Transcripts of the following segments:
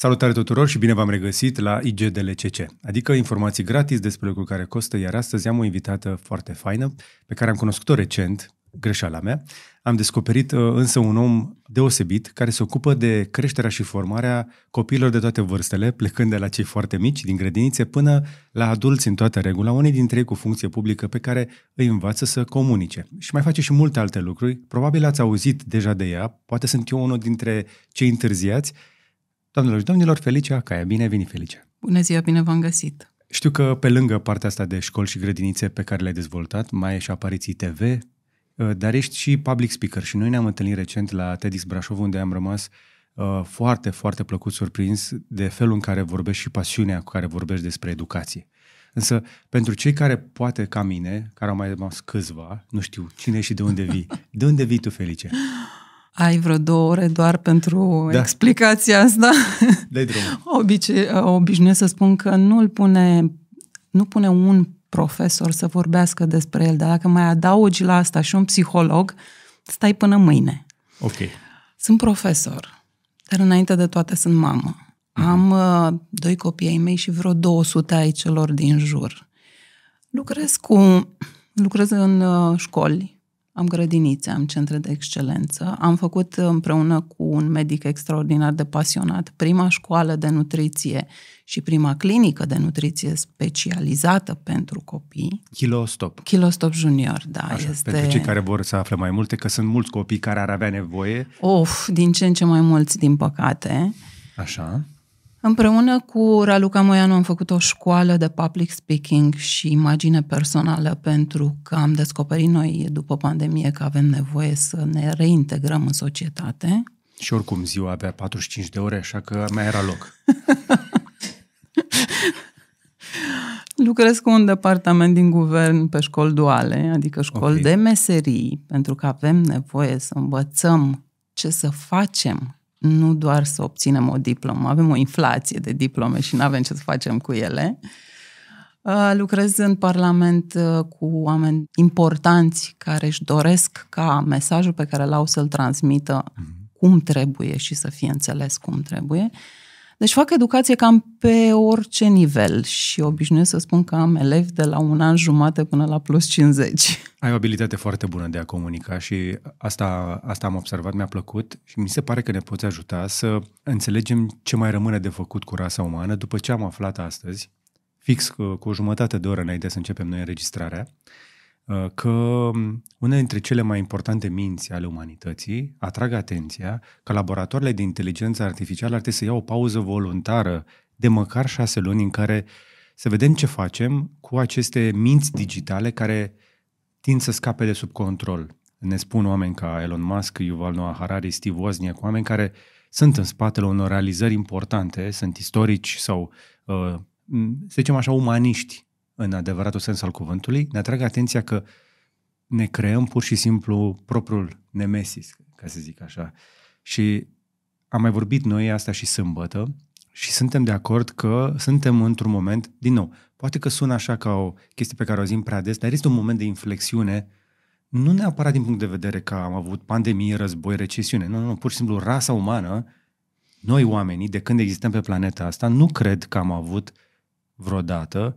Salutare tuturor și bine v-am regăsit la IGDLCC, adică informații gratis despre lucruri care costă, iar astăzi am o invitată foarte faină pe care am cunoscut-o recent, greșeala mea. Am descoperit uh, însă un om deosebit care se ocupă de creșterea și formarea copiilor de toate vârstele, plecând de la cei foarte mici din grădinițe până la adulți în toată regula, unii dintre ei cu funcție publică pe care îi învață să comunice. Și mai face și multe alte lucruri. Probabil ați auzit deja de ea, poate sunt eu unul dintre cei întârziați, Doamnelor și domnilor, Felicia Caia. Bine ai venit, Felicia! Bună ziua, bine v-am găsit! Știu că pe lângă partea asta de școli și grădinițe pe care le-ai dezvoltat, mai e și apariții TV, uh, dar ești și public speaker și noi ne-am întâlnit recent la TEDx Brașov unde am rămas uh, foarte, foarte plăcut surprins de felul în care vorbești și pasiunea cu care vorbești despre educație. Însă, pentru cei care poate ca mine, care au mai rămas câțiva, nu știu cine și de unde vii, de unde vii tu, Felice? Ai vreo două ore doar pentru da. explicația asta? Dai drumul. Obice, obișnuiesc să spun că nu îl pune, nu pune un profesor să vorbească despre el, dar dacă mai adaugi la asta și un psiholog, stai până mâine. Ok. Sunt profesor, dar înainte de toate sunt mamă. Mm-hmm. Am uh, doi copii ai mei și vreo 200 ai celor din jur. Lucrez cu lucrez în uh, școli, am grădinițe, am centre de excelență. Am făcut împreună cu un medic extraordinar de pasionat prima școală de nutriție și prima clinică de nutriție specializată pentru copii. Kilostop. Kilostop Junior, da. Așa, este... Pentru cei care vor să afle mai multe, că sunt mulți copii care ar avea nevoie. Of, din ce în ce mai mulți, din păcate. Așa. Împreună cu Raluca Moianu am făcut o școală de public speaking și imagine personală pentru că am descoperit noi după pandemie că avem nevoie să ne reintegrăm în societate. Și oricum ziua avea 45 de ore, așa că mai era loc. Lucrez cu un departament din guvern pe școli duale, adică școli okay. de meserii, pentru că avem nevoie să învățăm ce să facem nu doar să obținem o diplomă, avem o inflație de diplome și nu avem ce să facem cu ele. Uh, lucrez în Parlament uh, cu oameni importanți care își doresc ca mesajul pe care l-au să-l transmită mhm. cum trebuie și să fie înțeles cum trebuie. Deci fac educație cam pe orice nivel și obișnuiesc să spun că am elevi de la un an jumate până la plus 50. Ai o abilitate foarte bună de a comunica și asta, asta am observat, mi-a plăcut și mi se pare că ne poți ajuta să înțelegem ce mai rămâne de făcut cu rasa umană după ce am aflat astăzi, fix cu, cu o jumătate de oră înainte să începem noi înregistrarea, Uh, că una dintre cele mai importante minți ale umanității atrag atenția că laboratoarele de inteligență artificială ar trebui să iau o pauză voluntară de măcar șase luni în care să vedem ce facem cu aceste minți digitale care tind să scape de sub control. Ne spun oameni ca Elon Musk, Yuval Noah Harari, Steve Wozniak, oameni care sunt în spatele unor realizări importante, sunt istorici sau, uh, să zicem așa, umaniști în adevăratul sens al cuvântului, ne atrag atenția că ne creăm pur și simplu propriul nemesis, ca să zic așa. Și am mai vorbit noi asta și sâmbătă și suntem de acord că suntem într-un moment, din nou, poate că sună așa ca o chestie pe care o zim prea des, dar este un moment de inflexiune, nu neapărat din punct de vedere că am avut pandemie, război, recesiune, nu, nu, nu pur și simplu rasa umană, noi oamenii, de când existăm pe planeta asta, nu cred că am avut vreodată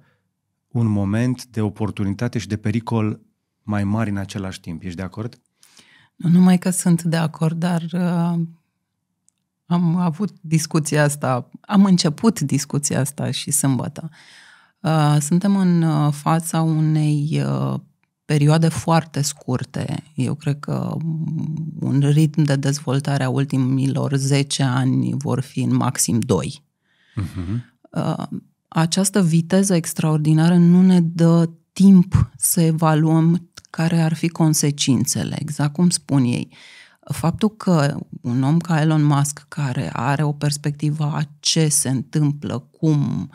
un moment de oportunitate și de pericol mai mari în același timp. Ești de acord? Nu numai că sunt de acord, dar uh, am avut discuția asta, am început discuția asta și sâmbătă. Uh, suntem în uh, fața unei uh, perioade foarte scurte. Eu cred că un ritm de dezvoltare a ultimilor 10 ani vor fi în maxim 2. Uh-huh. Uh, această viteză extraordinară nu ne dă timp să evaluăm care ar fi consecințele, exact cum spun ei. Faptul că un om ca Elon Musk, care are o perspectivă a ce se întâmplă, cum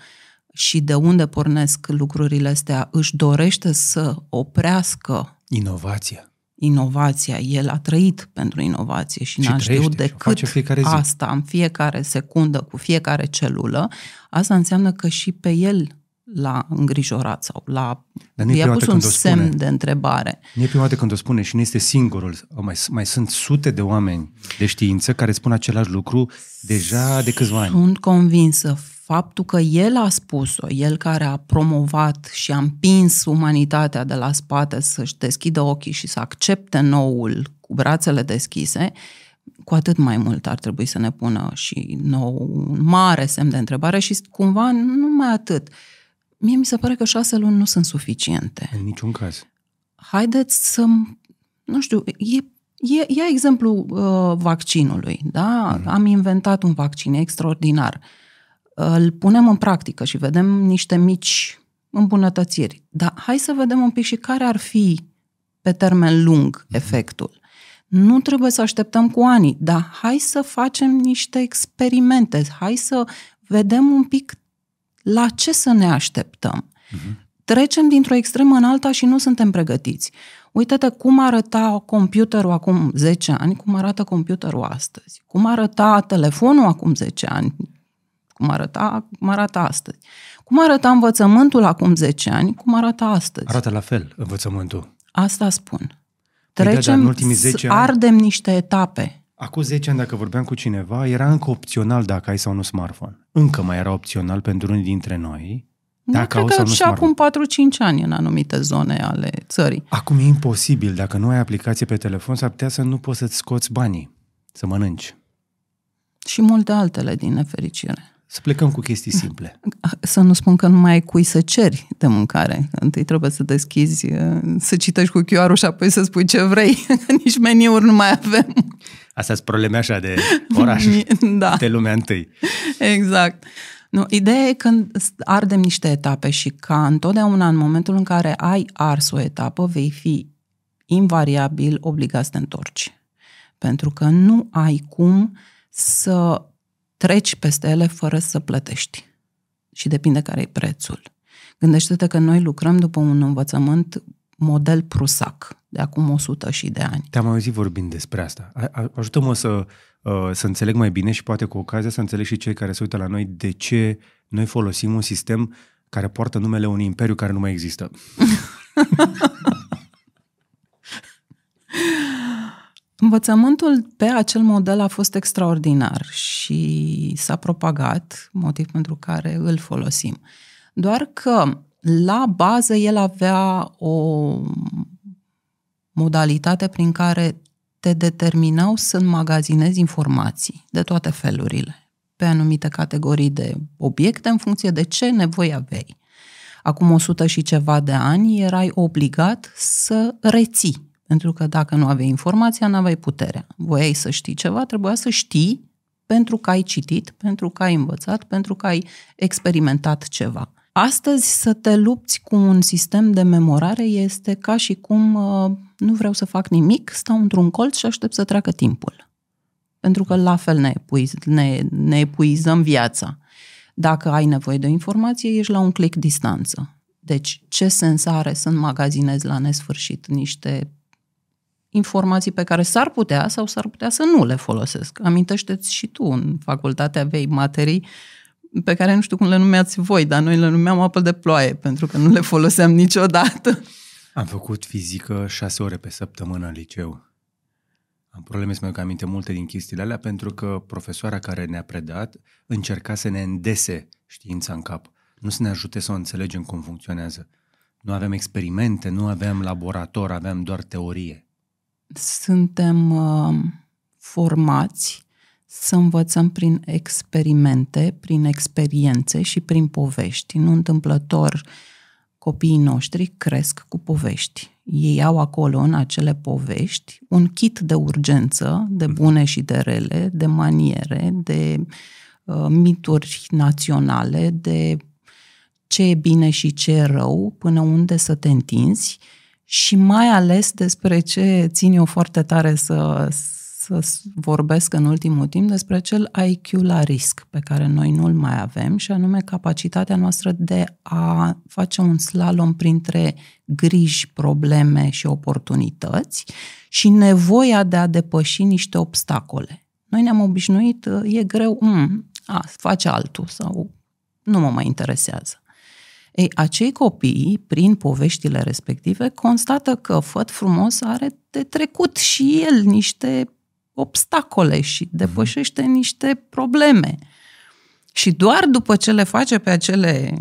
și de unde pornesc lucrurile astea, își dorește să oprească inovația inovația, el a trăit pentru inovație și, și n-a știut decât asta în fiecare secundă, cu fiecare celulă, asta înseamnă că și pe el l-a îngrijorat sau l-a Dar nu e i-a prima pus dată un când o semn spune. de întrebare. Nu e prima dată când o spune și nu este singurul. Mai, mai sunt sute de oameni de știință care spun același lucru deja de câțiva ani. Sunt convinsă faptul că el a spus-o, el care a promovat și a împins umanitatea de la spate să-și deschidă ochii și să accepte noul cu brațele deschise, cu atât mai mult ar trebui să ne pună și nou un mare semn de întrebare și cumva nu numai atât. Mie mi se pare că șase luni nu sunt suficiente. În niciun caz. Haideți să, nu știu, e Ia, ia exemplu uh, vaccinului. Da? Mm. Am inventat un vaccin extraordinar. Îl punem în practică și vedem niște mici îmbunătățiri. Dar hai să vedem un pic și care ar fi pe termen lung mm. efectul. Nu trebuie să așteptăm cu ani, dar hai să facem niște experimente, hai să vedem un pic la ce să ne așteptăm. Mm-hmm. Trecem dintr-o extremă în alta și nu suntem pregătiți. Uite-te cum arăta computerul acum 10 ani, cum arată computerul astăzi. Cum arăta telefonul acum 10 ani, cum arăta, cum arată astăzi. Cum arăta învățământul acum 10 ani, cum arată astăzi. Arată la fel învățământul. Asta spun. Păi da, dar Trecem, în ultimii 10 ani- ardem niște etape. Acum 10 ani, dacă vorbeam cu cineva, era încă opțional dacă ai sau nu smartphone. Încă mai era opțional pentru unii dintre noi Nu dacă cred au că sau nu și smartphone. acum 4-5 ani în anumite zone ale țării. Acum e imposibil. Dacă nu ai aplicație pe telefon, s-ar putea să nu poți să-ți scoți banii, să mănânci. Și multe altele, din nefericire. Să plecăm cu chestii simple. Să nu spun că nu mai ai cui să ceri de mâncare. Întâi trebuie să deschizi, uh, să citești cu QR-ul și apoi să spui ce vrei. Nici meniuri nu mai avem. Asta sunt probleme așa de oraș, Da, de lumea întâi. exact. Nu, ideea e când ardem niște etape și ca întotdeauna în momentul în care ai ars o etapă, vei fi invariabil obligat să te întorci. Pentru că nu ai cum să treci peste ele fără să plătești. Și depinde care e prețul. Gândește-te că noi lucrăm după un învățământ model prusac, de acum 100 și de ani. Te-am auzit vorbind despre asta. A- a- Ajută-mă să, uh, să înțeleg mai bine și poate cu ocazia să înțeleg și cei care se uită la noi de ce noi folosim un sistem care poartă numele unui imperiu care nu mai există. Învățământul pe acel model a fost extraordinar și s-a propagat, motiv pentru care îl folosim. Doar că la bază el avea o modalitate prin care te determinau să înmagazinezi informații de toate felurile, pe anumite categorii de obiecte, în funcție de ce nevoie aveai. Acum 100 și ceva de ani erai obligat să reții pentru că dacă nu aveai informația, nu aveai puterea. Voiai să știi ceva, trebuia să știi pentru că ai citit, pentru că ai învățat, pentru că ai experimentat ceva. Astăzi să te lupți cu un sistem de memorare este ca și cum uh, nu vreau să fac nimic, stau într-un colț și aștept să treacă timpul. Pentru că la fel ne, epuiz, ne, ne epuizăm viața. Dacă ai nevoie de o informație, ești la un click distanță. Deci, ce sens are să înmagazinezi la nesfârșit niște informații pe care s-ar putea sau s-ar putea să nu le folosesc. Amintește-ți și tu, în facultate aveai materii pe care nu știu cum le numeați voi, dar noi le numeam apă de ploaie, pentru că nu le foloseam niciodată. Am făcut fizică șase ore pe săptămână în liceu. Am probleme să mi aminte multe din chestiile alea pentru că profesoara care ne-a predat încerca să ne îndese știința în cap, nu să ne ajute să o înțelegem cum funcționează. Nu aveam experimente, nu aveam laborator, aveam doar teorie. Suntem uh, formați să învățăm prin experimente, prin experiențe și prin povești. Nu întâmplător, copiii noștri cresc cu povești. Ei au acolo, în acele povești, un kit de urgență, de bune și de rele, de maniere, de uh, mituri naționale, de ce e bine și ce e rău, până unde să te întinzi și mai ales despre ce țin eu foarte tare să, să vorbesc în ultimul timp, despre cel IQ la risc, pe care noi nu-l mai avem, și anume capacitatea noastră de a face un slalom printre griji, probleme și oportunități și nevoia de a depăși niște obstacole. Noi ne-am obișnuit, e greu, mm, a, face altul sau nu mă mai interesează. Ei, acei copii, prin poveștile respective, constată că făt frumos are de trecut și el niște obstacole și depășește niște probleme. Și doar după ce le face pe acele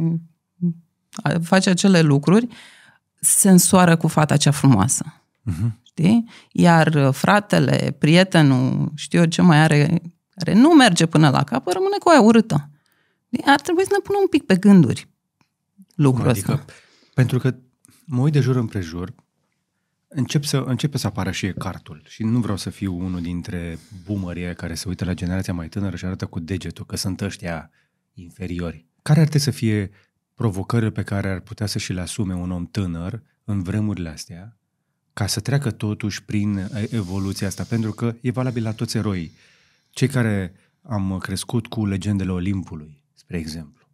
face acele lucruri, se însoară cu fata cea frumoasă. Uh-huh. Știi? Iar fratele, prietenul, știu eu ce mai are, care nu merge până la cap, rămâne cu aia urâtă. Ar trebui să ne punem un pic pe gânduri lucrul adică, ăsta. Pentru că mă uit de jur împrejur, încep să, începe să apară și cartul și nu vreau să fiu unul dintre boomerii care se uită la generația mai tânără și arată cu degetul că sunt ăștia inferiori. Care ar trebui să fie provocările pe care ar putea să și le asume un om tânăr în vremurile astea, ca să treacă totuși prin evoluția asta, pentru că e valabil la toți eroii. Cei care am crescut cu legendele Olimpului, spre exemplu.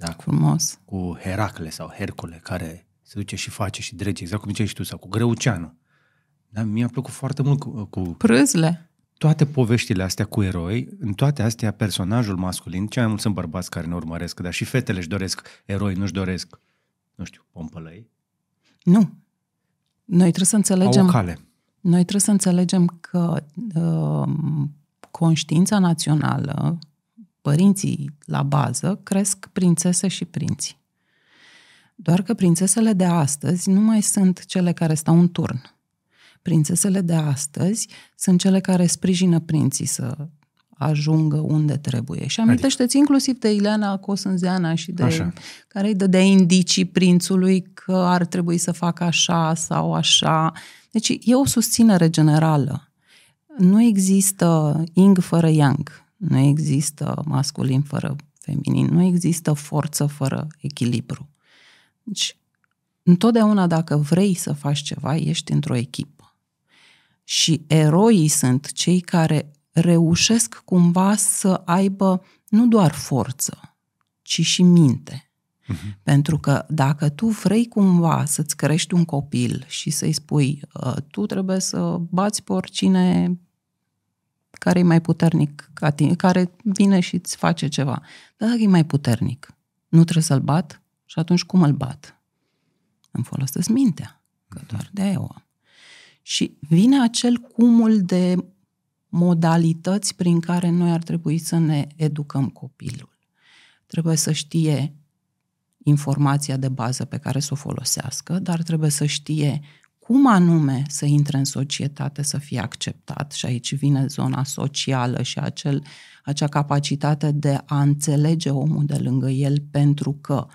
Da? Frumos. Cu Heracle sau Hercule, care se duce și face și drege, exact cum ziceai și tu, sau cu Greuceanu. Da? Mi-a plăcut foarte mult cu... cu... Prâzle toate poveștile astea cu eroi, în toate astea personajul masculin, cel mai mult sunt bărbați care ne urmăresc, dar și fetele își doresc eroi, nu-și doresc, nu știu, pompălăi. Nu. Noi trebuie să înțelegem... Au o cale. Noi trebuie să înțelegem că uh, conștiința națională, părinții la bază, cresc prințese și prinți. Doar că prințesele de astăzi nu mai sunt cele care stau în turn Prințesele de astăzi sunt cele care sprijină prinții să ajungă unde trebuie. Și amintește-ți adică. inclusiv de Ileana Cosânzeana și de așa. care îi dădea indicii prințului că ar trebui să facă așa sau așa. Deci e o susținere generală. Nu există ing fără yang, nu există masculin fără feminin, nu există forță fără echilibru. Deci, întotdeauna dacă vrei să faci ceva, ești într-o echipă. Și eroii sunt cei care reușesc cumva să aibă nu doar forță, ci și minte. Uh-huh. Pentru că dacă tu vrei cumva să-ți crești un copil și să-i spui ă, tu trebuie să bați pe oricine care e mai puternic ca tine, care vine și îți face ceva. Dar dacă e mai puternic, nu trebuie să-l bat? Și atunci cum îl bat? Îmi folosesc mintea, că doar de aia o am. Și vine acel cumul de modalități prin care noi ar trebui să ne educăm copilul. Trebuie să știe informația de bază pe care să o folosească, dar trebuie să știe cum anume să intre în societate, să fie acceptat. Și aici vine zona socială și acel, acea capacitate de a înțelege omul de lângă el pentru că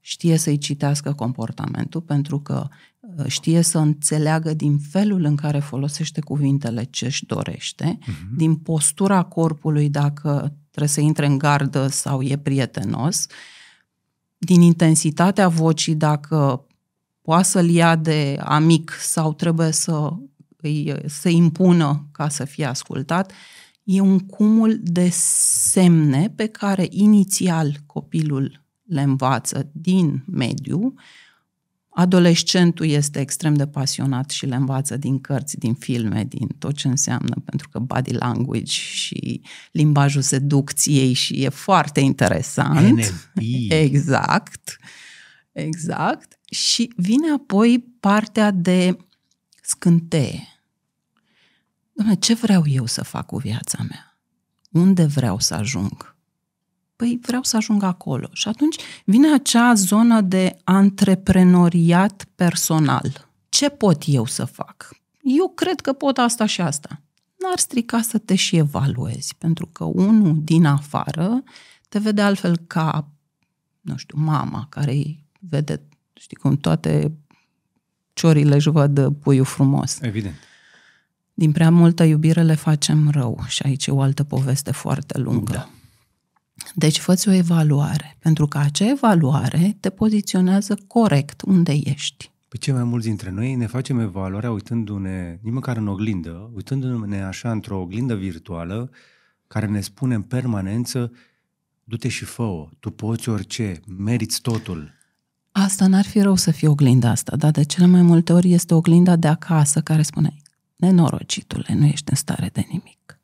știe să-i citească comportamentul, pentru că Uh, știe să înțeleagă din felul în care folosește cuvintele ce își dorește, uh-huh. din postura corpului dacă trebuie să intre în gardă sau e prietenos, din intensitatea vocii dacă poate să-l ia de amic sau trebuie să îi, să impună ca să fie ascultat, e un cumul de semne pe care inițial copilul le învață din mediu, Adolescentul este extrem de pasionat și le învață din cărți, din filme, din tot ce înseamnă, pentru că body language și limbajul seducției și e foarte interesant. NLP. Exact. Exact. Și vine apoi partea de scânteie. Doamne, ce vreau eu să fac cu viața mea? Unde vreau să ajung? Păi vreau să ajung acolo. Și atunci vine acea zonă de antreprenoriat personal. Ce pot eu să fac? Eu cred că pot asta și asta. N-ar strica să te și evaluezi, pentru că unul din afară te vede altfel ca, nu știu, mama care îi vede, știi cum, toate ciorile își văd puiul frumos. Evident. Din prea multă iubire le facem rău și aici e o altă poveste foarte lungă. Da. Deci fă o evaluare, pentru că acea evaluare te poziționează corect unde ești. Păi cei mai mulți dintre noi ne facem evaluarea uitându-ne, nici măcar în oglindă, uitându-ne așa într-o oglindă virtuală care ne spune în permanență du-te și fă tu poți orice, meriți totul. Asta n-ar fi rău să fie oglinda asta, dar de cele mai multe ori este oglinda de acasă care spune nenorocitule, nu ești în stare de nimic.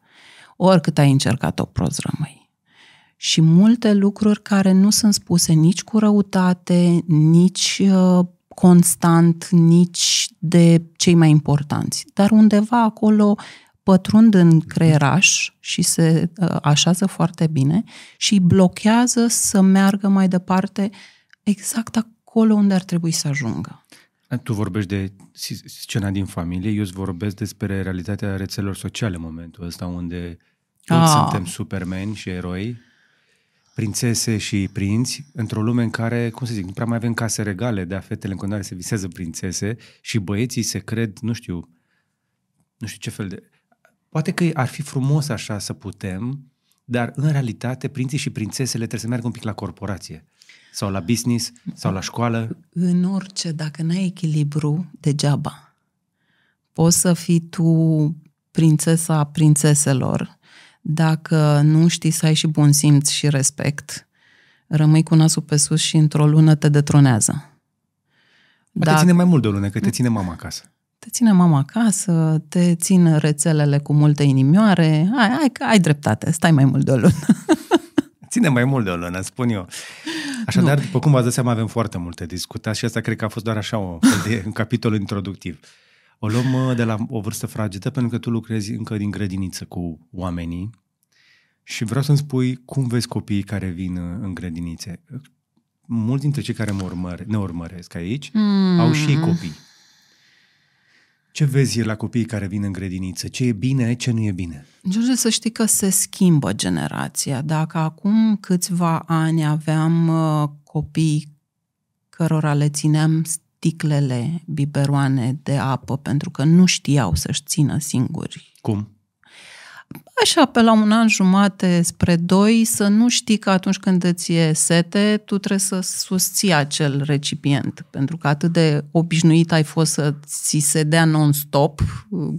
Oricât ai încercat o prost rămâi. și multe lucruri care nu sunt spuse nici cu răutate, nici uh, constant, nici de cei mai importanți, dar undeva acolo pătrund în creieraș și se uh, așează foarte bine și blochează să meargă mai departe exact acolo unde ar trebui să ajungă. Tu vorbești de scena din familie, eu îți vorbesc despre realitatea rețelelor sociale în momentul ăsta, unde toți ah. suntem supermeni și eroi, prințese și prinți, într-o lume în care, cum să zic, nu prea mai avem case regale, de fetele în continuare se visează prințese și băieții se cred, nu știu, nu știu ce fel de... Poate că ar fi frumos așa să putem, dar în realitate prinții și prințesele trebuie să meargă un pic la corporație sau la business sau la școală. În orice, dacă n-ai echilibru, degeaba. Poți să fii tu prințesa prințeselor, dacă nu știi să ai și bun simț și respect, rămâi cu nasul pe sus și într-o lună te detronează. Dacă... Te ține mai mult de o lună, că te ține mama acasă. Te ține mama acasă, te țin rețelele cu multe inimioare, ai, ai, ai dreptate, stai mai mult de o lună. Ține mai mult de o lună, spun eu. Așadar, nu. după cum v-ați dat seama, avem foarte multe discutat și asta cred că a fost doar așa o, de, un capitol introductiv. O luăm de la o vârstă fragedă pentru că tu lucrezi încă din grădiniță cu oamenii și vreau să-mi spui cum vezi copiii care vin în grădinițe. Mulți dintre cei care mă urmăre, ne urmăresc aici mm. au și ei copii. Ce vezi la copiii care vin în grădiniță? Ce e bine, ce nu e bine? George, să știi că se schimbă generația. Dacă acum câțiva ani aveam uh, copii cărora le țineam sticlele, biberoane de apă pentru că nu știau să-și țină singuri. Cum? Așa, pe la un an jumate spre doi, să nu știi că atunci când îți e sete, tu trebuie să susții acel recipient. Pentru că atât de obișnuit ai fost să ți se dea non-stop uh,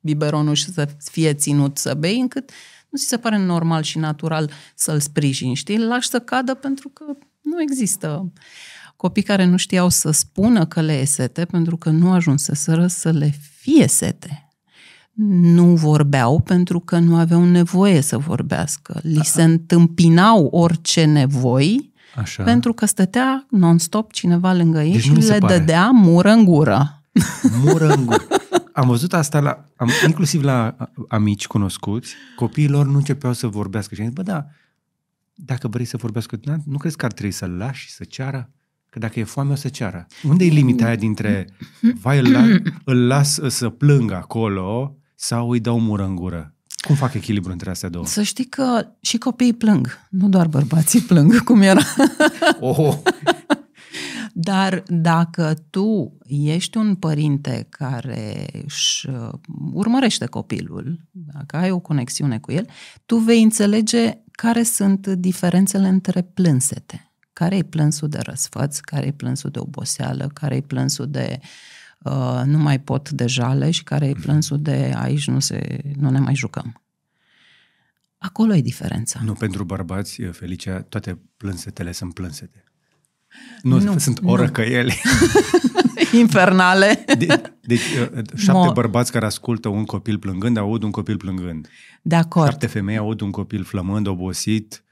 biberonul și să fie ținut să bei, încât nu ți se pare normal și natural să-l sprijini, știi? Îl lași să cadă pentru că nu există copii care nu știau să spună că le e sete pentru că nu ajunseseră să le fie sete nu vorbeau pentru că nu aveau nevoie să vorbească. Li se întâmpinau orice nevoi Așa. pentru că stătea non-stop cineva lângă ei deci și le pare. dădea mură în gură. Mură în gură. Am văzut asta la, am, inclusiv la amici cunoscuți, copiilor nu începeau să vorbească și am zis, bă, da, dacă vrei să vorbească, nu crezi că ar trebui să-l lași să ceară? Că dacă e foame, o să ceară. Unde e limita aia dintre, vai, îl, la, îl las să plângă acolo sau îi dau mură în gură? Cum fac echilibru între astea două? Să știi că și copiii plâng, nu doar bărbații plâng, cum era. Oh. Dar dacă tu ești un părinte care își uh, urmărește copilul, dacă ai o conexiune cu el, tu vei înțelege care sunt diferențele între plânsete. Care e plânsul de răsfăț, care e plânsul de oboseală, care e plânsul de uh, uh, nu mai pot de jale și care e plânsul de aici nu, se, nu ne mai jucăm. Acolo e diferența. Nu, pentru bărbați, Felicia, toate plânsetele sunt plânsete. Nu, nu sunt nu. orăcăieli. Infernale. De, deci, șapte Mo- bărbați care ascultă un copil plângând, aud un copil plângând. De acord. Șapte femei aud un copil flămând, obosit,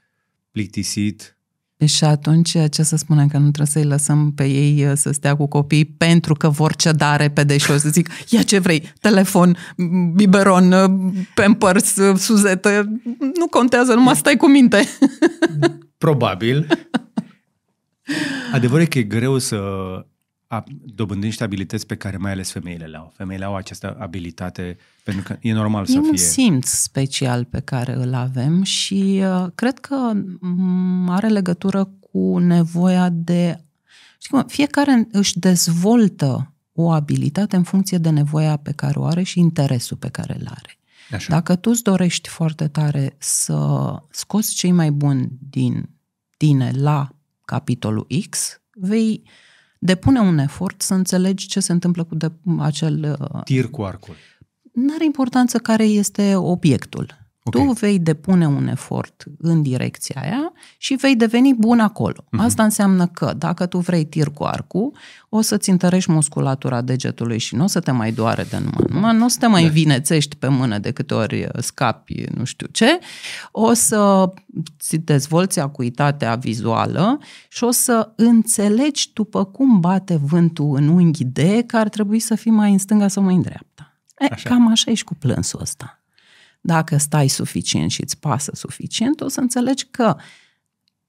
plictisit, și atunci ce să spunem că nu trebuie să-i lăsăm pe ei uh, să stea cu copii pentru că vor ceda repede și o să zic, ia ce vrei, telefon, biberon, uh, pampers, uh, suzetă, nu contează, numai stai cu minte. Probabil. Adevărul e că e greu să dobândim niște abilități pe care mai ales femeile le au. Femeile au această abilitate pentru că e normal e să fie... E un simț special pe care îl avem și uh, cred că mm, are legătură cu nevoia de... Știi cum, fiecare își dezvoltă o abilitate în funcție de nevoia pe care o are și interesul pe care îl are. Așa. Dacă tu îți dorești foarte tare să scoți cei mai buni din tine la capitolul X, vei depune un efort să înțelegi ce se întâmplă cu de, acel... Uh, Tir cu arcul. Nu are importanță care este obiectul. Okay. Tu vei depune un efort în direcția aia și vei deveni bun acolo. Uh-huh. Asta înseamnă că dacă tu vrei tir cu arcul, o să-ți întărești musculatura degetului și nu o să te mai doare de numai, numai nu o să te mai da. învinețești pe mână de câte ori scapi nu știu ce, o să ți dezvolți acuitatea vizuală și o să înțelegi după cum bate vântul în unghi de că ar trebui să fii mai în stânga sau mai în dreapta. E, așa. Cam așa ești cu plânsul ăsta. Dacă stai suficient și îți pasă suficient, o să înțelegi că,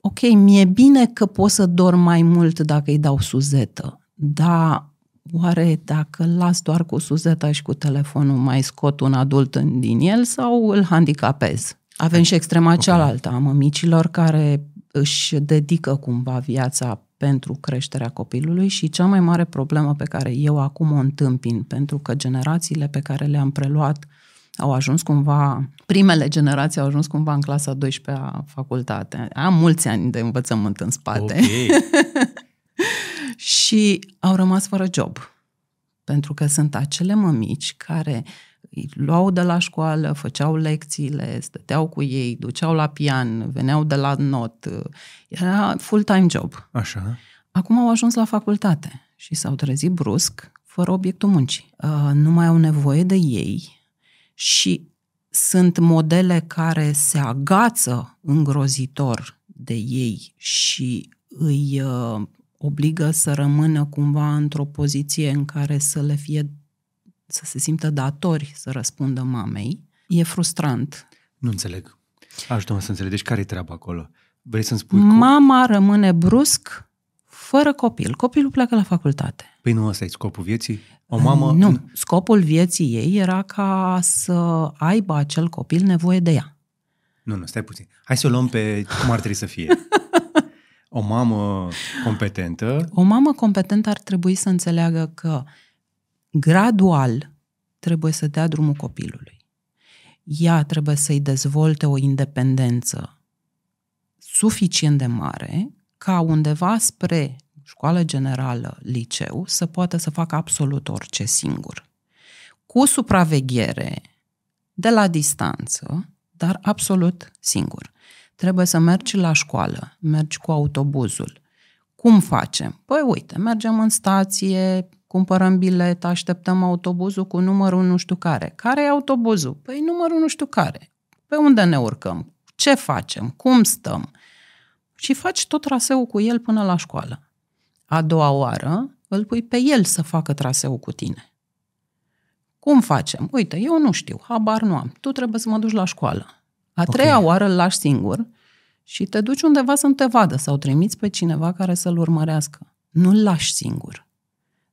ok, mi-e bine că pot să dorm mai mult dacă îi dau suzetă, dar oare dacă îl las doar cu suzeta și cu telefonul, mai scot un adult din el sau îl handicapez? Avem și extrema okay. cealaltă a mămicilor care își dedică cumva viața pentru creșterea copilului și cea mai mare problemă pe care eu acum o întâmpin, pentru că generațiile pe care le-am preluat au ajuns cumva, primele generații au ajuns cumva în clasa 12-a facultate. Am mulți ani de învățământ în spate. Okay. și au rămas fără job. Pentru că sunt acele mămici care îi luau de la școală, făceau lecțiile, stăteau cu ei, duceau la pian, veneau de la not. Era full-time job. Așa. Acum au ajuns la facultate și s-au trezit brusc, fără obiectul muncii. Uh, nu mai au nevoie de ei, și sunt modele care se agață îngrozitor de ei și îi uh, obligă să rămână cumva într-o poziție în care să le fie, să se simtă datori să răspundă mamei. E frustrant. Nu înțeleg. Ajută-mă să înțeleg. Deci care-i treaba acolo? Vrei să-mi spui Mama cum? rămâne brusc fără copil. Copilul pleacă la facultate. Păi nu ăsta e scopul vieții? O mamă... Nu. Scopul vieții ei era ca să aibă acel copil nevoie de ea. Nu, nu, stai puțin. Hai să o luăm pe cum ar trebui să fie. O mamă competentă... O mamă competentă ar trebui să înțeleagă că gradual trebuie să dea drumul copilului. Ea trebuie să-i dezvolte o independență suficient de mare ca undeva spre școală generală, liceu, să poată să facă absolut orice singur. Cu supraveghere, de la distanță, dar absolut singur. Trebuie să mergi la școală, mergi cu autobuzul. Cum facem? Păi uite, mergem în stație, cumpărăm bilet, așteptăm autobuzul cu numărul nu știu care. Care e autobuzul? Păi numărul nu știu care. Pe unde ne urcăm? Ce facem? Cum stăm? Și faci tot traseul cu el până la școală. A doua oară îl pui pe el să facă traseul cu tine. Cum facem? Uite, eu nu știu, habar nu am. Tu trebuie să mă duci la școală. A okay. treia oară îl lași singur și te duci undeva să nu te vadă sau trimiți pe cineva care să-l urmărească. Nu-l lași singur.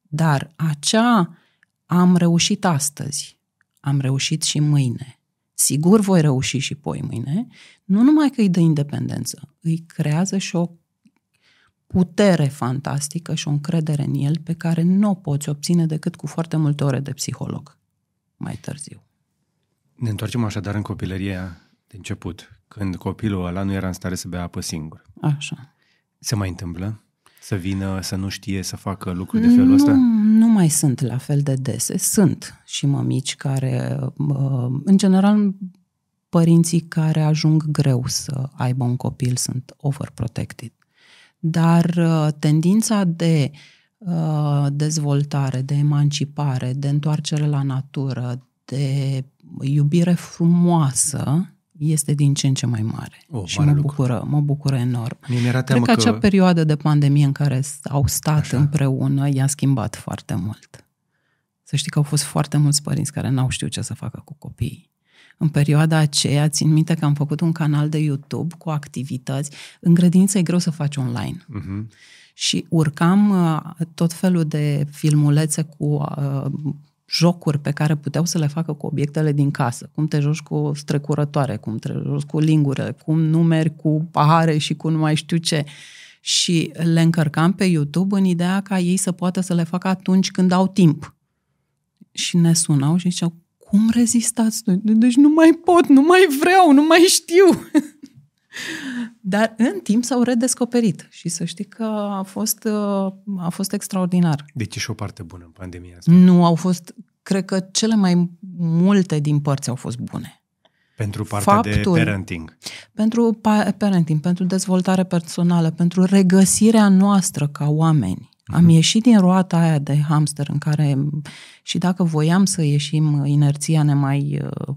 Dar acea am reușit astăzi, am reușit și mâine, sigur voi reuși și poi mâine, nu numai că îi dă independență, îi creează și o putere fantastică și o încredere în el pe care nu o poți obține decât cu foarte multe ore de psiholog mai târziu. Ne întoarcem așadar în copilăria de început, când copilul ăla nu era în stare să bea apă singur. Așa. Se mai întâmplă? Să vină, să nu știe să facă lucruri de felul nu, ăsta? Nu mai sunt la fel de dese. Sunt și mămici care, în general, părinții care ajung greu să aibă un copil sunt overprotected dar uh, tendința de uh, dezvoltare, de emancipare, de întoarcere la natură, de iubire frumoasă este din ce în ce mai mare. Oh, și mare mă bucură, mă bucură enorm. Mie mi-era Cred că, că acea perioadă de pandemie în care au stat Așa. împreună i-a schimbat foarte mult. Să știi că au fost foarte mulți părinți care n-au știut ce să facă cu copiii. În perioada aceea, țin minte că am făcut un canal de YouTube cu activități. În grădiniță e greu să faci online. Uh-huh. Și urcam uh, tot felul de filmulețe cu uh, jocuri pe care puteau să le facă cu obiectele din casă. Cum te joci cu strecurătoare, cum te joci cu lingure, cum numeri cu pahare și cu nu mai știu ce. Și le încărcam pe YouTube în ideea ca ei să poată să le facă atunci când au timp. Și ne sunau și ziceau, cum rezistați? Deci nu mai pot, nu mai vreau, nu mai știu. Dar în timp s-au redescoperit și să știi că a fost, uh, a fost extraordinar. Deci e și o parte bună în pandemia asta. Nu, au fost, cred că cele mai multe din părți au fost bune. Pentru partea Faptul, de parenting. Pentru parenting, pentru dezvoltare personală, pentru regăsirea noastră ca oameni. Am uh-huh. ieșit din roata aia de hamster în care și dacă voiam să ieșim, inerția ne mai uh,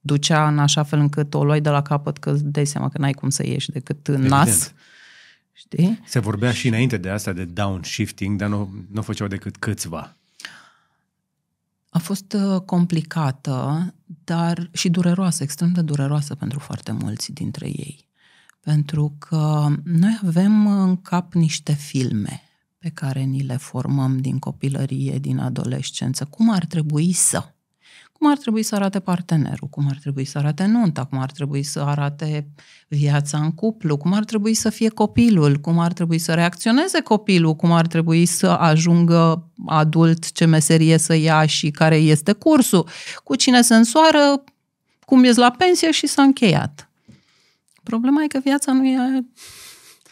ducea în așa fel încât o luai de la capăt că îți dai seama că n-ai cum să ieși decât în Evident. nas. Știi? Se vorbea și înainte de asta de downshifting, dar nu, nu făceau decât câțiva. A fost uh, complicată, dar și dureroasă, extrem de dureroasă pentru foarte mulți dintre ei. Pentru că noi avem în cap niște filme pe care ni le formăm din copilărie, din adolescență. Cum ar trebui să? cum ar trebui să arate partenerul, cum ar trebui să arate nunta, cum ar trebui să arate viața în cuplu, cum ar trebui să fie copilul, cum ar trebui să reacționeze copilul, cum ar trebui să ajungă adult, ce meserie să ia și care este cursul, cu cine se însoară, cum ies la pensie și s-a încheiat. Problema e că viața nu e,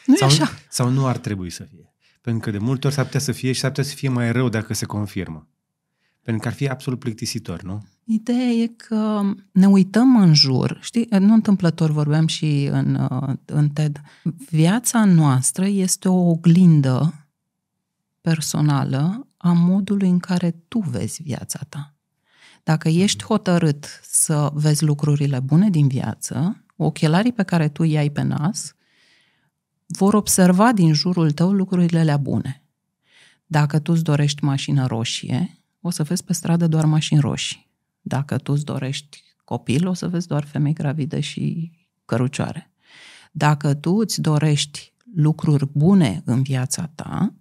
nu sau, e așa. Sau nu ar trebui să fie. Pentru că de multe ori s-ar putea să fie și s-ar putea să fie mai rău dacă se confirmă. Pentru că ar fi absolut plictisitor, nu? Ideea e că ne uităm în jur, știi, nu întâmplător vorbeam și în, uh, în TED. Viața noastră este o oglindă personală a modului în care tu vezi viața ta. Dacă ești hotărât să vezi lucrurile bune din viață, ochelarii pe care tu i-ai pe nas vor observa din jurul tău lucrurile alea bune. Dacă tu îți dorești mașină roșie, o să vezi pe stradă doar mașini roșii. Dacă tu îți dorești copil, o să vezi doar femei gravide și cărucioare. Dacă tu îți dorești lucruri bune în viața ta,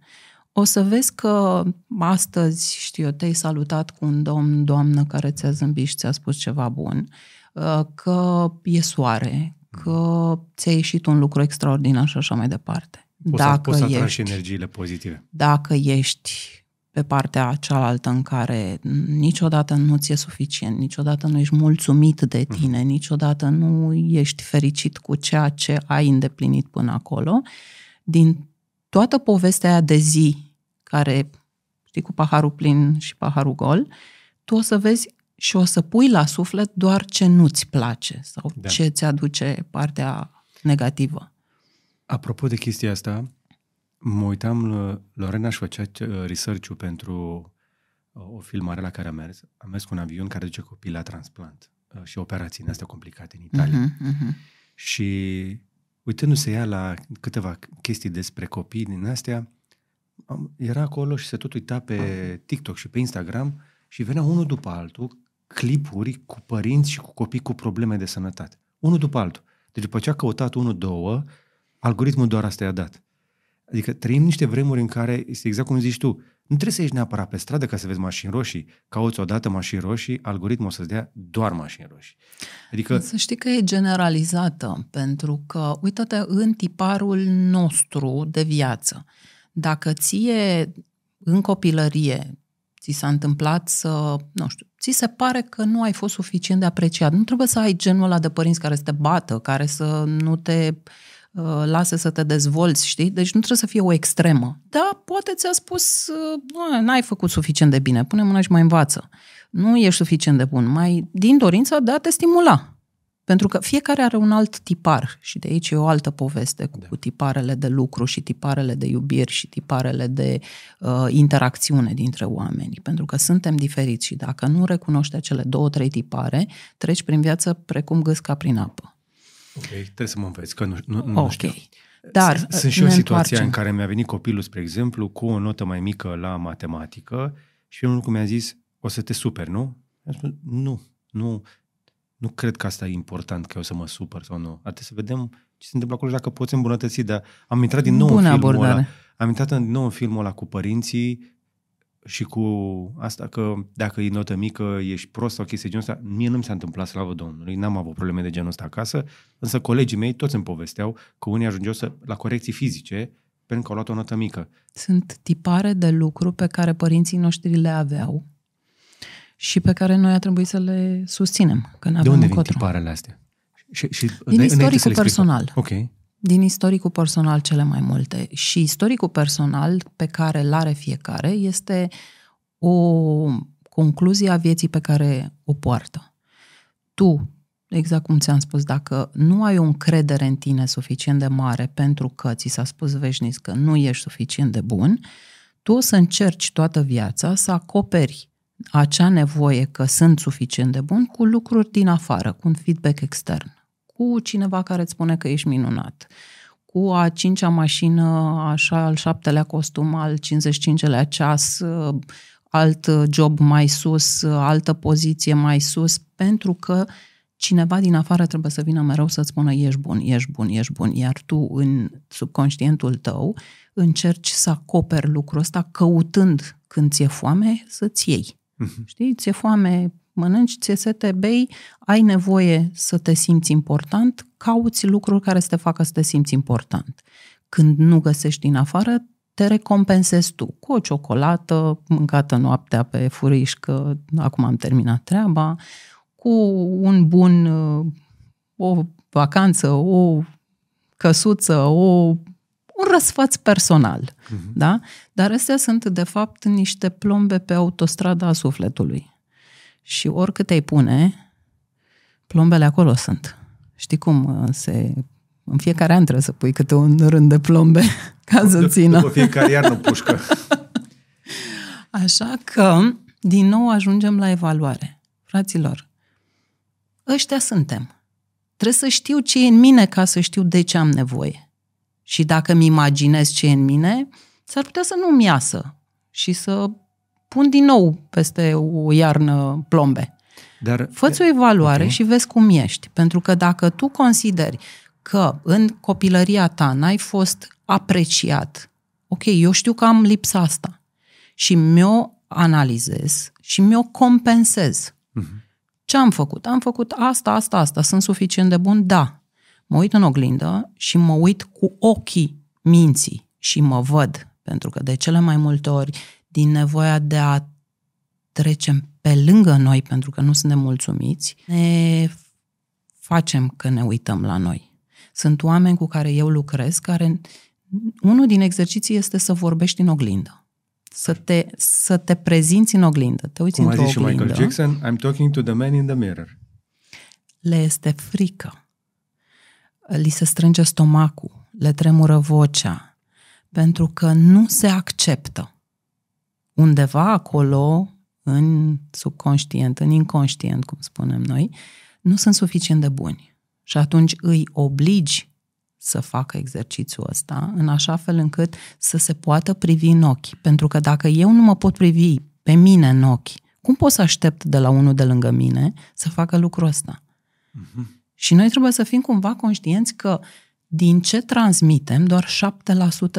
o să vezi că astăzi, știu eu, te-ai salutat cu un domn, doamnă care ți-a zâmbit și ți-a spus ceva bun, uh, că e soare, că ți-a ieșit un lucru extraordinar și așa mai departe. Poți dacă să, poți să ești, energiile pozitive. Dacă ești pe partea cealaltă în care niciodată nu ți-e suficient, niciodată nu ești mulțumit de mhm. tine, niciodată nu ești fericit cu ceea ce ai îndeplinit până acolo, din toată povestea aia de zi, care, știi, cu paharul plin și paharul gol, tu o să vezi și o să pui la suflet doar ce nu-ți place sau da. ce ți aduce partea negativă. Apropo de chestia asta, Mă uitam, Lorena își făcea uh, research-ul pentru uh, o filmare la care a mers. Am mers cu un avion care duce copii la transplant uh, și operații astea complicate în Italia. Uh-huh, uh-huh. Și uitându-se ea la câteva chestii despre copii din astea, era acolo și se tot uita pe TikTok și pe Instagram și venea unul după altul clipuri cu părinți și cu copii cu probleme de sănătate. Unul după altul. Deci după ce a căutat unul, două, algoritmul doar asta i-a dat. Adică trăim niște vremuri în care, este exact cum zici tu, nu trebuie să ieși neapărat pe stradă ca să vezi mașini roșii. Cauți odată mașini roșii, algoritmul o să-ți dea doar mașini roșii. Adică... Să știi că e generalizată, pentru că, uite-te, în tiparul nostru de viață, dacă ție în copilărie ți s-a întâmplat să, nu știu, ți se pare că nu ai fost suficient de apreciat. Nu trebuie să ai genul ăla de părinți care să te bată, care să nu te uh, Uh, lasă să te dezvolți, știi? Deci nu trebuie să fie o extremă. Da, poate ți-a spus, uh, n-ai făcut suficient de bine, pune mâna și mai învață. Nu ești suficient de bun. Mai din dorința de a te stimula. Pentru că fiecare are un alt tipar și de aici e o altă poveste cu, da. cu tiparele de lucru și tiparele de iubiri și tiparele de uh, interacțiune dintre oameni. Pentru că suntem diferiți și dacă nu recunoști acele două, trei tipare, treci prin viață precum gâsca prin apă. Ok, trebuie să mă înveți, că nu, nu, nu okay. știu. Dar Sunt și o situație în care mi-a venit copilul, spre exemplu, cu o notă mai mică la matematică și un lucru mi-a zis, o să te super, nu? Am spus, nu, nu, nu cred că asta e important, că eu să mă super sau nu. Ar să vedem ce se întâmplă acolo și dacă poți îmbunătăți, dar am intrat din nou Bună în filmul abordare. ăla. Am intrat din nou în filmul ăla cu părinții și cu asta că dacă e notă mică, ești prost sau chestii genul ăsta, mie nu mi s-a întâmplat, slavă Domnului, n-am avut probleme de genul ăsta acasă, însă colegii mei toți îmi povesteau că unii ajungeau să, la corecții fizice pentru că au luat o notă mică. Sunt tipare de lucru pe care părinții noștri le aveau și pe care noi a trebuit să le susținem. Că de unde vin tiparele astea? Și, și, Din istoricul personal. Ok din istoricul personal cele mai multe. Și istoricul personal pe care îl are fiecare este o concluzie a vieții pe care o poartă. Tu exact cum ți-am spus, dacă nu ai o încredere în tine suficient de mare pentru că ți s-a spus veșnic că nu ești suficient de bun, tu o să încerci toată viața să acoperi acea nevoie că sunt suficient de bun cu lucruri din afară, cu un feedback extern, cu cineva care îți spune că ești minunat, cu a cincea mașină, așa, al șaptelea costum, al 55-lea ceas, alt job mai sus, altă poziție mai sus, pentru că cineva din afară trebuie să vină mereu să-ți spună ești bun, ești bun, ești bun, iar tu în subconștientul tău încerci să acoperi lucrul ăsta căutând când ți-e foame să-ți iei. Uh-huh. Știi, ți-e foame, mănânci, ți-e sete, bei, ai nevoie să te simți important, cauți lucruri care să te facă să te simți important. Când nu găsești din afară, te recompensezi tu cu o ciocolată mâncată noaptea pe furiș, că acum am terminat treaba, cu un bun, o vacanță, o căsuță, o, un răsfăț personal. Uh-huh. Da? Dar astea sunt, de fapt, niște plombe pe autostrada a sufletului. Și oricât te-ai pune, plombele acolo sunt. Știi cum se... În fiecare an trebuie să pui câte un rând de plombe ca să țină. După fiecare iarnă pușcă. Așa că, din nou, ajungem la evaluare. Fraților, ăștia suntem. Trebuie să știu ce e în mine ca să știu de ce am nevoie. Și dacă mi imaginez ce e în mine, s-ar putea să nu-mi iasă și să pun din nou peste o iarnă plombe. Dar, Fă-ți o evaluare okay. și vezi cum ești. Pentru că dacă tu consideri că în copilăria ta n-ai fost apreciat, ok, eu știu că am lipsa asta și mi-o analizez și mi-o compensez. Uh-huh. Ce am făcut? Am făcut asta, asta, asta. Sunt suficient de bun? Da. Mă uit în oglindă și mă uit cu ochii minții și mă văd. Pentru că de cele mai multe ori, din nevoia de a trecem pe lângă noi pentru că nu suntem mulțumiți, ne facem că ne uităm la noi. Sunt oameni cu care eu lucrez care unul din exerciții este să vorbești în oglindă să te, să te prezinți în oglindă. Te uiți Cum într-o a zis oglindă. și Michael Jackson, I'm talking to the man in the mirror. Le este frică. Li se strânge stomacul, le tremură vocea, pentru că nu se acceptă. Undeva acolo, în subconștient, în inconștient, cum spunem noi, nu sunt suficient de buni. Și atunci îi obligi să facă exercițiul ăsta în așa fel încât să se poată privi în ochi. Pentru că dacă eu nu mă pot privi pe mine în ochi, cum pot să aștept de la unul de lângă mine să facă lucrul ăsta? Uh-huh. Și noi trebuie să fim cumva conștienți că din ce transmitem, doar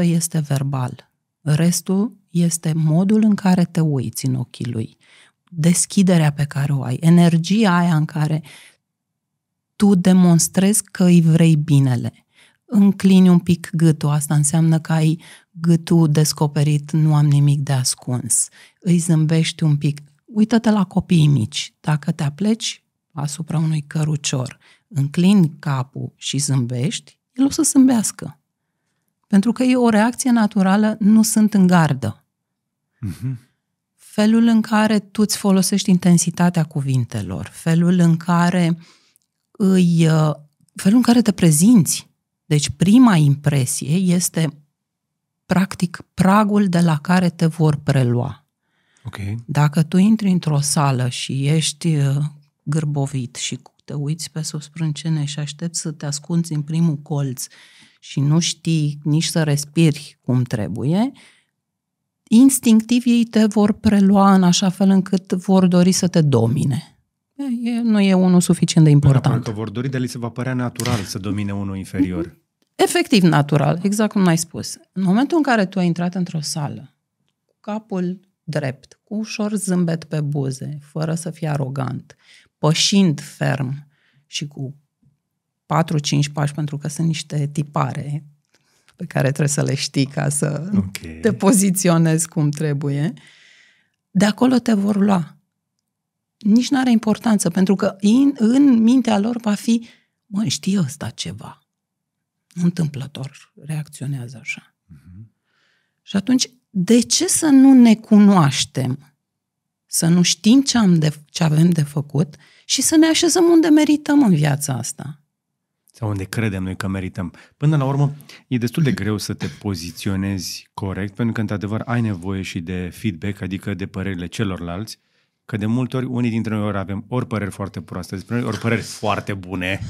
7% este verbal. Restul este modul în care te uiți în ochii lui, deschiderea pe care o ai, energia aia în care tu demonstrezi că îi vrei binele înclini un pic gâtul, asta înseamnă că ai gâtul descoperit, nu am nimic de ascuns. Îi zâmbești un pic. Uită-te la copiii mici. Dacă te apleci asupra unui cărucior, înclini capul și zâmbești, el o să zâmbească. Pentru că e o reacție naturală, nu sunt în gardă. Mm-hmm. Felul în care tu îți folosești intensitatea cuvintelor, felul în care îi, uh, felul în care te prezinți, deci prima impresie este practic pragul de la care te vor prelua. Okay. Dacă tu intri într-o sală și ești uh, gârbovit și te uiți pe sus sprâncene și aștepți să te ascunzi în primul colț și nu știi nici să respiri cum trebuie, instinctiv ei te vor prelua în așa fel încât vor dori să te domine. E, nu e unul suficient de important. Că vor dori, dar li se va părea natural să domine unul inferior. Efectiv natural, exact cum ai spus. În momentul în care tu ai intrat într-o sală, cu capul drept, cu ușor zâmbet pe buze, fără să fii arogant, pășind ferm și cu 4-5 pași, pentru că sunt niște tipare pe care trebuie să le știi ca să okay. te poziționezi cum trebuie, de acolo te vor lua. Nici nu are importanță, pentru că în, în mintea lor va fi, mă, știe ăsta ceva întâmplător reacționează așa. Uh-huh. Și atunci, de ce să nu ne cunoaștem? Să nu știm ce, am de, ce avem de făcut și să ne așezăm unde merităm în viața asta. Sau unde credem noi că merităm. Până la urmă, e destul de greu să te poziționezi corect, pentru că, într-adevăr, ai nevoie și de feedback, adică de părerile celorlalți, că de multe ori unii dintre noi ori avem ori păreri foarte proaste despre noi, ori păreri foarte bune.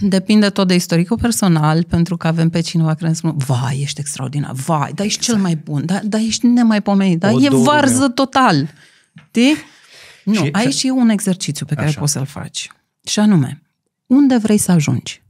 Depinde tot de istoricul personal, pentru că avem pe cineva care ne spune, vai, ești extraordinar, vai, dar ești exact. cel mai bun, dar, dar ești nemaipomenit, dar e varză meu. total. Știi? Nu, și, aici e un exercițiu pe care așa. poți să-l faci. Și anume, unde vrei să ajungi?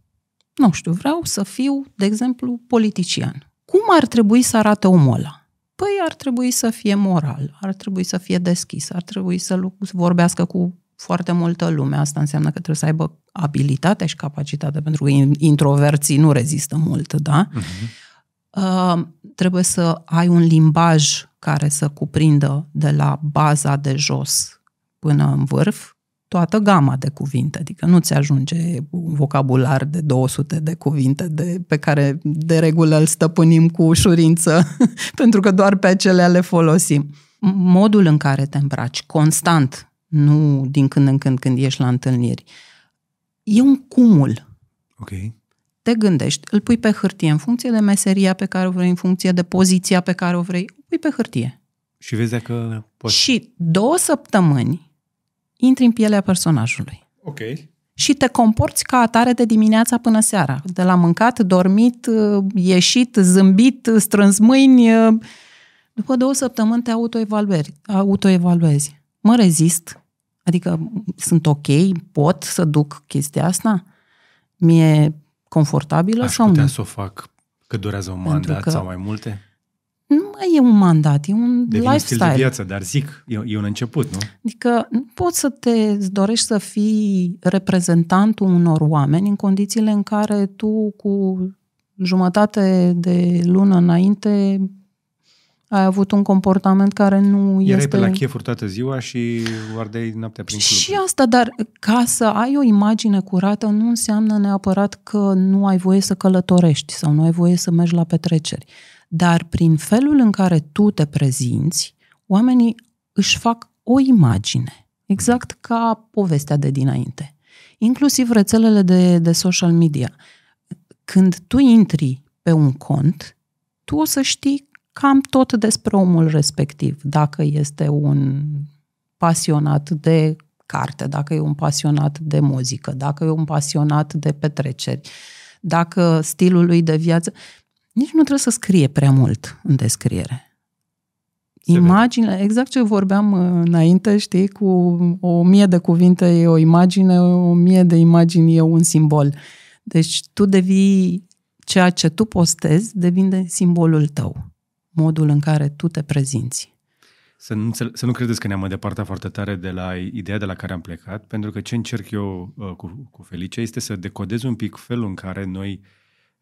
Nu știu, vreau să fiu, de exemplu, politician. Cum ar trebui să arate omul ăla? Păi ar trebui să fie moral, ar trebui să fie deschis, ar trebui să vorbească cu foarte multă lume. Asta înseamnă că trebuie să aibă abilitate și capacitate, pentru că introverții nu rezistă mult, da? Uh-huh. Uh, trebuie să ai un limbaj care să cuprindă de la baza de jos până în vârf toată gama de cuvinte, adică nu ți ajunge un vocabular de 200 de cuvinte de, pe care de regulă îl stăpânim cu ușurință, pentru că doar pe acelea le folosim. Modul în care te îmbraci, constant, nu din când în când când ești la întâlniri, e un cumul. Ok. Te gândești, îl pui pe hârtie în funcție de meseria pe care o vrei, în funcție de poziția pe care o vrei, pui pe hârtie. Și vezi dacă poți. Și două săptămâni intri în pielea personajului. Ok. Și te comporți ca atare de dimineața până seara. De la mâncat, dormit, ieșit, zâmbit, strâns mâini. După două săptămâni te autoevaluezi. autoevaluezi. Mă rezist? Adică sunt ok? Pot să duc chestia asta? Mi-e confortabilă Aș sau putea nu? să o fac că durează un mandat că... sau mai multe? Nu mai e un mandat, e un Devine lifestyle. stil de viață, dar zic, e, e un început, nu? Adică nu poți să te dorești să fii reprezentantul unor oameni în condițiile în care tu cu jumătate de lună înainte ai avut un comportament care nu Erai este... pe la chefuri toată ziua și ardeai noaptea prin club. Și asta, dar ca să ai o imagine curată nu înseamnă neapărat că nu ai voie să călătorești sau nu ai voie să mergi la petreceri. Dar prin felul în care tu te prezinți, oamenii își fac o imagine, exact ca povestea de dinainte. Inclusiv rețelele de, de social media. Când tu intri pe un cont, tu o să știi cam tot despre omul respectiv. Dacă este un pasionat de carte, dacă e un pasionat de muzică, dacă e un pasionat de petreceri, dacă stilul lui de viață nici nu trebuie să scrie prea mult în descriere. Imaginile, exact ce vorbeam uh, înainte, știi, cu o mie de cuvinte e o imagine, o mie de imagini e un simbol. Deci tu devii ceea ce tu postezi, devine simbolul tău, modul în care tu te prezinți. Să nu, să nu credeți că ne-am îndepărtat foarte tare de la ideea de la care am plecat, pentru că ce încerc eu uh, cu, cu Felice este să decodez un pic felul în care noi uh,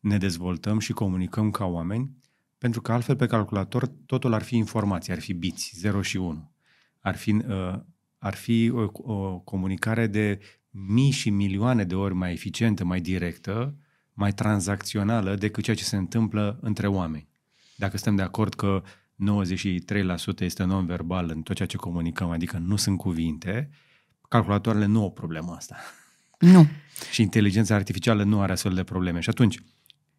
ne dezvoltăm și comunicăm ca oameni, pentru că altfel pe calculator totul ar fi informație, ar fi biți, 0 și 1. Ar fi, uh, ar fi o, o comunicare de mii și milioane de ori mai eficientă, mai directă, mai tranzacțională decât ceea ce se întâmplă între oameni. Dacă suntem de acord că 93% este non-verbal în tot ceea ce comunicăm, adică nu sunt cuvinte, calculatoarele nu au problema asta. Nu. și inteligența artificială nu are astfel de probleme. Și atunci,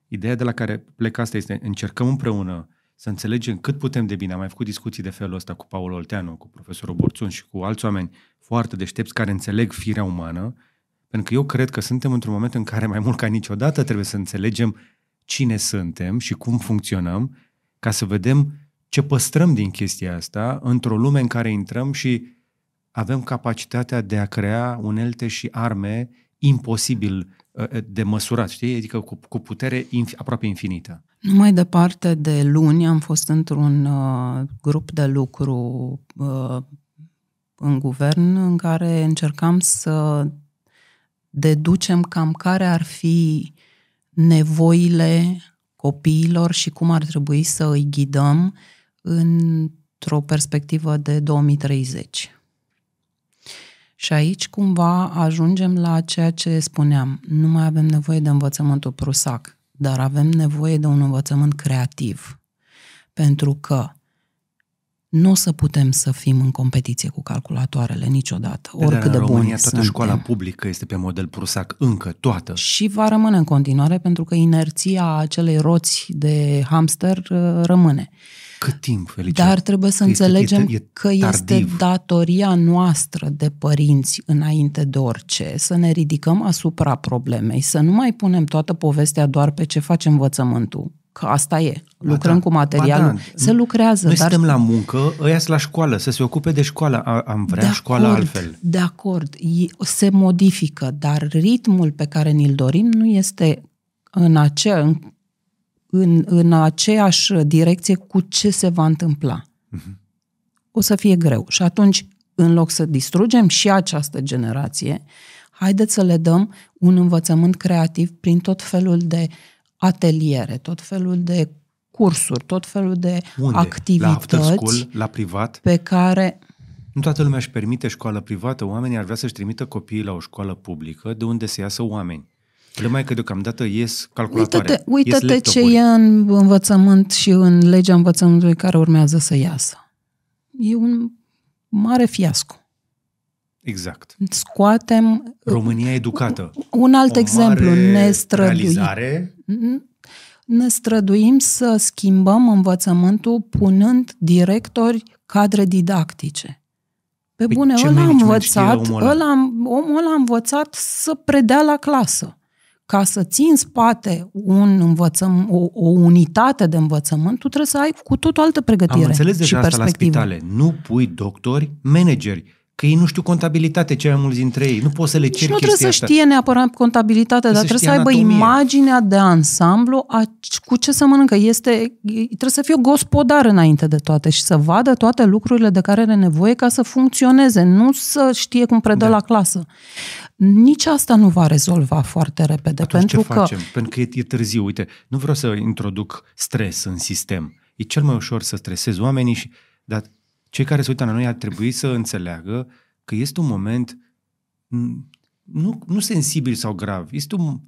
Ideea de la care plec asta este încercăm împreună să înțelegem cât putem de bine. Am mai făcut discuții de felul ăsta cu Paul Olteanu, cu profesorul Borțun și cu alți oameni foarte deștepți care înțeleg firea umană, pentru că eu cred că suntem într-un moment în care mai mult ca niciodată trebuie să înțelegem cine suntem și cum funcționăm, ca să vedem ce păstrăm din chestia asta într-o lume în care intrăm și avem capacitatea de a crea unelte și arme imposibil Uh, de măsurat, știi? Adică cu, cu putere inf- aproape infinită. Nu mai departe de luni am fost într-un uh, grup de lucru uh, în guvern în care încercam să deducem cam care ar fi nevoile copiilor și cum ar trebui să îi ghidăm într-o perspectivă de 2030. Și aici cumva ajungem la ceea ce spuneam. Nu mai avem nevoie de învățământul prusac, dar avem nevoie de un învățământ creativ. Pentru că nu o să putem să fim în competiție cu calculatoarele niciodată, Dar oricât în de buni România toată suntem. școala publică este pe model prusac, încă, toată. Și va rămâne în continuare pentru că inerția acelei roți de hamster uh, rămâne. Cât timp, Felicia? Dar trebuie să Că este- înțelegem este- e că este tardiv. datoria noastră de părinți înainte de orice să ne ridicăm asupra problemei, să nu mai punem toată povestea doar pe ce face învățământul. Că asta e. Ba Lucrăm da, cu materialul. ba da. Se lucrează, Noi dar suntem la muncă, ăia sunt la școală, să se ocupe de școală. A- Am vrea de școala acord, altfel. De acord, E- se modifică, dar ritmul pe care ni-l dorim nu este în, acea, în, în, în aceeași direcție cu ce se va întâmpla. Mhm. O să fie greu. Și atunci, în loc să distrugem și această generație, haideți să le dăm un învățământ creativ prin tot felul de ateliere, tot felul de cursuri, tot felul de Unde? La after activități school, la privat? pe care Nu toată lumea își permite școală privată. Oamenii ar vrea să-și trimită copiii la o școală publică de unde să iasă oameni. Problema e că deocamdată ies calculatoare. Uită-te, ies uită-te ce laptopuri. e în învățământ și în legea învățământului care urmează să iasă. E un mare fiasco. Exact. Scoatem România educată. un alt o exemplu, mare ne străduim. realizare. Ne străduim să schimbăm învățământul punând directori cadre didactice. Pe Păi bune, ce ăla a management știe învățat, omul ăla? ăla, omul ăla a învățat să predea la clasă. Ca să ții în spate un învățăm, o, o unitate de învățământ, tu trebuie să ai cu tot o altă pregătire Am înțeles și deja asta la perspectivă. spitale. Nu pui doctori, manageri. Că ei nu știu contabilitate, cei mai mulți dintre ei. Nu poți să le Și ceri nu trebuie să chestia asta. știe neapărat contabilitatea, dar să trebuie să știe aibă anatomie. imaginea de ansamblu a c- cu ce să mănâncă. Este, trebuie să fie gospodar înainte de toate și să vadă toate lucrurile de care are nevoie ca să funcționeze, nu să știe cum predă Da. la clasă. Nici asta nu va rezolva foarte repede, Atunci pentru ce că facem? Pentru că e, e târziu. Uite, nu vreau să introduc stres în sistem. E cel mai ușor să stresezi oamenii, și, dar cei care se uită la noi ar trebui să înțeleagă că este un moment m, nu, nu sensibil sau grav. Este un,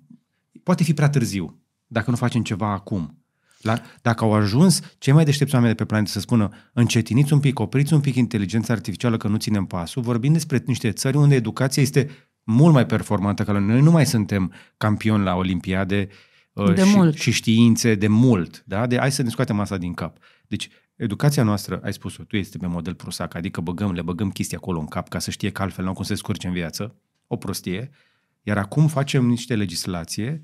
poate fi prea târziu dacă nu facem ceva acum. La, dacă au ajuns cei mai deștepți oameni de pe planetă să spună încetiniți un pic, opriți un pic inteligența artificială că nu ținem pasul, vorbim despre niște țări unde educația este mult mai performantă ca la noi. Noi nu mai suntem campioni la olimpiade uh, De și, mult. și științe de mult. Da? De, hai să ne scoatem asta din cap. Deci, educația noastră, ai spus-o, tu este pe model prusac, adică băgăm, le băgăm chestii acolo în cap ca să știe că altfel nu au cum să se scurce în viață. O prostie. Iar acum facem niște legislație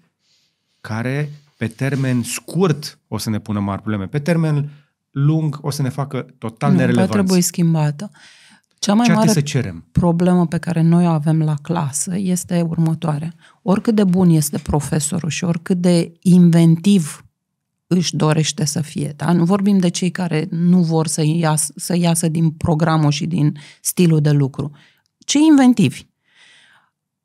care pe termen scurt o să ne pună mari probleme. Pe termen lung o să ne facă total nu, va nerelevanți. trebui schimbată. Cea mai Ce ar mare trebui să cerem? problemă pe care noi o avem la clasă este următoarea. Oricât de bun este profesorul și oricât de inventiv își dorește să fie, da? nu vorbim de cei care nu vor să iasă, să iasă din programul și din stilul de lucru. Cei inventivi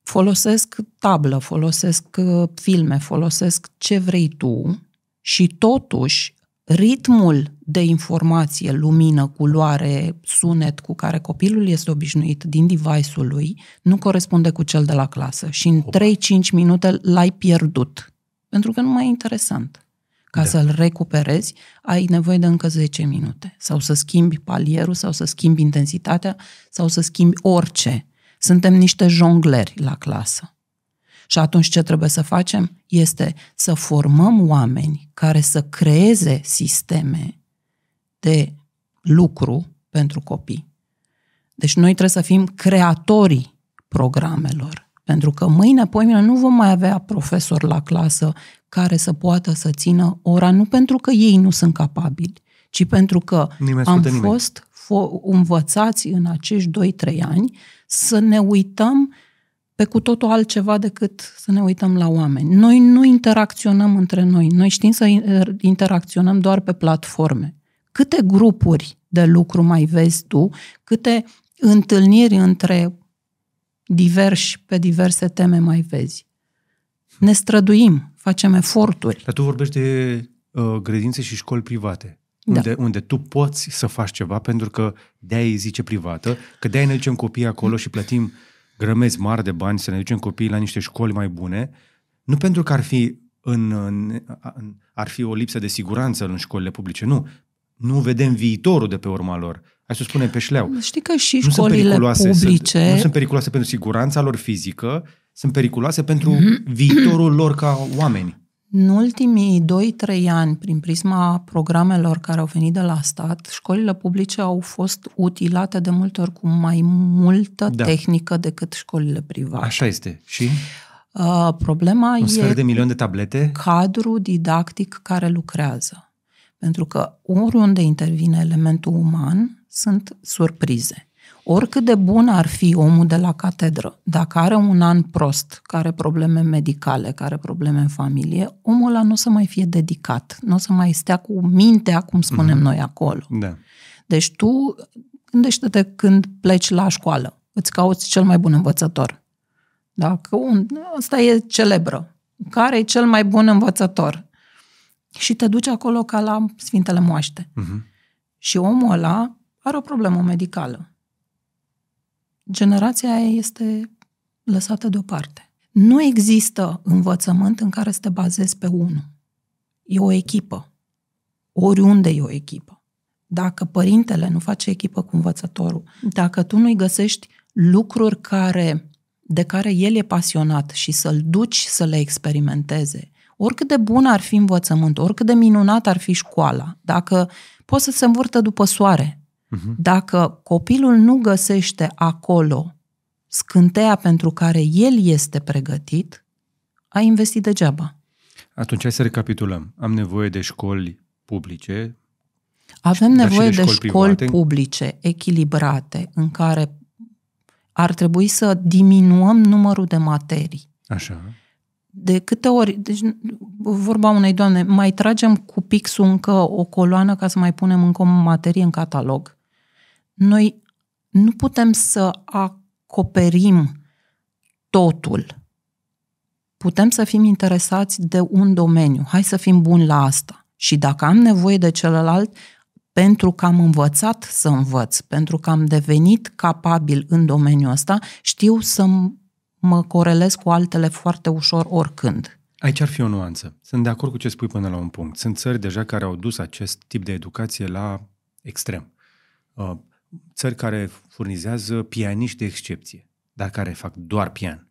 folosesc tablă, folosesc uh, filme, folosesc ce vrei tu și totuși ritmul de informație, lumină, culoare, sunet cu care copilul este obișnuit din device-ul lui nu corespunde cu cel de la clasă și în 3-5 minute l-ai pierdut. Pentru că nu mai e interesant. Ca Da. da. să-l recuperezi, ai nevoie de încă 10 minute. Sau să schimbi palierul, sau să schimbi intensitatea, sau să schimbi orice. Suntem niște jongleri la clasă. Și atunci ce trebuie să facem? Este să formăm oameni care să creeze sisteme de lucru pentru copii. Deci noi trebuie să fim creatorii programelor. Pentru că mâine, poimine, nu vom mai avea profesori la clasă care să poată să țină ora, nu pentru că ei nu sunt capabili, ci pentru că Nu-i mai am ascultă nimeni. fost fo- învățați în acești 2-3 ani să ne uităm pe cu totul altceva decât să ne uităm la oameni. Noi nu interacționăm între noi. Noi știm să in- interacționăm doar pe platforme. Câte grupuri de lucru mai vezi tu? Câte întâlniri între diversi pe diverse teme mai vezi? Ne străduim, facem eforturi. Dar tu vorbești de uh, grădințe și școli private. Da. Unde, unde tu poți să faci ceva pentru că de-aia îi zice privată, că de-aia ne ducem copiii acolo și plătim grămezi mari de bani să ne ducem copiii la niște școli mai bune, nu pentru că ar fi, în, în, în, ar fi o lipsă de siguranță în școlile publice, nu. nu vedem viitorul de pe urma lor. Hai să spunem pe șleau. Știi că și nu școlile sunt publice... Sunt, nu sunt periculoase pentru siguranța lor fizică, sunt periculoase pentru viitorul lor ca oameni. În ultimii 2-3 ani, prin prisma programelor care au venit de la stat, școlile publice au fost utilate de multe ori cu mai multă da. tehnică decât școlile private. Așa este. Și? Uh, problema Un e sfert de milion de tablete? cadrul didactic care lucrează. Pentru că oriunde intervine elementul uman, sunt surprize. Oricât de bun ar fi omul de la catedră, dacă are un an prost, care are probleme medicale, care are probleme în familie, omul ăla nu o să mai fie dedicat, nu o să mai stea cu mintea, cum spunem mm-hmm. noi acolo. Da. Deci tu gândește-te când pleci la școală, îți cauți cel mai bun învățător. Dacă un, asta e celebră. Care e cel mai bun învățător? Și te duci acolo ca la Sfintele Moaște. Mm-hmm. Și omul ăla are o problemă medicală generația aia este lăsată deoparte. Nu există învățământ în care să te bazezi pe unul. E o echipă. Oriunde e o echipă. Dacă părintele nu face echipă cu învățătorul, dacă tu nu-i găsești lucruri care, de care el e pasionat și să-l duci să le experimenteze, oricât de bun ar fi învățământ, oricât de minunat ar fi școala, dacă poți să se învârtă după soare, Uh-huh. Dacă copilul nu găsește acolo scânteia pentru care el este pregătit, a investit degeaba. Atunci hai să recapitulăm. Am nevoie de școli publice. Avem nevoie de, de școli, școli publice echilibrate în care ar trebui să diminuăm numărul de materii. Așa. De câte ori, deci vorba unei doamne, mai tragem cu pixul încă o coloană ca să mai punem încă o materie în catalog. Noi nu putem să acoperim totul. Putem să fim interesați de un domeniu. Hai să fim buni la asta. Și dacă am nevoie de celălalt, pentru că am învățat să învăț, pentru că am devenit capabil în domeniul ăsta, știu să mă corelez cu altele foarte ușor oricând. Aici ar fi o nuanță. Sunt de acord cu ce spui până la un punct. Sunt țări deja care au dus acest tip de educație la extrem. Uh, țări care furnizează pianiști de excepție, dar care fac doar pian.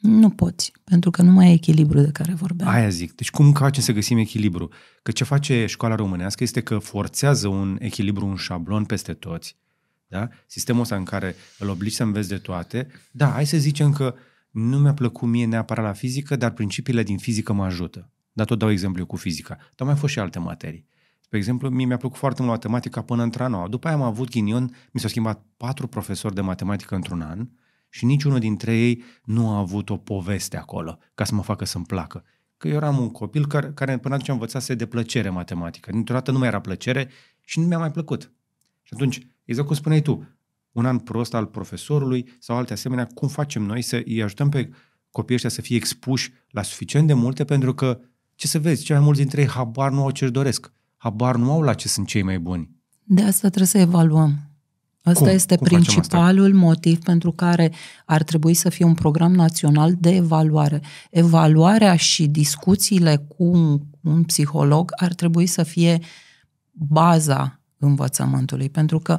Nu poți, pentru că nu mai e echilibru de care vorbeam. Aia zic. Deci cum facem să găsim echilibru? Că ce face școala românească este că forțează un echilibru, un șablon peste toți. Da? Sistemul ăsta în care îl obligi să înveți de toate. Da, hai să zicem că nu mi-a plăcut mie neapărat la fizică, dar principiile din fizică mă ajută. Dar tot dau exemplu cu fizica. Dar mai fost și alte materii. Spre exemplu, mie mi-a plăcut foarte mult matematica până într noua. După aia am avut ghinion, mi s-au schimbat patru profesori de matematică într-un an și niciunul dintre ei nu a avut o poveste acolo ca să mă facă să-mi placă. Că eu eram un copil care, care până atunci învățase de plăcere matematică. Dintr-o dată nu mai era plăcere și nu mi-a mai plăcut. Și atunci, exact cum spuneai tu, un an prost al profesorului sau alte asemenea, cum facem noi să îi ajutăm pe copiii ăștia să fie expuși la suficient de multe pentru că, ce să vezi, cei mai mulți dintre ei habar nu au ce-și doresc habar nu au la ce sunt cei mai buni. De asta trebuie să evaluăm. Asta Cum? este Cum principalul asta? motiv pentru care ar trebui să fie un program național de evaluare. Evaluarea și discuțiile cu un, un psiholog ar trebui să fie baza învățământului, pentru că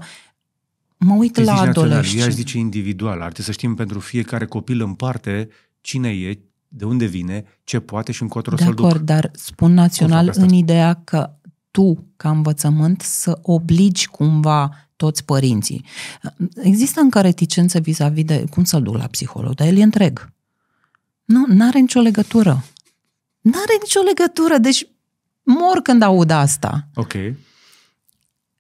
mă uit la adolescenți. Eu aș zice individual. Ar trebui să știm pentru fiecare copil în parte cine e, de unde vine, ce poate și încotro să-l duc. dar spun național în ideea că tu, ca învățământ, să obligi cumva toți părinții. Există încă reticență vis-a-vis de cum să-l duc la psiholog, dar el e întreg. Nu, n-are nicio legătură. N-are nicio legătură, deci mor când aud asta. Ok.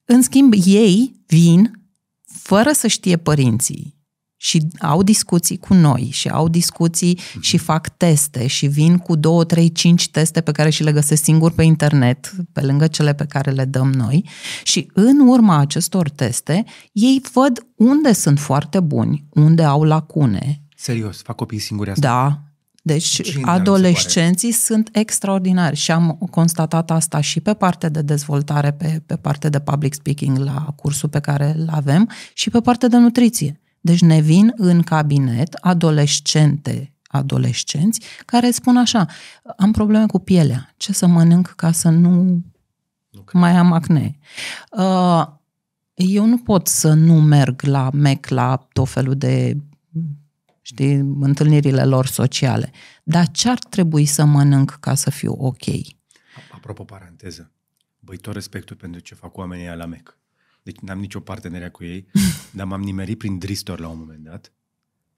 În schimb, ei vin fără să știe părinții și au discuții cu noi și au discuții mm-hmm. și fac teste și vin cu două, trei, cinci teste pe care și le găsesc singur pe internet, pe lângă cele pe care le dăm noi și în urma acestor teste ei văd unde sunt foarte buni, unde au lacune. Serios, fac copii singuri asta? Da, deci Ce adolescenții sunt extraordinari și am constatat asta și pe partea de dezvoltare, pe, pe partea de public speaking la cursul pe care îl avem și pe partea de nutriție. Deci ne vin în cabinet adolescente, adolescenți, care spun așa, am probleme cu pielea, ce să mănânc ca să nu Nu cred. mai am acne. Uh, eu nu pot să nu merg la MEC, la tot felul de știi, întâlnirile lor sociale. Dar ce ar trebui să mănânc ca să fiu ok? Apropo, paranteză. Băi, tot respectul pentru ce fac oamenii ăia la MEC. Deci n-am nicio parteneria cu ei, dar m-am nimerit prin Dristor la un moment dat.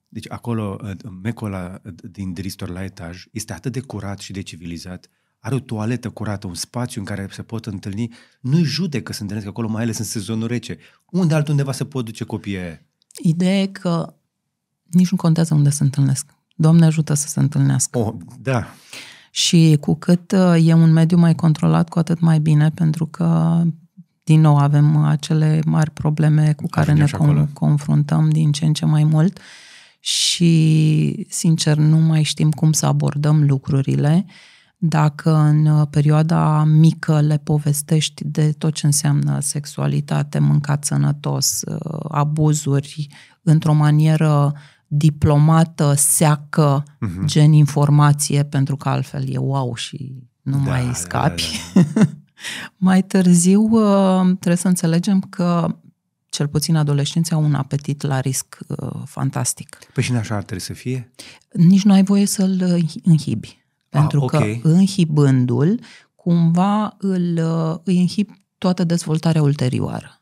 Deci acolo, uh, mecul ăla uh, din Dristor la etaj este atât de curat și de civilizat. Are o toaletă curată, un spațiu în care se pot întâlni. Nu-i judecă să întâlnesc acolo, mai ales în sezonul rece. Unde altundeva se pot duce copiii aia? Ideea e că nici nu contează unde se întâlnesc. Doamne ajută să se întâlnească. Oh, da. Și cu cât uh, e un mediu mai controlat, cu atât mai bine, pentru că, din nou, avem acele mari probleme cu care Ajungem ne și acolo. com- confruntăm din ce în ce mai mult și, sincer, nu mai știm cum să abordăm lucrurile. Dacă în uh, perioada mică le povestești de tot ce înseamnă sexualitate, mâncat sănătos, uh, abuzuri, într-o manieră diplomată, seacă, Mhm. gen informație, pentru că altfel e wow și nu Da, mai da, scapi. da, da. Mai târziu uh, trebuie să înțelegem că cel puțin adolescenții au un apetit la risc uh, fantastic. Păi și în așa ar trebui să fie? Nici nu ai voie să-l uh, înhibi. Pentru ok. că înhibându-l, cumva îl, uh, îi înhib toată dezvoltarea ulterioară.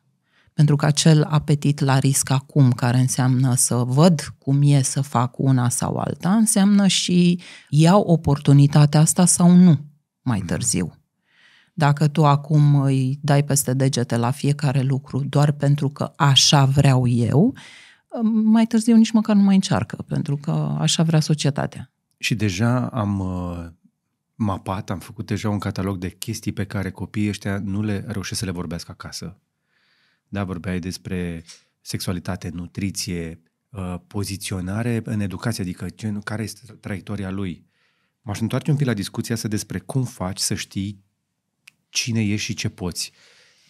Pentru că acel apetit la risc acum, care înseamnă să văd cum e să fac una sau alta, înseamnă și iau oportunitatea asta sau nu mai târziu. Dacă tu acum îi dai peste degete la fiecare lucru doar pentru că așa vreau eu, mai târziu nici măcar nu mai încearcă, pentru că așa vrea societatea. Și deja am uh, mapat, am făcut deja un catalog de chestii pe care copiii ăștia nu le reușesc să le vorbească acasă. Da, vorbeai despre sexualitate, nutriție, uh, poziționare în educație, adică gen, care este traiectoria lui. M-aș întoarce un pic la discuția asta despre cum faci să știi cine ești și ce poți.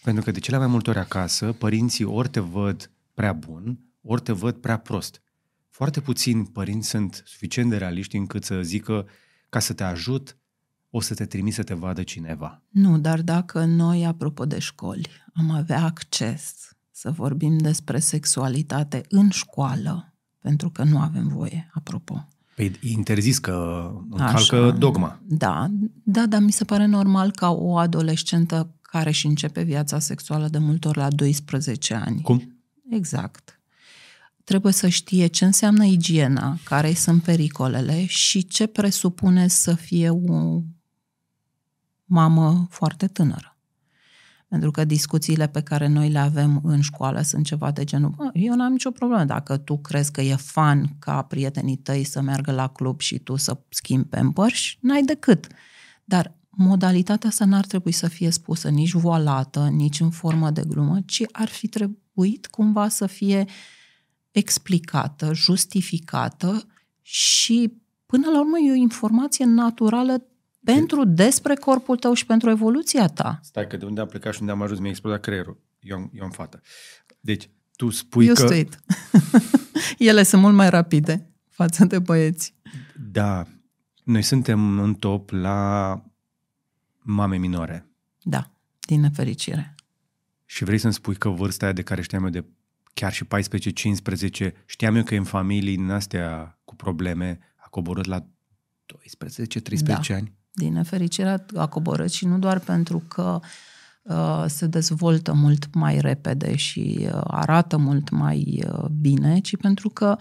Pentru că de cele mai multe ori acasă, părinții ori te văd prea bun, ori te văd prea prost. Foarte puțini părinți sunt suficient de realiști încât să zică ca să te ajut, o să te trimit să te vadă cineva. Nu, dar dacă noi, apropo de școli, am avea acces să vorbim despre sexualitate în școală, pentru că nu avem voie, apropo. Păi e interzis că încalcă Așa. dogma. Da, da, dar mi se pare normal ca o adolescentă care și începe viața sexuală de multe ori la 12 ani. Cum? Exact. Trebuie să știe ce înseamnă igiena, care sunt pericolele și ce presupune să fie o mamă foarte tânără. Pentru că discuțiile pe care noi le avem în școală sunt ceva de genul, "Bă, eu n-am nicio problemă dacă tu crezi că e fan ca prietenii tăi să meargă la club și tu să schimbi pe împărși, n-ai decât. Dar modalitatea asta n-ar trebui să fie spusă nici voalată, nici în formă de glumă, ci ar fi trebuit cumva să fie explicată, justificată și până la urmă e o informație naturală pentru despre corpul tău și pentru evoluția ta. Stai că de unde am plecat și unde am ajuns mi-a explodat creierul. Eu, am- eu am fată. Deci, tu spui You că... straight. Ele sunt mult mai rapide față de băieți. Da, noi suntem în top la mame minore. Da, din nefericire. Și vrei să-mi spui că vârsta aia de care știam eu de chiar și 14-15, știam eu că în familii din astea cu probleme a coborât la 12-13 Da. ani? Din nefericire a coborât și nu doar pentru că uh, se dezvoltă mult mai repede și uh, arată mult mai uh, bine, ci pentru că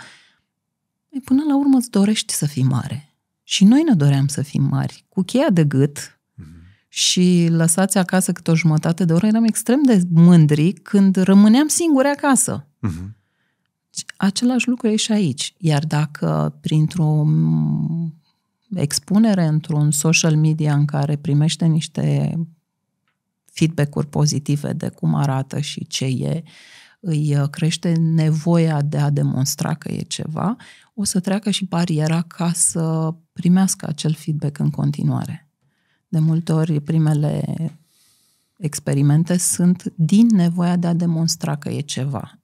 e, până la urmă îți dorești să fii mare. Și noi ne doream să fim mari. Cu cheia de gât și lăsați acasă câte o jumătate de oră, eram extrem de mândri când rămâneam singuri acasă. Mhm. Și Același lucru e și aici. Iar dacă printr-o m, expunere într-un social media în care primește niște feedback-uri pozitive de cum arată și ce e, îi uh, crește nevoia de a demonstra că e ceva, o să treacă și bariera ca să primească acel feedback în continuare. De multe ori, primele experimente sunt din nevoia de a demonstra că e ceva.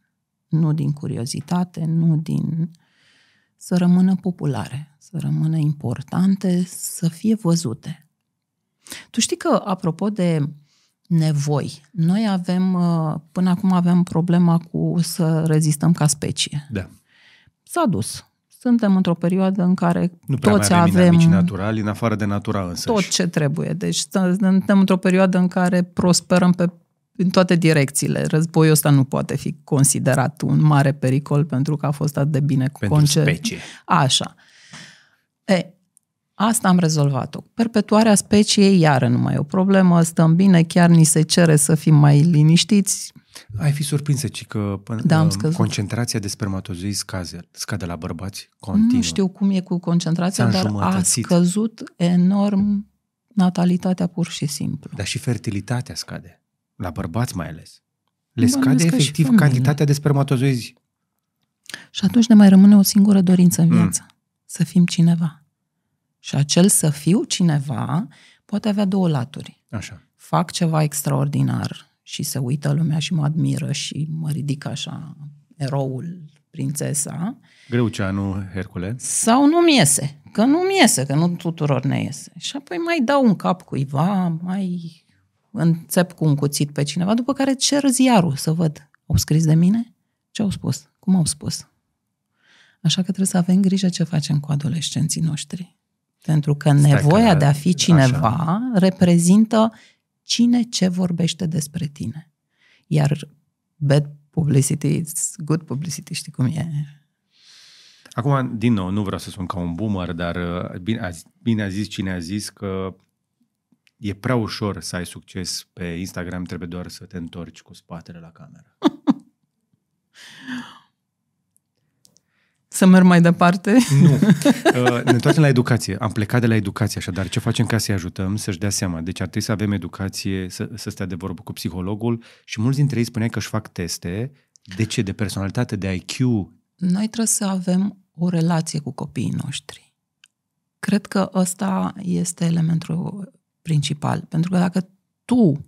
Nu din curiozitate, nu din... să rămână populare, să rămână importante, să fie văzute. Tu știi că, apropo de nevoi. Noi avem, uh, până acum aveam problema cu să rezistăm ca specie. Da. S-a dus. Suntem într-o perioadă în care Nu prea toți mai avem, avem inamici naturali, în afară de natura însă. tot ce trebuie. Deci suntem într-o perioadă în care prosperăm pe în toate direcțiile. Războiul ăsta nu poate fi considerat un mare pericol pentru că a fost atât de bine cu Pentru conce- specie. Așa. E, asta am rezolvat-o. Perpetuarea speciei, iară nu mai e o problemă, stăm bine, chiar ni se cere să fim mai liniștiți. Ai fi surprinsă, ci că până, Da, am uh, scăzut. concentrația de spermatozoi scade, scade la bărbați continuu. Nu știu cum e cu concentrația, S-a dar a înjumătățit. scăzut enorm natalitatea pur și simplu. Dar și fertilitatea scade. La bărbați mai ales. Le Bănuiesc scade că și efectiv femeile. cantitatea de spermatozoizi. Și atunci ne mai rămâne o singură dorință în Mm. viață. Să fim cineva. Și acel să fiu cineva poate avea două laturi. Așa. Fac ceva extraordinar și se uită lumea și mă admiră și mă ridic așa eroul, prințesa, Greuceanu, Hercule. sau nu-mi iese. Că nu-mi iese, că nu tuturor ne iese. Și apoi mai dau un cap cuiva, mai înțep cu un cuțit pe cineva, după care cer ziarul să văd. Au scris de mine? Ce au spus? Cum au spus? Așa că trebuie să avem grijă ce facem cu adolescenții noștri. Pentru că Stai nevoia că la- de a fi cineva reprezintă cine ce vorbește despre tine. Iar bad publicity is good publicity, știi cum e? Acum, din nou, nu vreau să spun ca un boomer, dar uh, bine a, bine a zis cine a zis că e prea ușor să ai succes pe Instagram, trebuie doar să te întorci cu spatele la cameră. Să merg mai departe? Nu. Uh, ne întoarcem la educație. Am plecat de la educație, așadar ce facem ca să-i ajutăm să-și dea seama? Deci ar trebui să avem educație, să, să stea de vorbă cu psihologul și mulți dintre ei spuneau că își fac teste. De ce? De personalitate, de IQ. Noi trebuie să avem o relație cu copiii noștri. Cred că ăsta este elementul principal. Pentru că dacă tu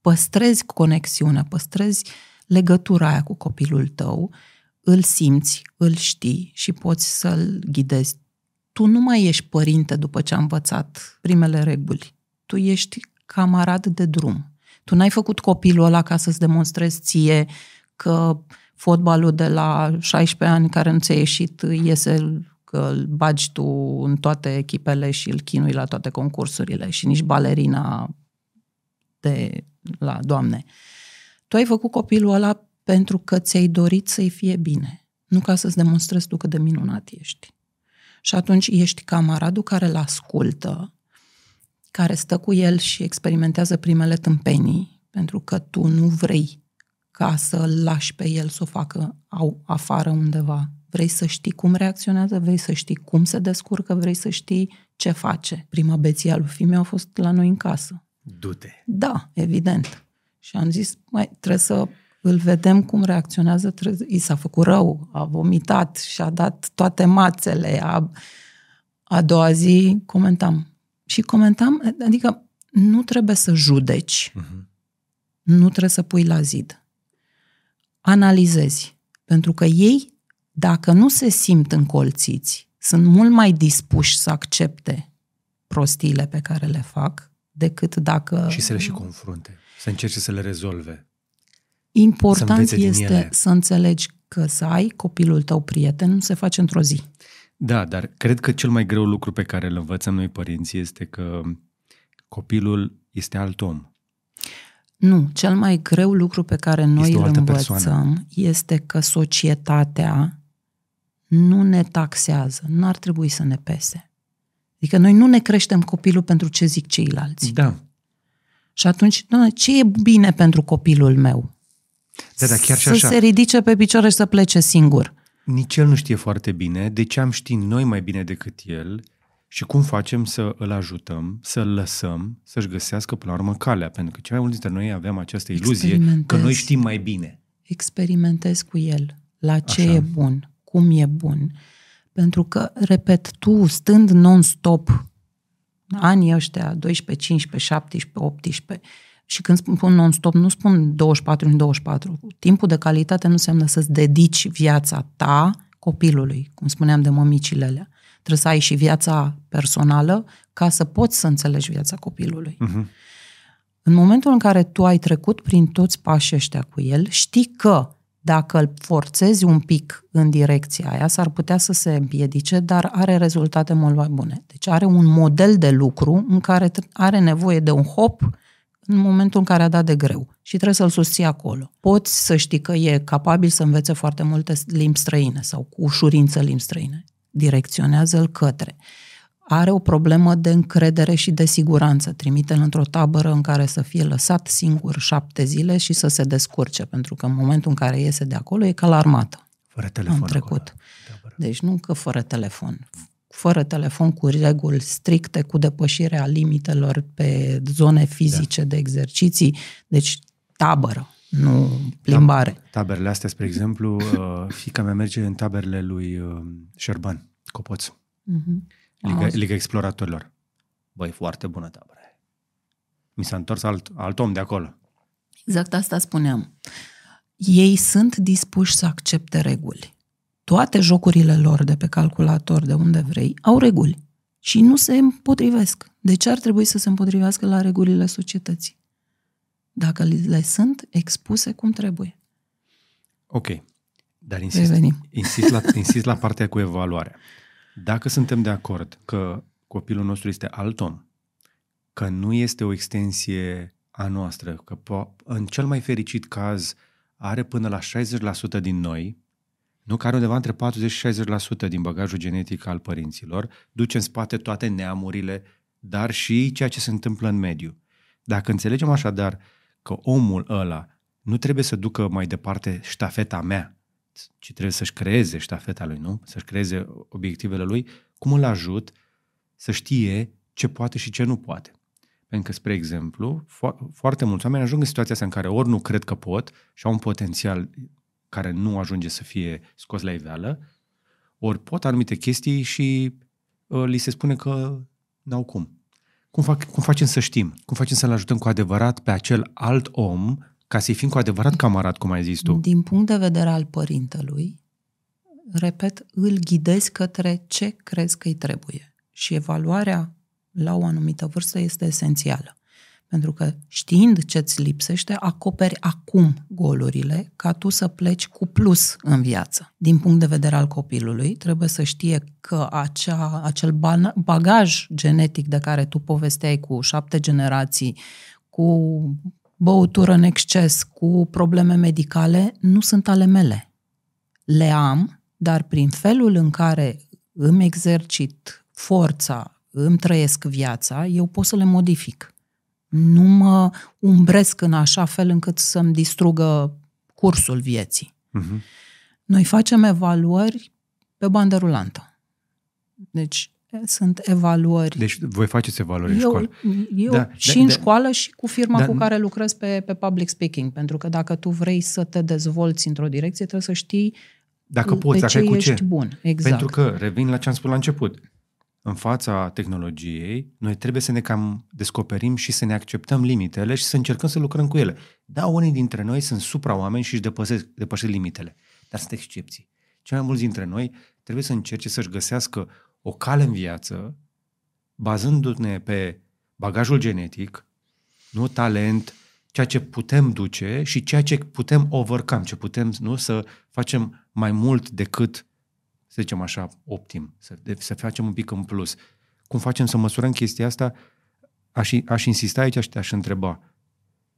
păstrezi conexiunea, păstrezi legătura aia cu copilul tău, îl simți, îl știi și poți să-l ghidezi. Tu nu mai ești părinte după ce a învățat primele reguli. Tu ești camarad de drum. Tu n-ai făcut copilul ăla ca să-ți demonstrezi ție că fotbalul de la 16 ani care nu ți-a ieșit iese că îl bagi tu în toate echipele și îl chinui la toate concursurile și nici balerina de la doamne. Tu ai făcut copilul ăla pentru că ți-ai dorit să-i fie bine, nu ca să-ți demonstrezi tu cât de minunat ești. Și atunci ești camaradul care îl ascultă, care stă cu el și experimentează primele tâmpenii, pentru că tu nu vrei ca să-l lași pe el să o facă au, afară undeva. Vrei să știi cum reacționează, vrei să știi cum se descurcă, vrei să știi ce face. Prima beție a lui Fime a fost la noi în casă. Du-te. Da, evident. Și am zis, mai trebuie să îl vedem cum reacționează, trebuie, i s-a făcut rău, a vomitat și a dat toate mațele. A, a doua zi comentam. Și comentam, adică nu trebuie să judeci, Uh-huh. nu trebuie să pui la zid. Analizezi. Pentru că ei, dacă nu se simt încolțiți, sunt mult mai dispuși să accepte prostiile pe care le fac decât dacă... Și să le și confrunte. Să încerce să le rezolve. Important învețe din este ele. să înțelegi că să ai copilul tău prieten nu se face într-o zi. Da, dar cred că cel mai greu lucru pe care îl învățăm noi părinții este că copilul este alt om. Nu, cel mai greu lucru pe care noi Este o îl altă învățăm persoană. este că societatea nu ne taxează, nu ar trebui să ne pese. Adică noi nu ne creștem copilul pentru ce zic ceilalți. Da. Și atunci, doamne, ce e bine pentru copilul meu? Da, da, chiar și să așa. se ridice pe picioare și să plece singur. Nici el nu știe foarte bine de ce am ști noi mai bine decât el și cum facem să îl ajutăm, să-l lăsăm, să-și găsească până la urmă calea. Pentru că cei mai mulți dintre noi avem această iluzie că Experimentezi. noi știm mai bine. experimentezi cu el, la ce Așa. e bun, cum e bun. Pentru că, repet, tu stând non-stop anii ăștia, 12, 15, 17, 18, și când spun non-stop, nu spun 24 în 24. Timpul de calitate nu înseamnă să-ți dedici viața ta copilului, cum spuneam de mămicile alea. Trebuie să ai și viața personală ca să poți să înțelegi viața copilului. Uh-huh. În momentul în care tu ai trecut prin toți pașii ăștia cu el, știi că dacă îl forțezi un pic în direcția aia, s-ar putea să se împiedice, dar are rezultate mult mai bune. Deci are un model de lucru în care are nevoie de un hop în momentul în care a dat de greu și trebuie să-l susții acolo. Poți să știi că e capabil să învețe foarte multe limbi străine sau cu ușurință limbi străine. Direcționează-l către are o problemă de încredere și de siguranță. Trimite-l într-o tabără în care să fie lăsat singur șapte zile și să se descurce, pentru că în momentul în care iese de acolo e ca la armată. Fără telefon Am trecut. Deci nu că fără telefon. Fără telefon, cu reguli stricte, cu depășirea limitelor pe zone fizice da. de exerciții. Deci tabără, nu plimbare. Taberele astea, spre exemplu, uh, fica mea merge în taberele lui uh, Șerban, Copoț. Uh-huh. Liga, Liga Exploratorilor. Băi, foarte bună tabără. Mi s-a întors alt, alt om de acolo. Exact asta spuneam. Ei sunt dispuși să accepte reguli. Toate jocurile lor de pe calculator, de unde vrei, au reguli. Și nu se împotrivesc. De ce ar trebui să se împotrivească la regulile societății? Dacă le sunt expuse cum trebuie. Ok. Dar insist, insist, la, insist la partea cu evaluarea. Dacă suntem de acord că copilul nostru este alt om, că nu este o extensie a noastră, că po- în cel mai fericit caz are până la 60% din noi, nu care undeva între 40 și 60% din bagajul genetic al părinților, duce în spate toate neamurile, dar și ceea ce se întâmplă în mediu. Dacă înțelegem așadar că omul ăla nu trebuie să ducă mai departe ștafeta mea, ci trebuie să-și creeze ștafeta lui, nu? Să-și creeze obiectivele lui, cum îl ajut să știe ce poate și ce nu poate. Pentru că, spre exemplu, fo- foarte mulți oameni ajung în situația asta în care ori nu cred că pot și au un potențial care nu ajunge să fie scos la iveală, ori pot anumite chestii și uh, li se spune că n-au cum. Cum, fac, cum facem să știm? Cum facem să-l ajutăm cu adevărat pe acel alt om ca să-i fim cu adevărat camarat, cum ai zis tu. Din punct de vedere al părintelui, repet, îl ghidezi către ce crezi că îi trebuie. Și evaluarea la o anumită vârstă este esențială. Pentru că știind ce îți lipsește, acoperi acum golurile ca tu să pleci cu plus în viață. Din punct de vedere al copilului, trebuie să știe că acea, acel bagaj genetic de care tu povesteai cu șapte generații, cu băutură în exces, cu probleme medicale, nu sunt ale mele. Le am, dar prin felul în care îmi exercit forța, îmi trăiesc viața, eu pot să le modific. Nu mă umbresc în așa fel încât să-mi distrugă cursul vieții. Uh-huh. Noi facem evaluări pe bandă rulantă. Deci sunt evaluări. Deci voi faceți evaluări eu, în școală. Eu da, și da, în da, școală și cu firma da, cu care lucrez pe, pe public speaking. Pentru că dacă tu vrei să te dezvolți într-o direcție, trebuie să știi dacă poți, dacă ce cu ești ce. bun. Exact. Pentru că, revin la ce am spus la început, în fața tehnologiei, noi trebuie să ne cam descoperim și să ne acceptăm limitele și să încercăm să lucrăm cu ele. Da, unii dintre noi sunt supra-oameni și își depășesc, depășesc limitele, dar sunt excepții. Cei mai mulți dintre noi trebuie să încerce să-și găsească o cale în viață, bazându-ne pe bagajul genetic, nu talent, ceea ce putem duce și ceea ce putem overcome, ce putem nu, să facem mai mult decât, să zicem așa, optim, să, de, să facem un pic în plus. Cum facem să măsurăm chestia asta? Aș, aș insista aici și te-aș întreba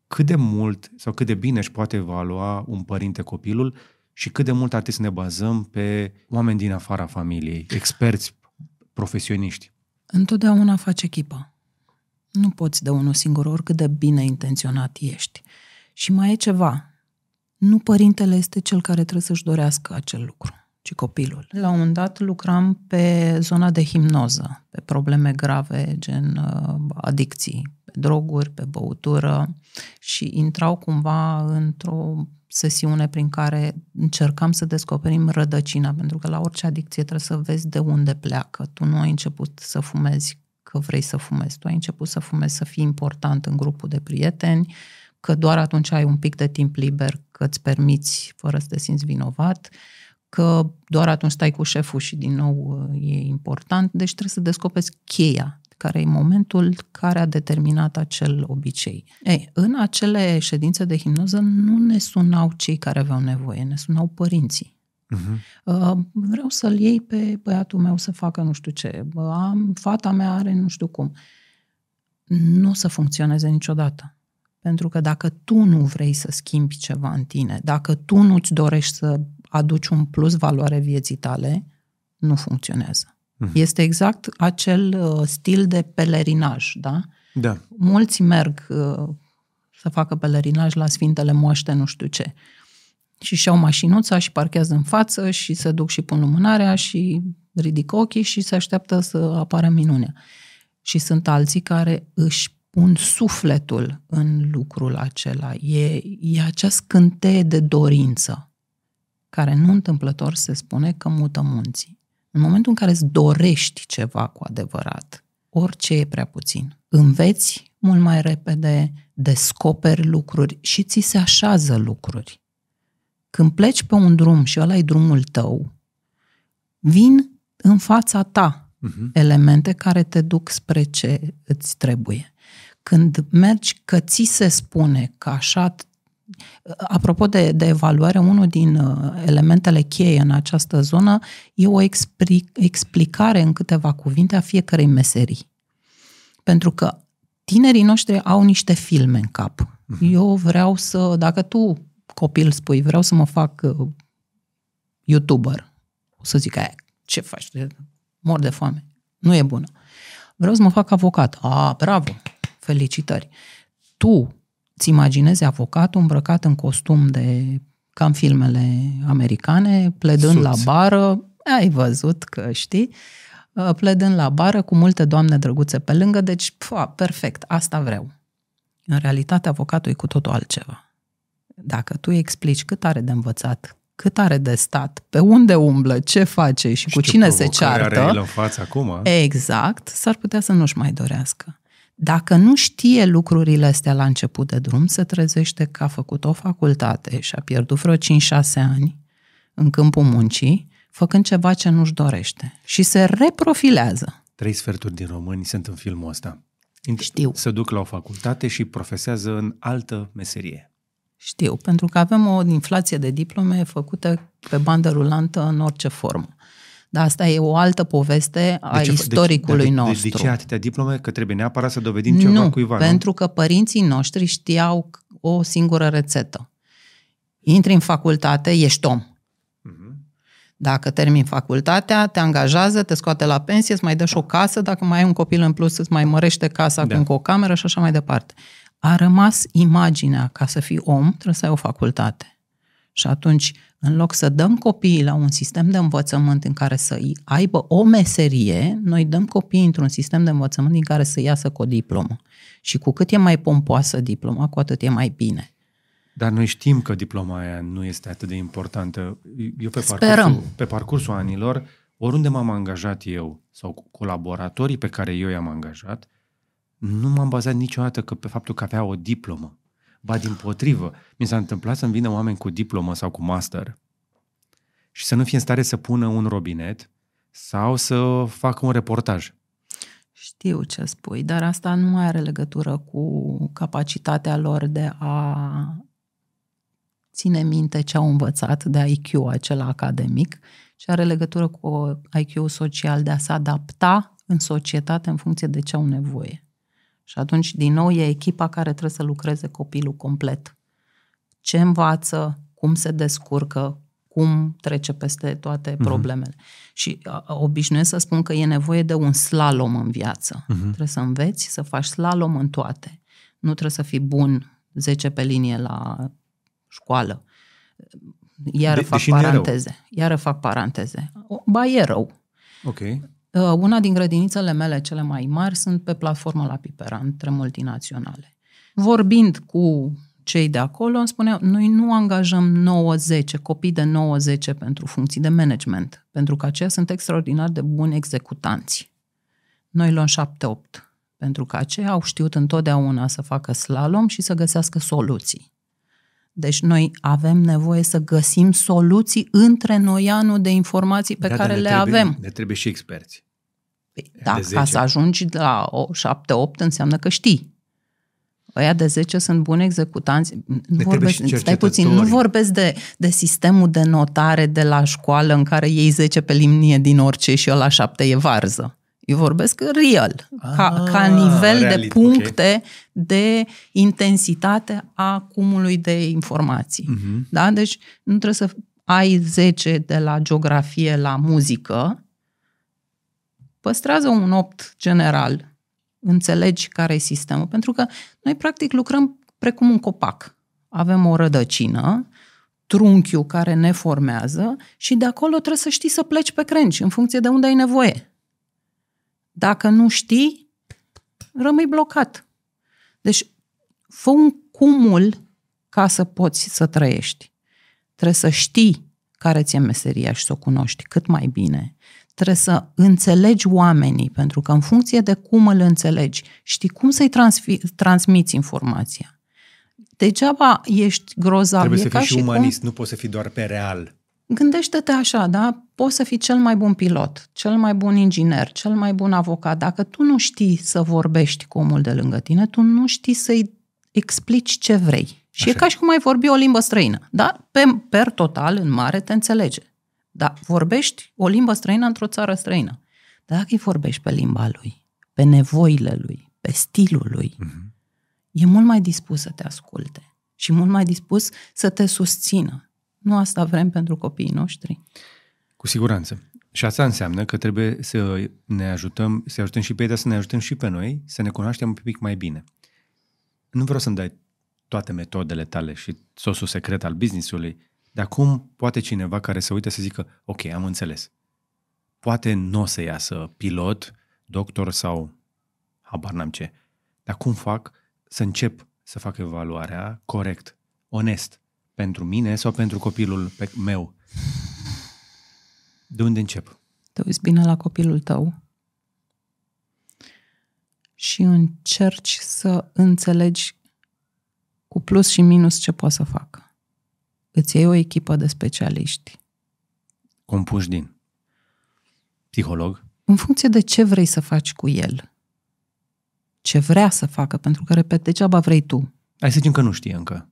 cât de mult sau cât de bine își poate evalua un părinte copilul și cât de mult ar trebui să ne bazăm pe oameni din afara familiei, experți, profesioniști. Întotdeauna faci echipă. Nu poți de unul singur, oricât de bine intenționat ești. Și mai e ceva. Nu părintele este cel care trebuie să-și dorească acel lucru, ci copilul. La un moment dat lucram pe zona de hipnoză, pe probleme grave, gen uh, adicții, pe droguri, pe băutură și intrau cumva într-o sesiune prin care încercam să descoperim rădăcina, pentru că la orice adicție trebuie să vezi de unde pleacă. Tu nu ai început să fumezi că vrei să fumezi, tu ai început să fumezi să fii important în grupul de prieteni, că doar atunci ai un pic de timp liber, că îți permiți fără să te simți vinovat, că doar atunci stai cu șeful și din nou e important, deci trebuie să descoperi cheia care e momentul care a determinat acel obicei. Ei, în acele ședințe de hipnoză nu ne sunau cei care aveau nevoie, ne sunau părinții. Uh-huh. Uh, vreau să-l iei pe băiatul meu să facă nu știu ce, am, fata mea are nu știu cum. Nu o să funcționeze niciodată. Pentru că dacă tu nu vrei să schimbi ceva în tine, dacă tu nu-ți dorești să aduci un plus valoare vieții tale, nu funcționează. Uh-huh. Este exact acel uh, stil de pelerinaj, da? Da. Mulți merg uh, să facă pelerinaj la Sfintele Moaște, nu știu ce. Și și-au mașinuța și parchează în față și se duc și pun lumânarea și ridică ochii și se așteaptă să apară minunea. Și sunt alții care își pun sufletul în lucrul acela. E, e acea scânteie de dorință, care nu întâmplător se spune că mută munții. În momentul în care îți dorești ceva cu adevărat, orice e prea puțin, înveți mult mai repede, descoperi lucruri și ți se așează lucruri. Când pleci pe un drum și ăla e drumul tău, vin în fața ta uh-huh. elemente care te duc spre ce îți trebuie. Când mergi că ți se spune că așa Apropo de, de evaluare, unul din uh, elementele cheie în această zonă e o expri, explicare în câteva cuvinte a fiecărei meserii. Pentru că tinerii noștri au niște filme în cap. Uh-huh. Eu vreau să, dacă tu, copil, spui, vreau să mă fac uh, YouTuber, o să zic, aia, ce faci? Mor de foame. Nu e bună. Vreau să mă fac avocat. A, bravo, felicitări. Tu îți imaginezi avocatul îmbrăcat în costum de cam filmele americane, pledând Suți. la bară, ai văzut că știi, uh, pledând la bară cu multe doamne drăguțe pe lângă, deci, pua, perfect, asta vreau. În realitate, avocatul e cu totul altceva. Dacă tu îi explici cât are de învățat, cât are de stat, pe unde umblă, ce face și cu cine se ceartă. Are el în față acum. Exact, s-ar putea să nu-și mai dorească. Dacă nu știe lucrurile astea la început de drum, se trezește că a făcut o facultate și a pierdut vreo 5-6 ani în câmpul muncii, făcând ceva ce nu-și dorește. Și se reprofilează. Trei sferturi din români sunt în filmul ăsta. Știu. Se duc la o facultate și profesează în altă meserie. Știu, pentru că avem o inflație de diplome făcută pe bandă rulantă în orice formă. Dar asta e o altă poveste a de ce, istoricului de, de, nostru. De, de ce atâtea diplome? Că trebuie neapărat să dovedim ceva nu, cuiva, nu? pentru că părinții noștri știau o singură rețetă. Intri în facultate, ești om. Uh-huh. Dacă termini facultatea, te angajează, te scoate la pensie, îți mai dă și o casă, dacă mai ai un copil în plus, îți mai mărește casa da. cu încă o cameră și așa mai departe. A rămas imaginea, ca să fii om, trebuie să ai o facultate. Și atunci, în loc să dăm copiii la un sistem de învățământ în care să aibă o meserie, noi dăm copiii într-un sistem de învățământ din care să iasă cu o diplomă. Și cu cât e mai pompoasă diploma, cu atât e mai bine. Dar noi știm că diploma aia nu este atât de importantă. Eu pe parcursul, pe parcursul anilor, oriunde m-am angajat eu sau colaboratorii pe care eu i-am angajat, nu m-am bazat niciodată că pe faptul că avea o diplomă. Ba din potrivă, mi s-a întâmplat să-mi vină oameni cu diplomă sau cu master și să nu fie în stare să pună un robinet sau să facă un reportaj. Știu ce spui, dar asta nu mai are legătură cu capacitatea lor de a ține minte ce au învățat de IQ acela academic, ci are legătură cu IQ social de a se adapta în societate în funcție de ce au nevoie. Și atunci, din nou, e echipa care trebuie să lucreze copilul complet. Ce învață, cum se descurcă, cum trece peste toate uh-huh. problemele. Și a, obișnuiesc să spun că e nevoie de un slalom în viață. Uh-huh. Trebuie să înveți să faci slalom în toate. Nu trebuie să fii bun 10 pe linie la școală. Iară de, fac paranteze. Iară fac paranteze. Ba, e rău. Ok. Uh, una din grădinițele mele cele mai mari sunt pe platformă la Pipera, între multinaționale. Vorbind cu cei de acolo, îmi spuneau, noi nu angajăm 9-10, copii de 9-10 pentru funcții de management, pentru că aceia sunt extraordinar de buni executanți. Noi luăm 7-8, pentru că aceia au știut întotdeauna să facă slalom și să găsească soluții. Deci noi avem nevoie să găsim soluții între noianul de informații pe da, care le trebuie, avem. Ne trebuie și experți. Păi, dacă ca să ajungi la 7-8 înseamnă că știi. Ăia de 10 sunt buni executanți. Nu vorbesc, stai puțin, nu vorbesc de, de sistemul de notare de la școală în care iei 10 pe limnie din orice și la 7 e varză. Eu vorbesc real, ah, ca, ca nivel realit, de puncte okay. de intensitate a cumului de informații. Uh-huh. Da? Deci nu trebuie să ai 10 de la geografie la muzică, păstrează un 8 general, înțelegi care e sistemul, pentru că noi practic lucrăm precum un copac. Avem o rădăcină, trunchiul care ne formează și de acolo trebuie să știi să pleci pe crengi în funcție de unde ai nevoie. Dacă nu știi, rămâi blocat. Deci, fă un cumul ca să poți să trăiești. Trebuie să știi care ți-e meseria și să o cunoști cât mai bine. Trebuie să înțelegi oamenii, pentru că în funcție de cum îl înțelegi, știi cum să-i transfi- transmiți informația. Degeaba ești grozav. Trebuie să fii și umanist, cum... nu poți să fii doar pe real. Gândește-te așa, da? Poți să fii cel mai bun pilot, cel mai bun inginer, cel mai bun avocat. Dacă tu nu știi să vorbești cu omul de lângă tine, tu nu știi să-i explici ce vrei. Și Așa. e ca și cum ai vorbi o limbă străină. Da? Pe, per total, în mare, te înțelege. Da, vorbești o limbă străină într-o țară străină. Dar dacă îi vorbești pe limba lui, pe nevoile lui, pe stilul lui, uh-huh. e mult mai dispus să te asculte și mult mai dispus să te susțină. Nu asta vrem pentru copiii noștri. Cu siguranță. Și asta înseamnă că trebuie să ne ajutăm, să ajutăm și pe ei, dar să ne ajutăm și pe noi, să ne cunoaștem un pic mai bine. Nu vreau să-mi dai toate metodele tale și sosul secret al business-ului, dar cum poate cineva care să uite să zică, ok, am înțeles. Poate nu o să iasă pilot, doctor sau habar n-am ce. Dar cum fac să încep să fac evaluarea corect, onest, pentru mine sau pentru copilul meu? De unde încep? Te uiți bine la copilul tău și încerci să înțelegi cu plus și minus ce poate să facă. Îți iei o echipă de specialiști. Compuși din psiholog? În funcție de ce vrei să faci cu el. Ce vrea să facă, pentru că, repet, degeaba vrei tu. Hai să zicem că nu știe încă.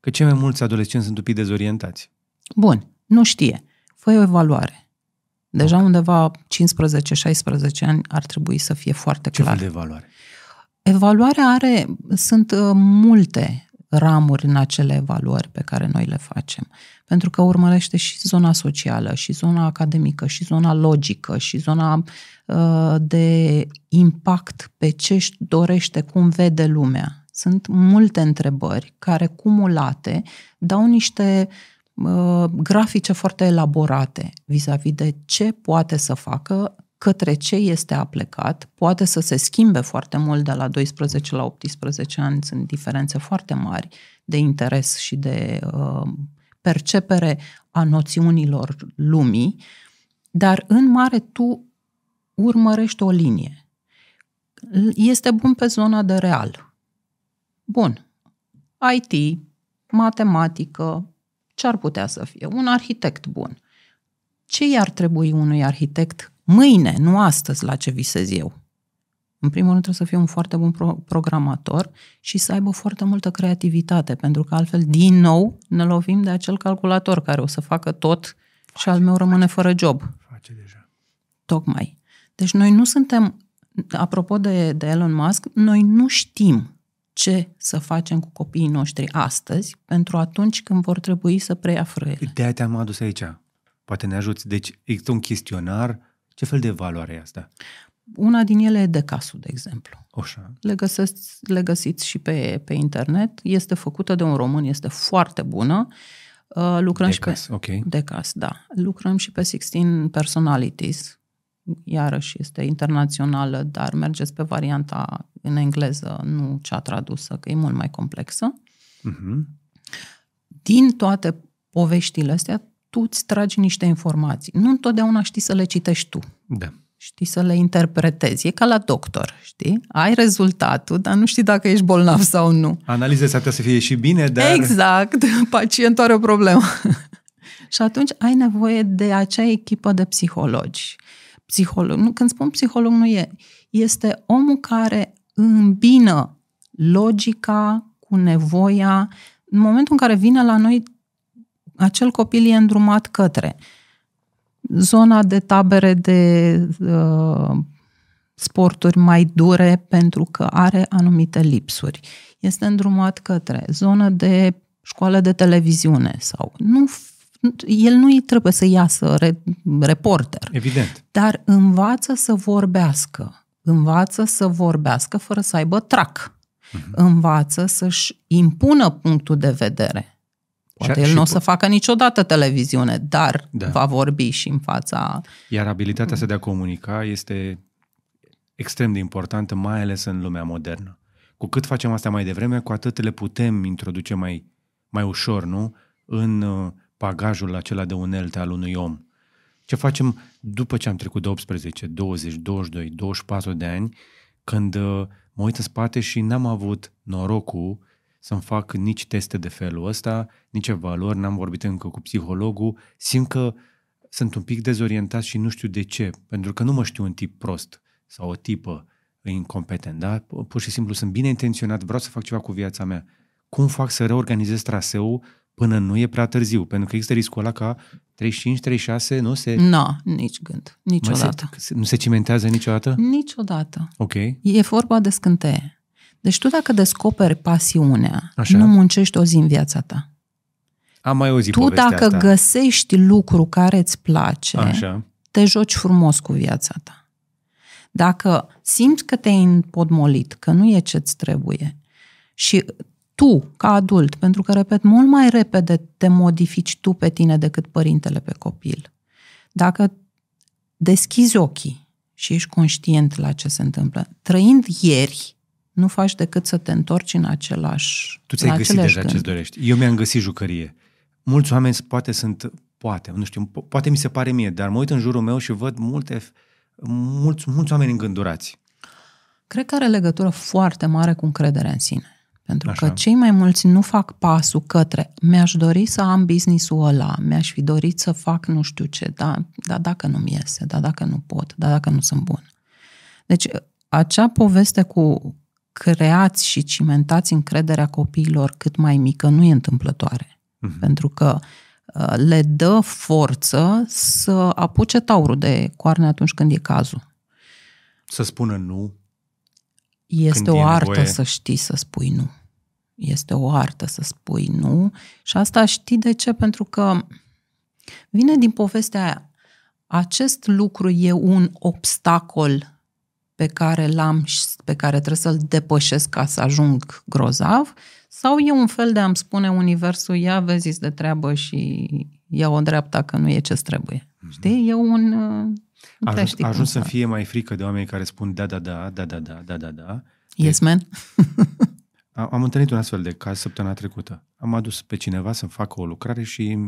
Că cei mai mulți adolescenți sunt un pic dezorientați. Bun, nu știe. Fă o evaluare. Deja okay. undeva 15-16 ani ar trebui să fie foarte Ce clar. Ce fel de evaluare? Evaluarea are, sunt uh, multe ramuri în acele evaluări pe care noi le facem. Pentru că urmărește și zona socială, și zona academică, și zona logică, și zona uh, de impact pe ce își dorește, cum vede lumea. Sunt multe întrebări care, cumulate, dau niște uh, grafice foarte elaborate vis-a-vis de ce poate să facă către ce este aplecat, poate să se schimbe foarte mult de la 12 la 18 ani, sunt diferențe foarte mari de interes și de uh, percepere a noțiunilor lumii, dar în mare tu urmărești o linie. Este bun pe zona de real. Bun. IT, matematică, ce ar putea să fie? Un arhitect bun. Ce i-ar trebui unui arhitect mâine, nu astăzi, la ce visez eu. În primul rând trebuie să fie un foarte bun pro- programator și să aibă foarte multă creativitate, pentru că altfel, din nou, ne lovim de acel calculator care o să facă tot face, și al meu rămâne face, fără job. Face deja. Tocmai. Deci noi nu suntem, apropo de, de Elon Musk, noi nu știm ce să facem cu copiii noștri astăzi pentru atunci când vor trebui să preia frâiele. De-aia te-am adus aici. Poate ne ajuți. Deci există un chestionar ce fel de valoare e asta? Una din ele e decasul, de exemplu. Așa. Le, găsesc, le găsiți și pe, pe internet. Este făcută de un român, este foarte bună. Uh, lucrăm Decas, și pe, ok. Decas, da. Lucrăm și pe 16 Personalities. Iarăși este internațională, dar mergeți pe varianta în engleză, nu cea tradusă, că e mult mai complexă. Uh-huh. Din toate poveștile astea, tu îți tragi niște informații. Nu întotdeauna știi să le citești tu. Da. Știi să le interpretezi. E ca la doctor, știi? Ai rezultatul, dar nu știi dacă ești bolnav sau nu. Analiza s-ar să fie și bine, dar... Exact. Pacientul are o problemă. și atunci ai nevoie de acea echipă de psihologi psiholog. Nu, când spun psiholog, nu e. Este omul care îmbină logica cu nevoia. În momentul în care vine la noi, acel copil e îndrumat către zona de tabere de uh, sporturi mai dure pentru că are anumite lipsuri. Este îndrumat către zonă de școală de televiziune sau nu el nu îi trebuie să iasă re, reporter. Evident. Dar învață să vorbească. Învață să vorbească fără să aibă trac. Uh-huh. Învață să-și impună punctul de vedere. Poate și, el nu o să facă niciodată televiziune, dar da. va vorbi și în fața... Iar abilitatea asta de a comunica este extrem de importantă, mai ales în lumea modernă. Cu cât facem asta mai devreme, cu atât le putem introduce mai, mai ușor, nu? În uh, bagajul acela de unelte al unui om. Ce facem după ce am trecut de 18, 20, 22, 24 de ani, când uh, mă uit în spate și n-am avut norocul să-mi fac nici teste de felul ăsta, nici valori, n-am vorbit încă cu psihologul, simt că sunt un pic dezorientat și nu știu de ce, pentru că nu mă știu un tip prost sau o tipă incompetent, da? Pur și simplu sunt bine intenționat, vreau să fac ceva cu viața mea. Cum fac să reorganizez traseul până nu e prea târziu? Pentru că există riscul ăla ca 35-36 nu se... Nu, no, nici gând, niciodată. Se, nu se cimentează niciodată? Niciodată. Ok. E vorba de scânteie. Deci tu dacă descoperi pasiunea, Așa. nu muncești o zi în viața ta. Am mai auzit Tu dacă asta. găsești lucru care îți place, Așa. te joci frumos cu viața ta. Dacă simți că te-ai împodmolit, că nu e ce-ți trebuie și tu, ca adult, pentru că, repet, mult mai repede te modifici tu pe tine decât părintele pe copil. Dacă deschizi ochii și ești conștient la ce se întâmplă, trăind ieri, nu faci decât să te întorci în același Tu ți-ai găsit deja ce-ți dorești. Eu mi-am găsit jucărie. Mulți oameni poate sunt, poate, nu știu, poate mi se pare mie, dar mă uit în jurul meu și văd multe, mulți, mulți oameni îngândurați. Cred că are legătură foarte mare cu încrederea în sine. Pentru Așa. că cei mai mulți nu fac pasul către mi-aș dori să am business-ul ăla, mi-aș fi dorit să fac nu știu ce, dar da, dacă nu-mi iese, da, dacă nu pot, da, dacă nu sunt bun. Deci acea poveste cu creați și cimentați încrederea copiilor cât mai mică nu e întâmplătoare. Uh-huh. Pentru că uh, le dă forță să apuce taurul de coarne atunci când e cazul. Să spună nu. Este o artă nevoie. să știi să spui nu. Este o artă să spui nu. Și asta știi de ce? Pentru că vine din povestea aia. Acest lucru e un obstacol pe care l-am și pe care trebuie să-l depășesc ca să ajung grozav sau e un fel de a-mi spune universul ia vezi de treabă și ia o dreapta că nu e ce trebuie. Mm-hmm. Știi? E un... A ajuns, ajuns să fie mai frică de oameni care spun da, da, da, da, da, da, da, da, da. Yes, man. am, am întâlnit un astfel de caz săptămâna trecută. Am adus pe cineva să facă o lucrare și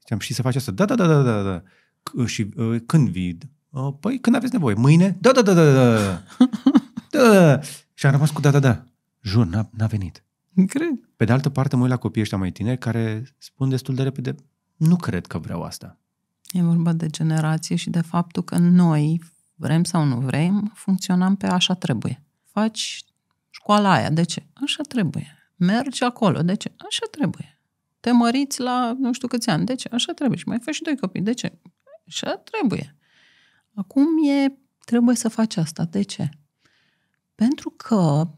ziceam, și să faci asta? Da, da, da, da, da, da. Și uh, când vii? Uh, păi când aveți nevoie? Mâine? Da, da, da, da, da. da. da. Și am rămas cu da, da, da. Jur, n-a, n-a venit. Cred. Pe de altă parte, mă uit la copiii ăștia mai tineri care spun destul de repede, nu cred că vreau asta. E vorba de generație și de faptul că noi, vrem sau nu vrem, funcționăm pe așa trebuie. Faci școala aia, de ce? Așa trebuie. Mergi acolo, de ce? Așa trebuie. Te măriți la nu știu câți ani, de ce? Așa trebuie. Și mai faci și doi copii, de ce? Așa trebuie. Acum e, trebuie să faci asta. De ce? Pentru că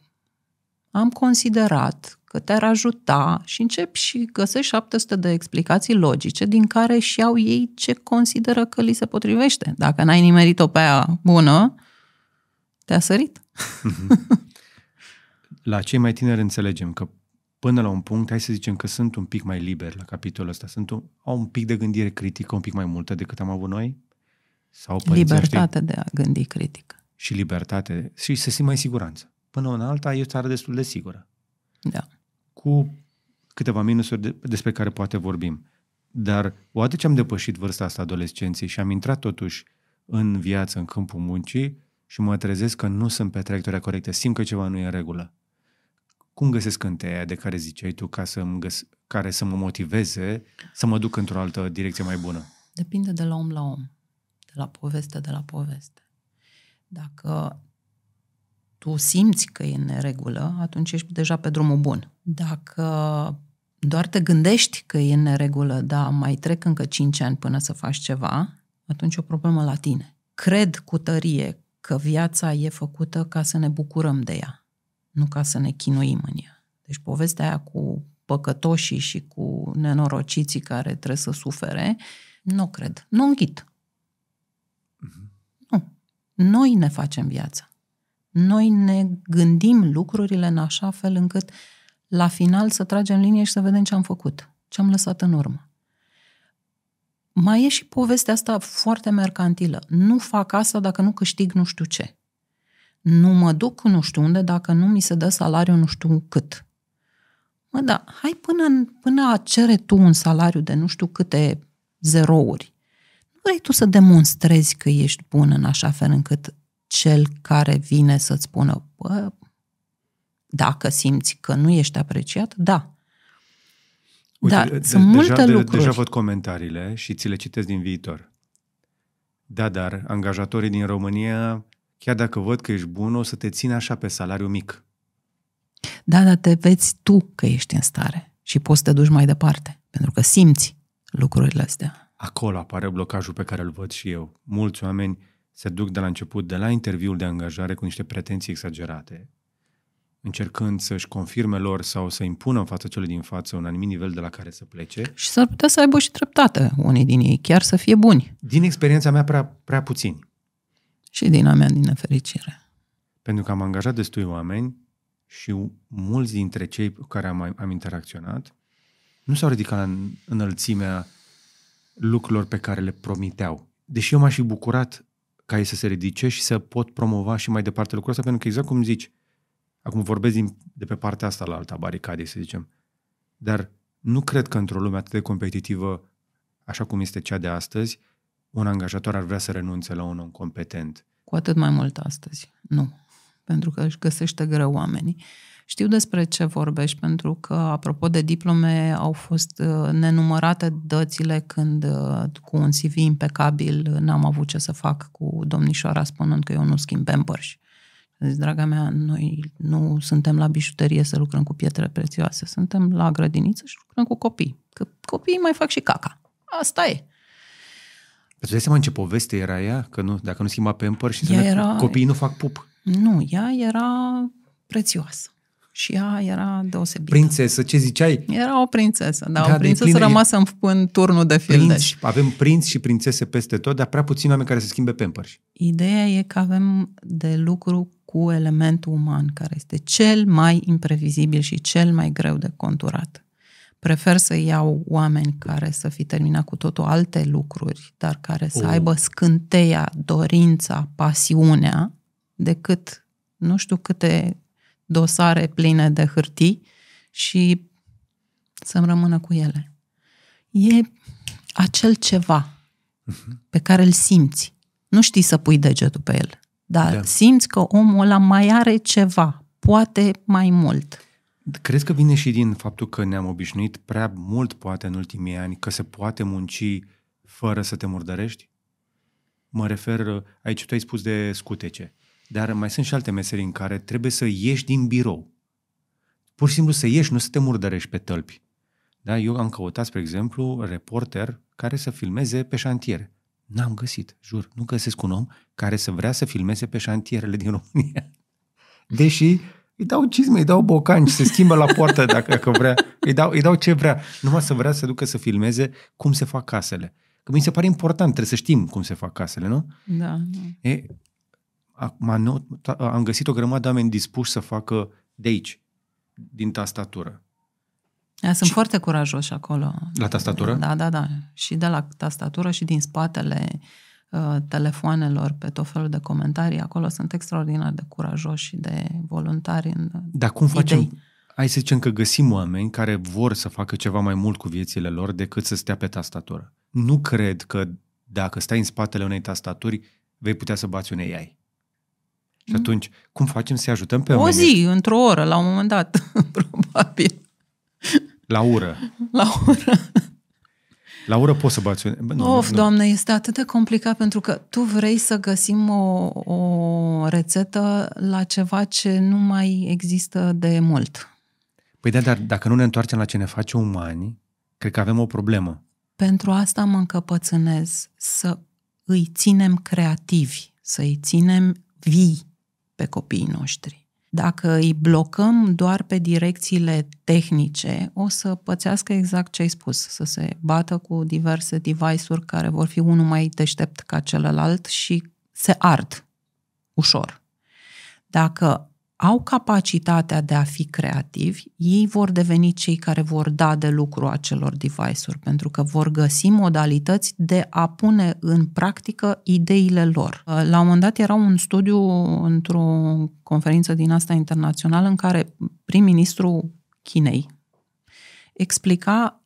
am considerat că te-ar ajuta și încep și găsești 700 de explicații logice din care și au ei ce consideră că li se potrivește. Dacă n-ai nimerit-o pe aia bună, te-a sărit. La cei mai tineri înțelegem că până la un punct, hai să zicem că sunt un pic mai liber la capitolul ăsta, sunt un, au un pic de gândire critică, un pic mai multă decât am avut noi, sau Libertate de a gândi critic. Și libertate. Și să simt mai siguranță. Până în alta e o țară destul de sigură. Da. Cu câteva minusuri de, despre care poate vorbim. Dar odată ce am depășit vârsta asta adolescenței și am intrat totuși în viață, în câmpul muncii și mă trezesc că nu sunt pe traiectoria corectă, simt că ceva nu e în regulă. Cum găsesc cânteia de care ziceai tu ca să găs- care să mă motiveze să mă duc într-o altă direcție mai bună? Depinde de la om la om la poveste de la poveste. Dacă tu simți că e în neregulă, atunci ești deja pe drumul bun. Dacă doar te gândești că e în neregulă, dar mai trec încă 5 ani până să faci ceva, atunci e o problemă la tine. Cred cu tărie că viața e făcută ca să ne bucurăm de ea, nu ca să ne chinuim în ea. Deci povestea aia cu păcătoșii și cu nenorociții care trebuie să sufere, nu cred. Nu înghit. Mm-hmm. Nu. Noi ne facem viața. Noi ne gândim lucrurile în așa fel încât la final să tragem linie și să vedem ce am făcut, ce am lăsat în urmă. Mai e și povestea asta foarte mercantilă. Nu fac asta dacă nu câștig nu știu ce. Nu mă duc nu știu unde dacă nu mi se dă salariu nu știu cât. Mă, da, hai până, până a cere tu un salariu de nu știu câte zerouri. Nu vrei tu să demonstrezi că ești bun în așa fel încât cel care vine să-ți spună, bă, dacă simți că nu ești apreciat, da. Uite, da, de, sunt deja, multe de, lucruri. Deja văd comentariile și ți le citesc din viitor. Da, dar angajatorii din România, chiar dacă văd că ești bun, o să te țină așa pe salariu mic. Da, dar te vezi tu că ești în stare și poți să te duci mai departe, pentru că simți lucrurile astea. Acolo apare blocajul pe care îl văd și eu. Mulți oameni se duc de la început, de la interviul de angajare cu niște pretenții exagerate, încercând să-și confirme lor sau să impună în fața celui din față un anumit nivel de la care să plece. Și s-ar putea să aibă și dreptate unii din ei, chiar să fie buni. Din experiența mea, prea, prea puțini. Și din a mea, din nefericire. Pentru că am angajat destui oameni și mulți dintre cei cu care am, am interacționat nu s-au ridicat la înălțimea lucrurilor pe care le promiteau. Deși eu m-aș fi bucurat ca ei să se ridice și să pot promova și mai departe lucrul ăsta, pentru că exact cum zici, acum vorbesc din, de pe partea asta la alta baricadei, să zicem, dar nu cred că într-o lume atât de competitivă, așa cum este cea de astăzi, un angajator ar vrea să renunțe la un om competent. Cu atât mai mult astăzi. Nu. Pentru că își găsește greu oamenii. Știu despre ce vorbești, pentru că, apropo de diplome, au fost uh, nenumărate dățile când, uh, cu un CV impecabil, n-am avut ce să fac cu domnișoara spunând că eu nu schimb pampers. Zis, draga mea, noi nu suntem la bijuterie să lucrăm cu pietre prețioase, suntem la grădiniță și lucrăm cu copii. Că copiii mai fac și caca. Asta e. Îți dai seama în ce poveste era ea? Că nu, dacă nu schimba pampers și era... copiii nu fac pup. Nu, ea era prețioasă. Și ea era deosebită. Prințesă, ce ziceai? Era o prințesă, da, da o prințesă plină, rămasă în, în turnul de fildeș. Prinț, avem prinți și prințese peste tot, dar prea puțini oameni care să schimbe pampers. Ideea e că avem de lucru cu elementul uman, care este cel mai imprevizibil și cel mai greu de conturat. Prefer să iau oameni care să fi terminat cu totul alte lucruri, dar care să oh. aibă scânteia, dorința, pasiunea, decât nu știu câte dosare pline de hârtii și să-mi rămână cu ele. E acel ceva uh-huh. pe care îl simți. Nu știi să pui degetul pe el, dar da. simți că omul ăla mai are ceva, poate mai mult. Crezi că vine și din faptul că ne-am obișnuit prea mult, poate, în ultimii ani, că se poate munci fără să te murdărești? Mă refer, aici tu ai spus de scutece. Dar mai sunt și alte meserii în care trebuie să ieși din birou. Pur și simplu să ieși, nu să te murdărești pe tălpi. Da? Eu am căutat, spre exemplu, reporter care să filmeze pe șantiere. N-am găsit, jur. Nu găsesc un om care să vrea să filmeze pe șantierele din România. Deși îi dau cizme, îi dau bocanci, se schimbă la poartă dacă, dacă vrea, îi dau, îi dau ce vrea. Numai să vrea să ducă să filmeze cum se fac casele. Că mi se pare important, trebuie să știm cum se fac casele, nu? Da. E, Acum am găsit o grămadă de oameni dispuși să facă de aici, din tastatură. Ea, sunt și... foarte curajoși acolo. La tastatură? Da, da, da. Și de la tastatură și din spatele uh, telefoanelor pe tot felul de comentarii. Acolo sunt extraordinar de curajoși și de voluntari în Dar cum facem? Idei. Hai să zicem că găsim oameni care vor să facă ceva mai mult cu viețile lor decât să stea pe tastatură. Nu cred că dacă stai în spatele unei tastaturi, vei putea să bați unei ai. Și atunci, cum facem să ajutăm pe oameni? O zi, într-o oră, la un moment dat, probabil. La ură. La ură. La ură poți să bați... Nu, of, nu. doamne, este atât de complicat pentru că tu vrei să găsim o, o rețetă la ceva ce nu mai există de mult. Păi da, dar dacă nu ne întoarcem la ce ne face umani, cred că avem o problemă. Pentru asta mă încăpățânez să îi ținem creativi, să îi ținem vii pe copiii noștri. Dacă îi blocăm doar pe direcțiile tehnice, o să pățească exact ce ai spus, să se bată cu diverse device-uri care vor fi unul mai deștept ca celălalt și se ard ușor. Dacă au capacitatea de a fi creativi, ei vor deveni cei care vor da de lucru acelor device-uri, pentru că vor găsi modalități de a pune în practică ideile lor. La un moment dat era un studiu într-o conferință din asta internațională în care prim-ministru Chinei explica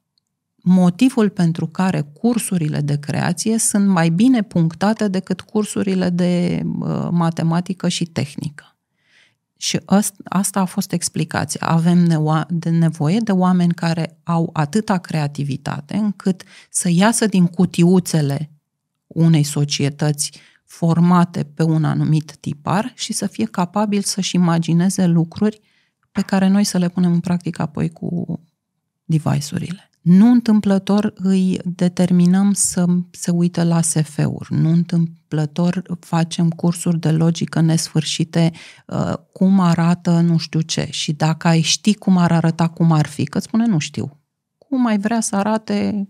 motivul pentru care cursurile de creație sunt mai bine punctate decât cursurile de uh, matematică și tehnică. Și asta a fost explicația. Avem de nevoie de oameni care au atâta creativitate încât să iasă din cutiuțele unei societăți formate pe un anumit tipar și să fie capabil să-și imagineze lucruri pe care noi să le punem în practică apoi cu device-urile. Nu întâmplător îi determinăm să se uite la SF-uri, nu întâmplător facem cursuri de logică nesfârșite, uh, cum arată nu știu ce. Și dacă ai ști cum ar arăta, cum ar fi, că spune nu știu. Cum ai vrea să arate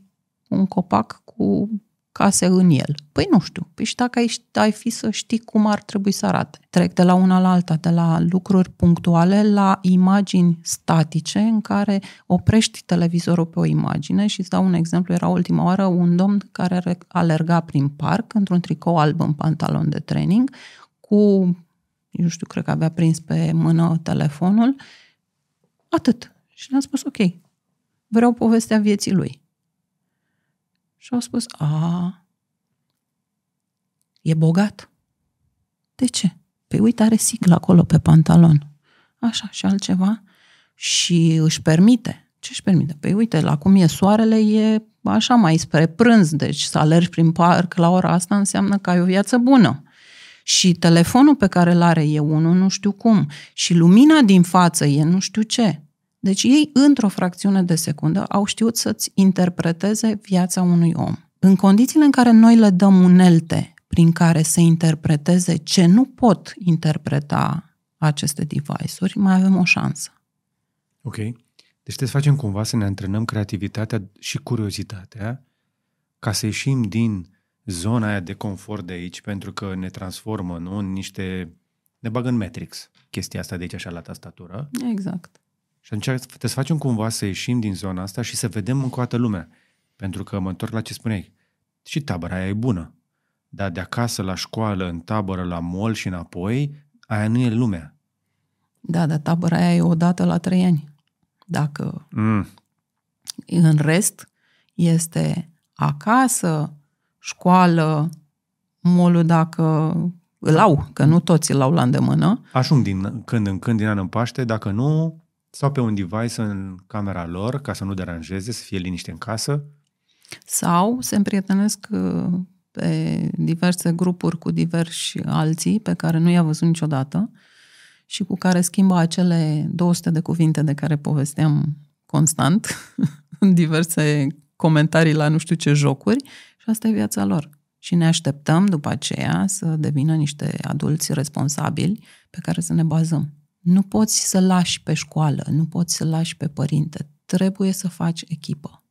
un copac cu case în el? Păi nu știu. Păi și dacă ai, ai fi să știi cum ar trebui să arate. Trec de la una la alta, de la lucruri punctuale la imagini statice în care oprești televizorul pe o imagine și îți dau un exemplu. Era ultima oară un domn care alerga prin parc într-un tricou alb în pantalon de training cu, nu știu, cred că avea prins pe mână telefonul. Atât. Și le-am spus, ok, vreau povestea vieții lui. Și au spus, a, e bogat. De ce? Păi uite, are siclă acolo pe pantalon. Așa, și altceva. Și își permite. Ce își permite? Păi uite, la cum e soarele, e așa mai spre prânz, deci să alergi prin parc la ora asta înseamnă că ai o viață bună. Și telefonul pe care îl are e unul nu știu cum. Și lumina din față e nu știu ce. Deci ei, într-o fracțiune de secundă, au știut să-ți interpreteze viața unui om. În condițiile în care noi le dăm unelte prin care să interpreteze ce nu pot interpreta aceste device-uri, mai avem o șansă. Ok. Deci trebuie să facem cumva să ne antrenăm creativitatea și curiozitatea ca să ieșim din zona aia de confort de aici, pentru că ne transformă nu, în niște... ne bagă în Matrix chestia asta de aici așa la tastatură. Exact. Și atunci trebuie să facem cumva să ieșim din zona asta și să vedem încă o dată lumea. Pentru că mă întorc la ce spuneai. Și tabăra aia e bună. Dar de acasă la școală, în tabără, la mall și înapoi, aia nu e lumea. Da, dar tabăra aia e o dată la trei ani. Dacă mm. în rest este acasă, școală, molul dacă îl au, că nu toți îl au la îndemână. Ajung din când în când, din an în Paște, dacă nu, sau pe un device în camera lor, ca să nu deranjeze, să fie liniște în casă. Sau se împrietenesc uh, pe diverse grupuri cu diversi alții pe care nu i-a văzut niciodată și cu care schimbă acele 200 de cuvinte de care povesteam constant în diverse comentarii la nu știu ce jocuri și asta e viața lor. Și ne așteptăm după aceea să devină niște adulți responsabili pe care să ne bazăm. Nu poți să lași pe școală, nu poți să lași pe părinte. Trebuie să faci echipă.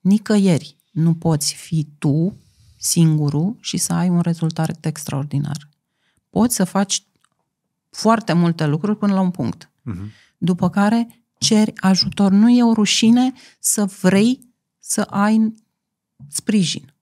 Nicăieri nu poți fi tu singurul și să ai un rezultat extraordinar. Poți să faci foarte multe lucruri până la un punct. Uh-huh. După care ceri ajutor. Nu e o rușine să vrei să ai sprijin.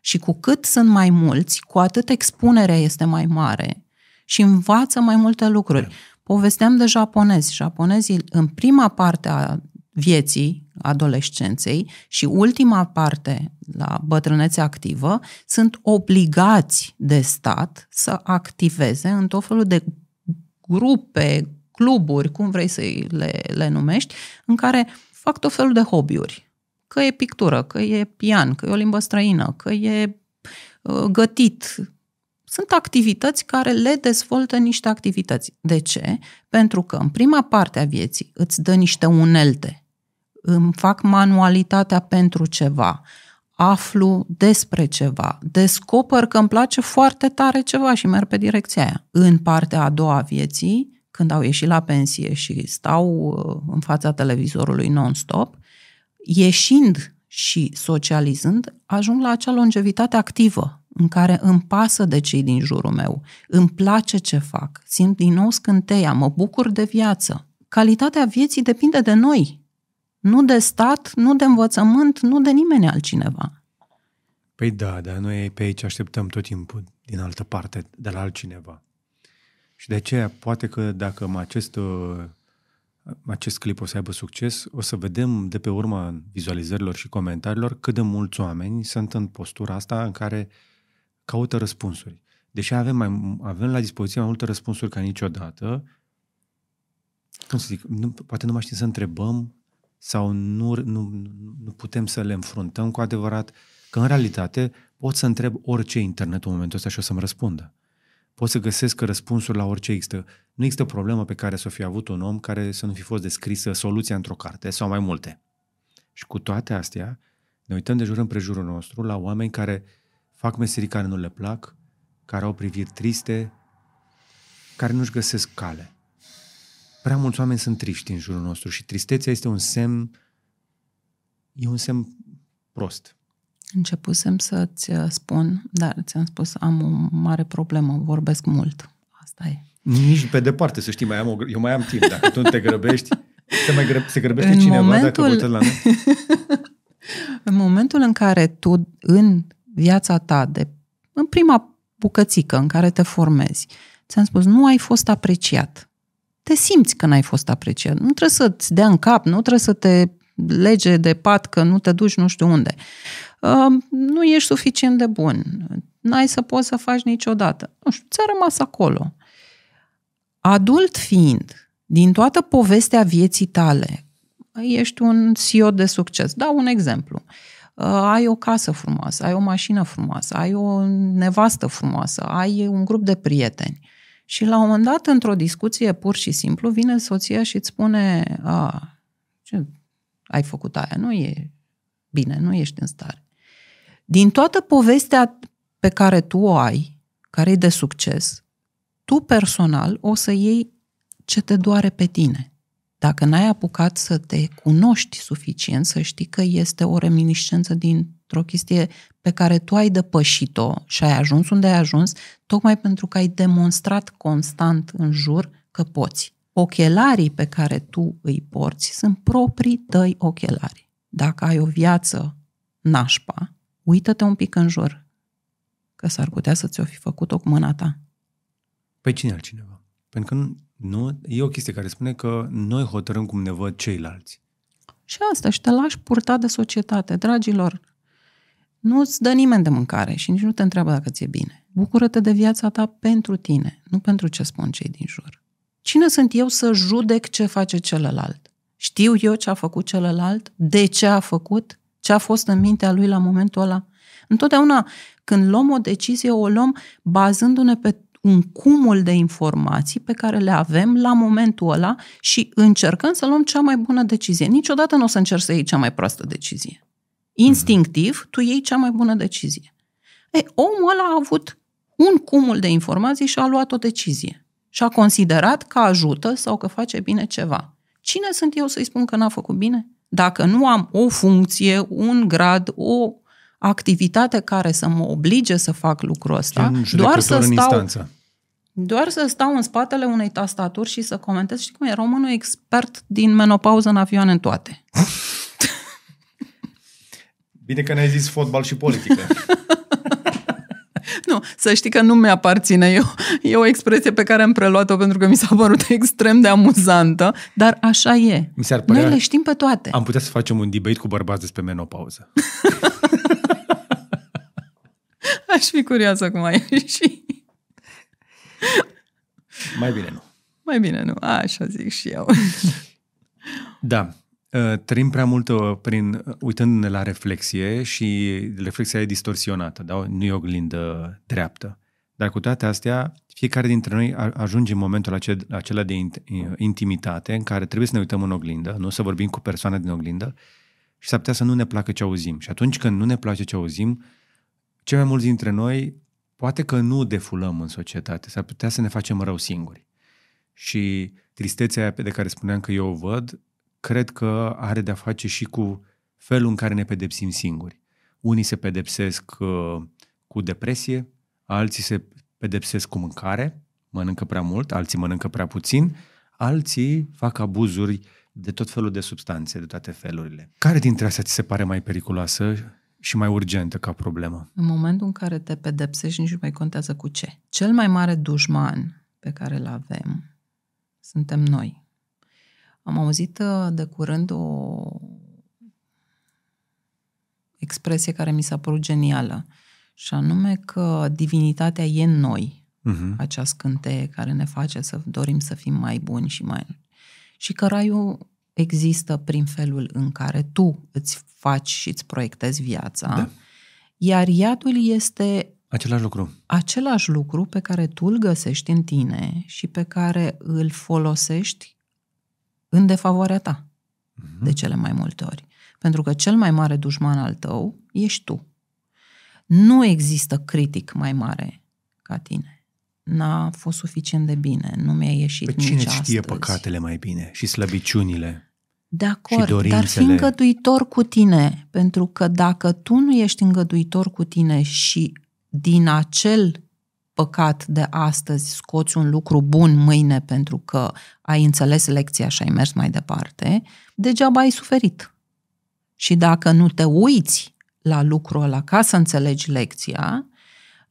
Și cu cât sunt mai mulți, cu atât expunerea este mai mare și învață mai multe lucruri. Povesteam de japonezi. Japonezii, în prima parte a vieții, adolescenței și ultima parte la bătrânețe activă, sunt obligați de stat să activeze în tot felul de grupe, cluburi, cum vrei să le, le numești, în care fac tot felul de hobby-uri Că e pictură, că e pian, că e o limbă străină, că e uh, gătit. Sunt activități care le dezvoltă niște activități. De ce? Pentru că în prima parte a vieții îți dă niște unelte, îmi fac manualitatea pentru ceva, aflu despre ceva, descoper că îmi place foarte tare ceva și merg pe direcția aia. În partea a doua a vieții, când au ieșit la pensie și stau uh, în fața televizorului non-stop, ieșind și socializând, ajung la acea longevitate activă, în care îmi pasă de cei din jurul meu, îmi place ce fac, simt din nou scânteia, mă bucur de viață. Calitatea vieții depinde de noi, nu de stat, nu de învățământ, nu de nimeni altcineva. Păi da, dar noi pe aici așteptăm tot timpul din altă parte, de la altcineva. Și de aceea, poate că dacă acest, uh, acest clip o să aibă succes, o să vedem de pe urma vizualizărilor și comentariilor cât de mulți oameni sunt în postura asta în care caută răspunsuri. Deși avem, mai, avem la dispoziție mai multe răspunsuri ca niciodată, cum să zic, nu, poate nu mai știm să întrebăm sau nu, nu, nu putem să le înfruntăm cu adevărat, că în realitate pot să întreb orice internet în momentul ăsta și o să-mi răspundă. Pot să găsesc răspunsuri la orice există. Nu există problemă pe care să o fi avut un om care să nu fi fost descrisă soluția într-o carte sau mai multe. Și cu toate astea, ne uităm de jur împrejurul nostru la oameni care fac meserii care nu le plac, care au priviri triste, care nu-și găsesc cale prea mulți oameni sunt triști în jurul nostru și tristețea este un semn, e un semn prost. Începusem să-ți uh, spun, dar ți-am spus, am o mare problemă, vorbesc mult. Asta e. Nici pe departe, să știi, mai am o, eu mai am timp. Dacă tu nu te grăbești, se, mai grăbe, se grăbește în cineva momentul, dacă la noi? în momentul în care tu, în viața ta, de, în prima bucățică în care te formezi, ți-am spus, nu ai fost apreciat te simți că n-ai fost apreciat. Nu trebuie să-ți dea în cap, nu trebuie să te lege de pat că nu te duci nu știu unde. Uh, nu ești suficient de bun. N-ai să poți să faci niciodată. Nu știu, ți-a rămas acolo. Adult fiind, din toată povestea vieții tale, ești un CEO de succes. Dau un exemplu. Uh, ai o casă frumoasă, ai o mașină frumoasă, ai o nevastă frumoasă, ai un grup de prieteni. Și la un moment dat, într-o discuție pur și simplu, vine soția și îți spune a, ce ai făcut aia, nu e bine, nu ești în stare. Din toată povestea pe care tu o ai, care e de succes, tu personal o să iei ce te doare pe tine. Dacă n-ai apucat să te cunoști suficient, să știi că este o reminiscență dintr-o chestie pe care tu ai depășit-o și ai ajuns unde ai ajuns, tocmai pentru că ai demonstrat constant în jur că poți. Ochelarii pe care tu îi porți sunt proprii tăi ochelari. Dacă ai o viață nașpa, uită-te un pic în jur, că s-ar putea să ți-o fi făcut-o cu mâna ta. Păi cine altcineva? Pentru că nu, e o chestie care spune că noi hotărâm cum ne văd ceilalți. Și asta, și te lași purta de societate. Dragilor, nu îți dă nimeni de mâncare și nici nu te întreabă dacă ți-e bine. Bucură-te de viața ta pentru tine, nu pentru ce spun cei din jur. Cine sunt eu să judec ce face celălalt? Știu eu ce a făcut celălalt? De ce a făcut? Ce a fost în mintea lui la momentul ăla? Întotdeauna când luăm o decizie, o luăm bazându-ne pe un cumul de informații pe care le avem la momentul ăla și încercăm să luăm cea mai bună decizie. Niciodată nu o să încerci să iei cea mai proastă decizie. Instinctiv, tu iei cea mai bună decizie. Ei, omul ăla a avut un cumul de informații și a luat o decizie. Și a considerat că ajută sau că face bine ceva. Cine sunt eu să-i spun că n-a făcut bine? Dacă nu am o funcție, un grad, o activitate care să mă oblige să fac lucrul ăsta, doar să stau... Instanță. Doar să stau în spatele unei tastaturi și să comentez. Știi cum e? Românul expert din menopauză în avioane în toate. Bine că ne-ai zis fotbal și politică. nu, să știi că nu mi-aparține. Eu, e o expresie pe care am preluat-o pentru că mi s-a părut extrem de amuzantă, dar așa e. Mi s-ar părea, Noi le știm pe toate. Am putea să facem un debate cu bărbați despre menopauză. Aș fi curioasă cum ai și. Mai bine nu. Mai bine nu. Așa zic și eu. Da. uh, trăim prea mult uh, prin, uh, uitându-ne la reflexie și reflexia e distorsionată, da? nu e oglindă dreaptă. Dar cu toate astea, fiecare dintre noi ajunge în momentul acela de intimitate în care trebuie să ne uităm în oglindă, nu să vorbim cu persoana din oglindă și s-ar putea să nu ne placă ce auzim. Și atunci când nu ne place ce auzim, cei mai mulți dintre noi poate că nu defulăm în societate, s-ar putea să ne facem rău singuri. Și tristețea aia pe de care spuneam că eu o văd, cred că are de-a face și cu felul în care ne pedepsim singuri. Unii se pedepsesc uh, cu depresie, alții se pedepsesc cu mâncare, mănâncă prea mult, alții mănâncă prea puțin, alții fac abuzuri de tot felul de substanțe, de toate felurile. Care dintre astea ți se pare mai periculoasă și mai urgentă ca problemă? În momentul în care te pedepsești, nici nu mai contează cu ce. Cel mai mare dușman pe care îl avem suntem noi. Am auzit uh, de curând o expresie care mi s-a părut genială, și anume că divinitatea e în noi, uh-huh. acea scânteie care ne face să dorim să fim mai buni și mai... Și că raiul există prin felul în care tu îți faci și îți proiectezi viața, da. iar iadul este Același lucru. Același lucru pe care tu îl găsești în tine și pe care îl folosești în defavoarea ta, uh-huh. de cele mai multe ori. Pentru că cel mai mare dușman al tău ești tu. Nu există critic mai mare ca tine. N-a fost suficient de bine, nu mi-a ieșit Pe nici cine astăzi. știe păcatele mai bine și slăbiciunile? De acord, dar fi îngăduitor cu tine, pentru că dacă tu nu ești îngăduitor cu tine și din acel păcat de astăzi scoți un lucru bun mâine pentru că ai înțeles lecția și ai mers mai departe, degeaba ai suferit. Și dacă nu te uiți la lucrul ăla ca să înțelegi lecția,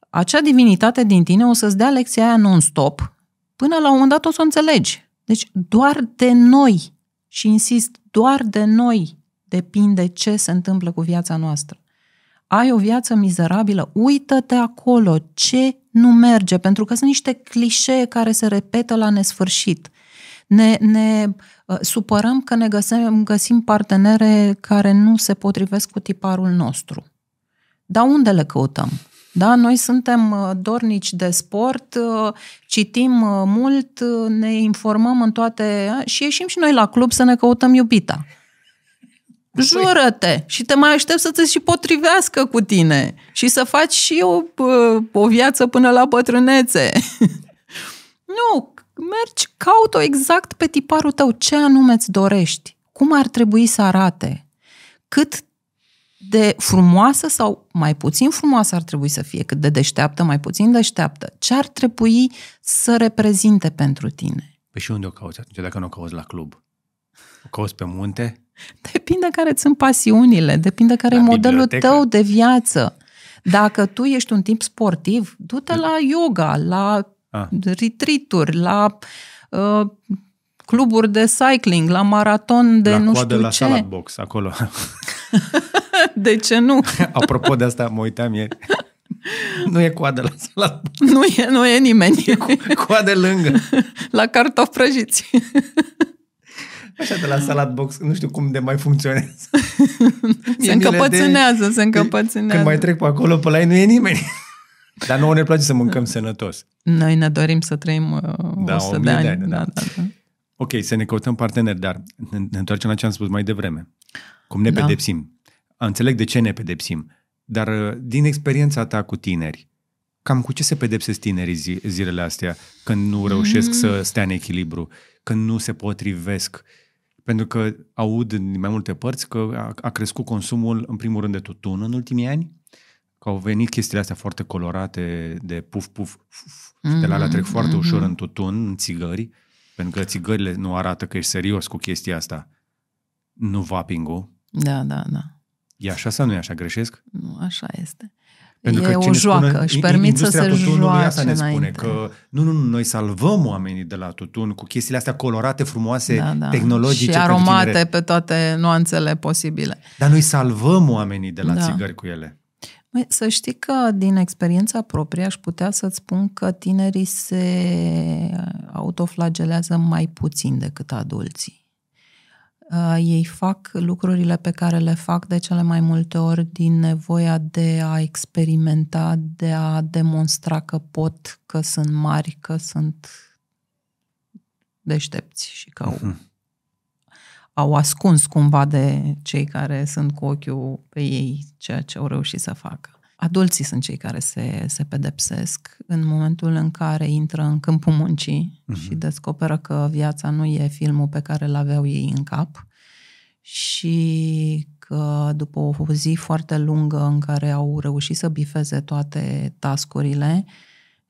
acea divinitate din tine o să-ți dea lecția aia non-stop, până la un moment dat o să o înțelegi. Deci doar de noi, și insist, doar de noi depinde ce se întâmplă cu viața noastră ai o viață mizerabilă, uită-te acolo, ce nu merge, pentru că sunt niște clișee care se repetă la nesfârșit. Ne, ne uh, supărăm că ne găsim, găsim partenere care nu se potrivesc cu tiparul nostru. Dar unde le căutăm? Da, noi suntem uh, dornici de sport, uh, citim uh, mult, ne informăm în toate și ieșim și noi la club să ne căutăm iubita. Jură-te! Și te mai aștept să ți și potrivească cu tine și să faci și o, o viață până la bătrânețe. nu, mergi, caut-o exact pe tiparul tău. Ce anume îți dorești? Cum ar trebui să arate? Cât de frumoasă sau mai puțin frumoasă ar trebui să fie? Cât de deșteaptă, mai puțin deșteaptă? Ce ar trebui să reprezinte pentru tine? Păi și unde o cauți atunci, dacă nu o cauți la club? O cauți pe munte? Depinde care sunt pasiunile, depinde care la e modelul bibliotecă. tău de viață. Dacă tu ești un tip sportiv, du-te la yoga, la ah. retreat la uh, cluburi de cycling, la maraton de la nu știu la ce. salad box, acolo. de ce nu? Apropo de asta, mă uitam ieri. Nu e coadă la salad box. Nu e, nu e nimeni. E coadă lângă. La cartofi prăjiți. Așa de la salad box, nu știu cum de mai funcționează. se încăpățânează, de... se încăpățânează. Când mai trec pe acolo, pe la ei nu e nimeni. Dar nouă ne place să mâncăm sănătos. Noi ne dorim să trăim uh, da, 100 de ani. De ani da. Da, da, da. Ok, să ne căutăm parteneri, dar ne, ne întoarcem la ce am spus mai devreme. Cum ne da. pedepsim. Înțeleg de ce ne pedepsim, dar uh, din experiența ta cu tineri, cam cu ce se pedepsesc tinerii zi, zilele astea când nu reușesc mm. să stea în echilibru, când nu se potrivesc pentru că aud din mai multe părți că a, a crescut consumul, în primul rând, de tutun în ultimii ani, că au venit chestiile astea foarte colorate de puf, puf, puf mm-hmm, de la alea trec foarte mm-hmm. ușor în tutun, în țigări, pentru că țigările nu arată că ești serios cu chestia asta. Nu vaping-ul. Da, da, da. E așa sau nu e așa? Greșesc? Nu, așa este. Pentru e că o joacă, spune, își permit să se joace asta ne spune înainte. că nu, nu, nu, noi salvăm oamenii de la tutun cu chestiile astea colorate, frumoase, da, da. tehnologice. Și aromate pe toate nuanțele posibile. Dar noi salvăm oamenii de la da. țigări cu ele. Măi, să știi că din experiența proprie aș putea să-ți spun că tinerii se autoflagelează mai puțin decât adulții. Uh, ei fac lucrurile pe care le fac de cele mai multe ori din nevoia de a experimenta, de a demonstra că pot, că sunt mari, că sunt deștepți și că au, uh-huh. Au ascuns cumva de cei care sunt cu ochiul pe ei ceea ce au reușit să facă. Adulții sunt cei care se, se pedepsesc în momentul în care intră în câmpul muncii uh-huh. și descoperă că viața nu e filmul pe care îl aveau ei în cap și că după o zi foarte lungă în care au reușit să bifeze toate tascurile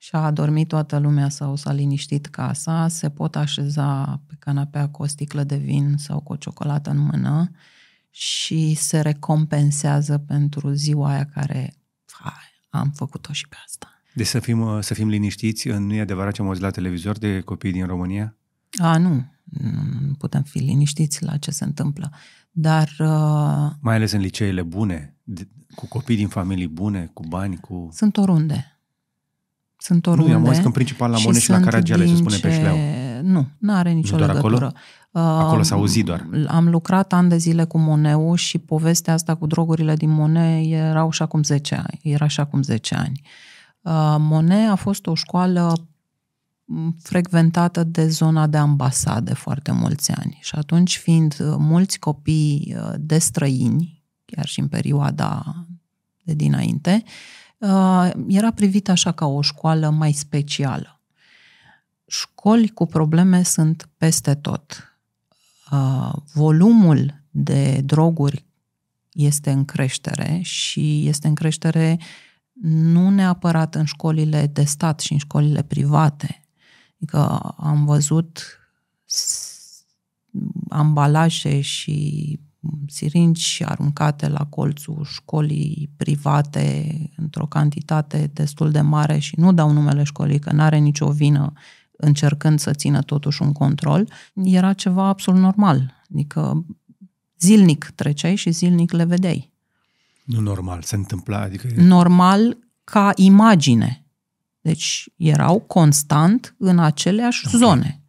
și a adormit toată lumea sau s-a liniștit casa, se pot așeza pe canapea cu o sticlă de vin sau cu o ciocolată în mână și se recompensează pentru ziua aia care hai, am făcut-o și pe asta. Deci să fim, uh, să fim liniștiți, nu e adevărat ce am auzit la televizor de copii din România? A, nu. Nu putem fi liniștiți la ce se întâmplă. Dar... Uh, Mai ales în liceele bune, cu copii din familii bune, cu bani, cu... Sunt oriunde. Sunt oriunde. Nu, am auzit că în principal la Moneș și la Caragiale se spune ce... pe șleau. Nu, nu are nicio nu legătură. Acolo? Acolo s-a auzit doar. Am lucrat ani de zile cu Moneu și povestea asta cu drogurile din Mone erau și acum 10 ani. Era și acum 10 ani. Uh, Mone a fost o școală frecventată de zona de ambasade foarte mulți ani. Și atunci, fiind uh, mulți copii uh, de străini, chiar și în perioada de dinainte, era privit așa ca o școală mai specială. Școli cu probleme sunt peste tot uh, volumul de droguri este în creștere și este în creștere nu neapărat în școlile de stat și în școlile private. Adică am văzut ambalaje și siringi aruncate la colțul școlii private într-o cantitate destul de mare și nu dau numele școlii, că nu are nicio vină încercând să țină totuși un control, era ceva absolut normal. Adică zilnic treceai și zilnic le vedeai. Nu normal, se întâmpla, adică... Normal ca imagine. Deci erau constant în aceleași okay. zone.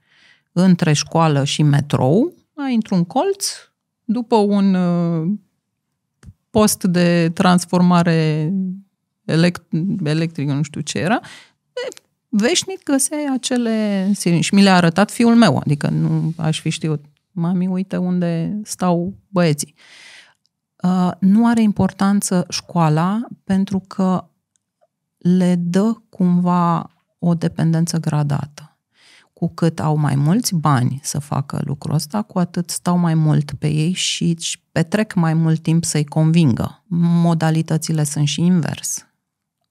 Între școală și metrou, ai într-un colț, după un uh, post de transformare elect- electrică, nu știu ce era, veșnic găseai acele sirini. Și mi le-a arătat fiul meu, adică nu aș fi știut. Mami, uite unde stau băieții. Uh, nu are importanță școala pentru că le dă cumva o dependență gradată. Cu cât au mai mulți bani să facă lucrul ăsta, cu atât stau mai mult pe ei și petrec mai mult timp să-i convingă. Modalitățile sunt și invers.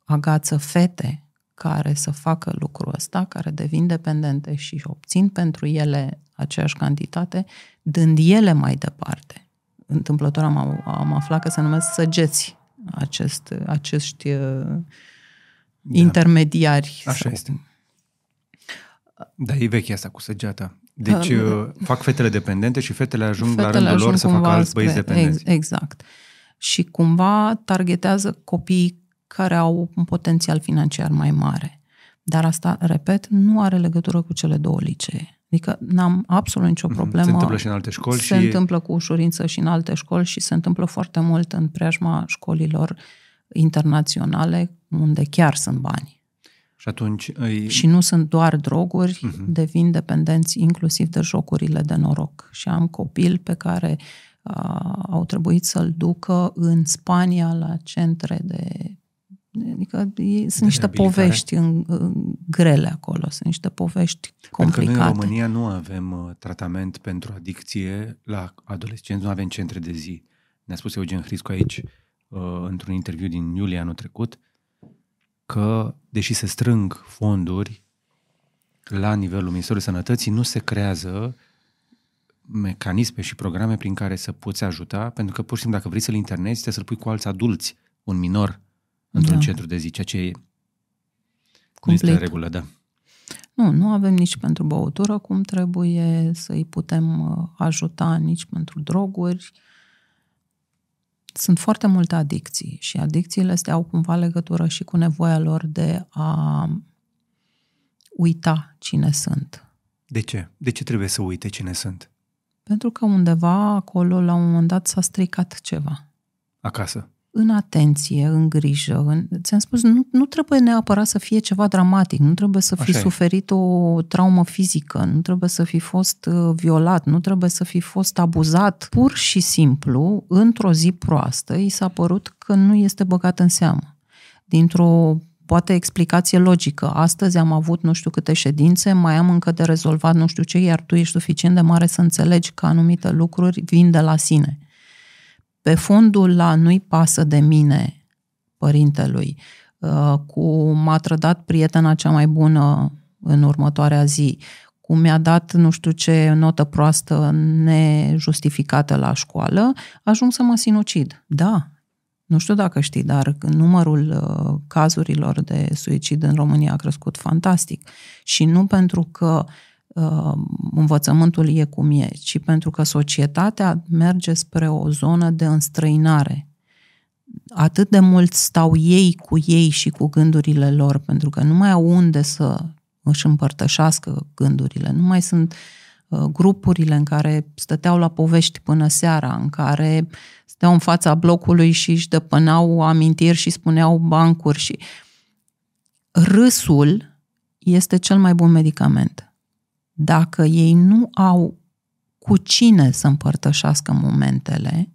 Agață fete care să facă lucrul ăsta, care devin dependente și obțin pentru ele aceeași cantitate, dând ele mai departe. Întâmplător am, am aflat că se numesc săgeți acest, acești uh, da. intermediari. Așa sau... este. Da, e veche asta cu săgeata. Deci uh, fac fetele dependente și fetele ajung fetele la rândul ajung lor să facă alți băieți dependenți. Exact. Și cumva targetează copiii care au un potențial financiar mai mare. Dar asta, repet, nu are legătură cu cele două licee. Adică n-am absolut nicio mhm. problemă. Se întâmplă și în alte școli. Se și... întâmplă cu ușurință și în alte școli și se întâmplă foarte mult în preajma școlilor internaționale, unde chiar sunt bani. Și atunci... Îi... Și nu sunt doar droguri, uh-huh. devin dependenți inclusiv de jocurile de noroc. Și am copil pe care uh, au trebuit să-l ducă în Spania la centre de Adică sunt niște povești în, în, grele acolo, sunt niște povești complicate. Pentru că noi în România nu avem uh, tratament pentru adicție la adolescenți, nu avem centre de zi. Ne-a spus Eugen Hriscu aici, uh, într-un interviu din iulie anul trecut, că, deși se strâng fonduri la nivelul Ministerului Sănătății, nu se creează mecanisme și programe prin care să poți ajuta, pentru că pur și simplu dacă vrei să-l internezi, trebuie să-l pui cu alți adulți, un minor într-un da. centru de zi, ceea ce nu este în regulă, da. Nu, nu avem nici pentru băutură cum trebuie să-i putem uh, ajuta, nici pentru droguri. Sunt foarte multe adicții și adicțiile astea au cumva legătură și cu nevoia lor de a uita cine sunt. De ce? De ce trebuie să uite cine sunt? Pentru că undeva acolo, la un moment dat, s-a stricat ceva. Acasă. În atenție, în grijă. În... Ți-am spus, nu, nu trebuie neapărat să fie ceva dramatic, nu trebuie să fi Așa e. suferit o traumă fizică, nu trebuie să fi fost uh, violat, nu trebuie să fi fost abuzat. Pur și simplu, într-o zi proastă, i s-a părut că nu este băgat în seamă. Dintr-o poate explicație logică. Astăzi am avut nu știu câte ședințe, mai am încă de rezolvat nu știu ce, iar tu ești suficient de mare să înțelegi că anumite lucruri vin de la sine. Pe fondul la nu-i pasă de mine, părintelui, uh, cu m-a trădat prietena cea mai bună în următoarea zi, cum mi-a dat nu știu ce notă proastă nejustificată la școală, ajung să mă sinucid. Da, nu știu dacă știi, dar numărul uh, cazurilor de suicid în România a crescut fantastic. Și nu pentru că uh, învățământul e cum e, ci pentru că societatea merge spre o zonă de înstrăinare. Atât de mult stau ei cu ei și cu gândurile lor, pentru că nu mai au unde să își împărtășească gândurile. Nu mai sunt uh, grupurile în care stăteau la povești până seara, în care stăteau în fața blocului și își dăpânau amintiri și spuneau bancuri și râsul este cel mai bun medicament. Dacă ei nu au cu cine să împărtășească momentele,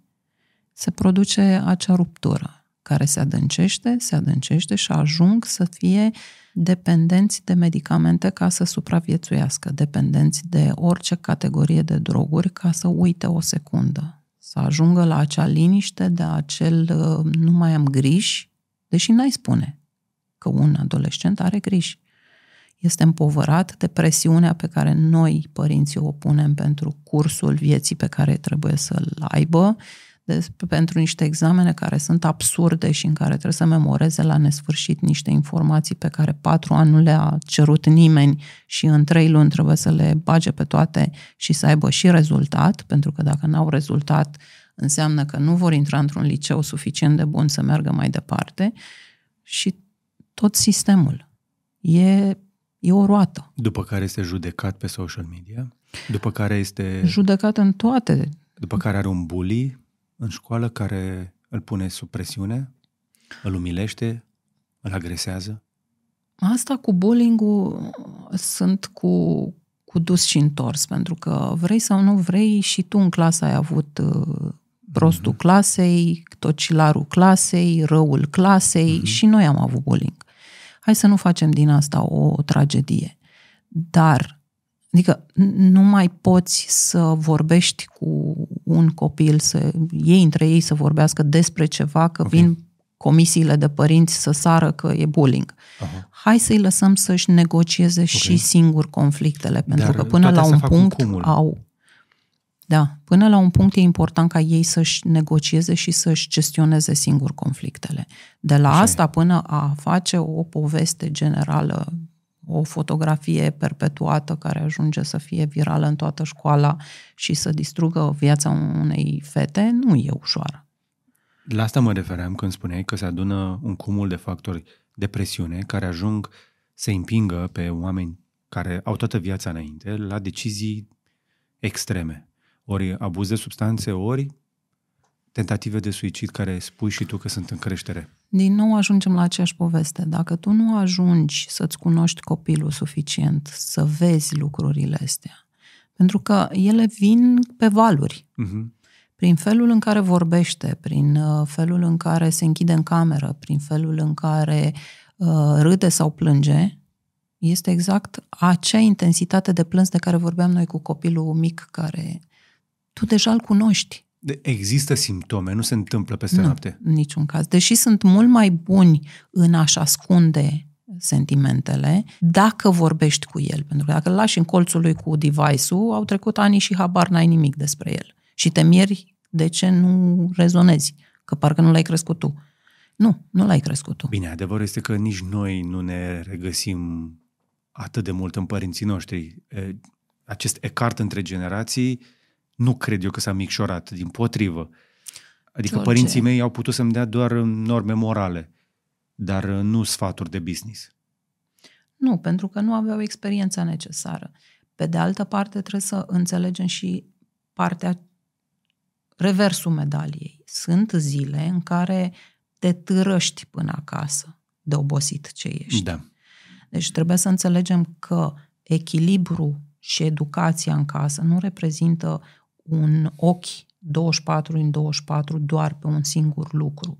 se produce acea ruptură care se adâncește, se adâncește și ajung să fie dependenți de medicamente ca să supraviețuiască, dependenți de orice categorie de droguri ca să uite o secundă, să ajungă la acea liniște de acel uh, nu mai am griji, deși n-ai spune că un adolescent are griji. Este împovărat de presiunea pe care noi, părinții, o punem pentru cursul vieții pe care trebuie să-l aibă, de, pentru niște examene care sunt absurde și în care trebuie să memoreze la nesfârșit niște informații pe care patru ani nu le-a cerut nimeni și în trei luni trebuie să le bage pe toate și să aibă și rezultat, pentru că dacă n-au rezultat înseamnă că nu vor intra într-un liceu suficient de bun să meargă mai departe și tot sistemul. E, e o roată. După care este judecat pe social media, după care este... Judecat în toate. După care are un bully în școală care îl pune sub presiune, îl umilește, îl agresează? Asta cu bullying-ul sunt cu, cu dus și întors, pentru că vrei sau nu vrei și tu în clasă ai avut uh, prostul mm-hmm. clasei, tocilarul clasei, răul clasei mm-hmm. și noi am avut bullying. Hai să nu facem din asta o tragedie. Dar Adică nu mai poți să vorbești cu un copil, să ei între ei să vorbească despre ceva, că okay. vin comisiile de părinți să sară că e bullying. Aha. Hai să-i lăsăm să-și negocieze okay. și singur conflictele, pentru Dar că până la un punct un au... Da, până la un punct e important ca ei să-și negocieze și să-și gestioneze singur conflictele. De la Așa asta e. până a face o poveste generală o fotografie perpetuată care ajunge să fie virală în toată școala și să distrugă viața unei fete, nu e ușoară. La asta mă refeream când spuneai că se adună un cumul de factori de presiune care ajung să împingă pe oameni care au toată viața înainte la decizii extreme. Ori abuz de substanțe, ori tentative de suicid care spui și tu că sunt în creștere. Din nou ajungem la aceeași poveste. Dacă tu nu ajungi să-ți cunoști copilul suficient, să vezi lucrurile astea, pentru că ele vin pe valuri. Uh-huh. Prin felul în care vorbește, prin uh, felul în care se închide în cameră, prin felul în care uh, râde sau plânge, este exact acea intensitate de plâns de care vorbeam noi cu copilul mic care tu deja îl cunoști. Există simptome, nu se întâmplă peste nu, noapte. în niciun caz. Deși sunt mult mai buni în a-și ascunde sentimentele, dacă vorbești cu el. Pentru că dacă îl lași în colțul lui cu device-ul, au trecut ani și habar n-ai nimic despre el. Și te mieri de ce nu rezonezi, că parcă nu l-ai crescut tu. Nu, nu l-ai crescut tu. Bine, adevărul este că nici noi nu ne regăsim atât de mult în părinții noștri. Acest ecart între generații nu cred eu că s-a micșorat, din potrivă. Adică George. părinții mei au putut să-mi dea doar norme morale, dar nu sfaturi de business. Nu, pentru că nu aveau experiența necesară. Pe de altă parte, trebuie să înțelegem și partea reversul medaliei. Sunt zile în care te târăști până acasă de obosit ce ești. Da. Deci trebuie să înțelegem că echilibru și educația în casă nu reprezintă un ochi 24 în 24 doar pe un singur lucru.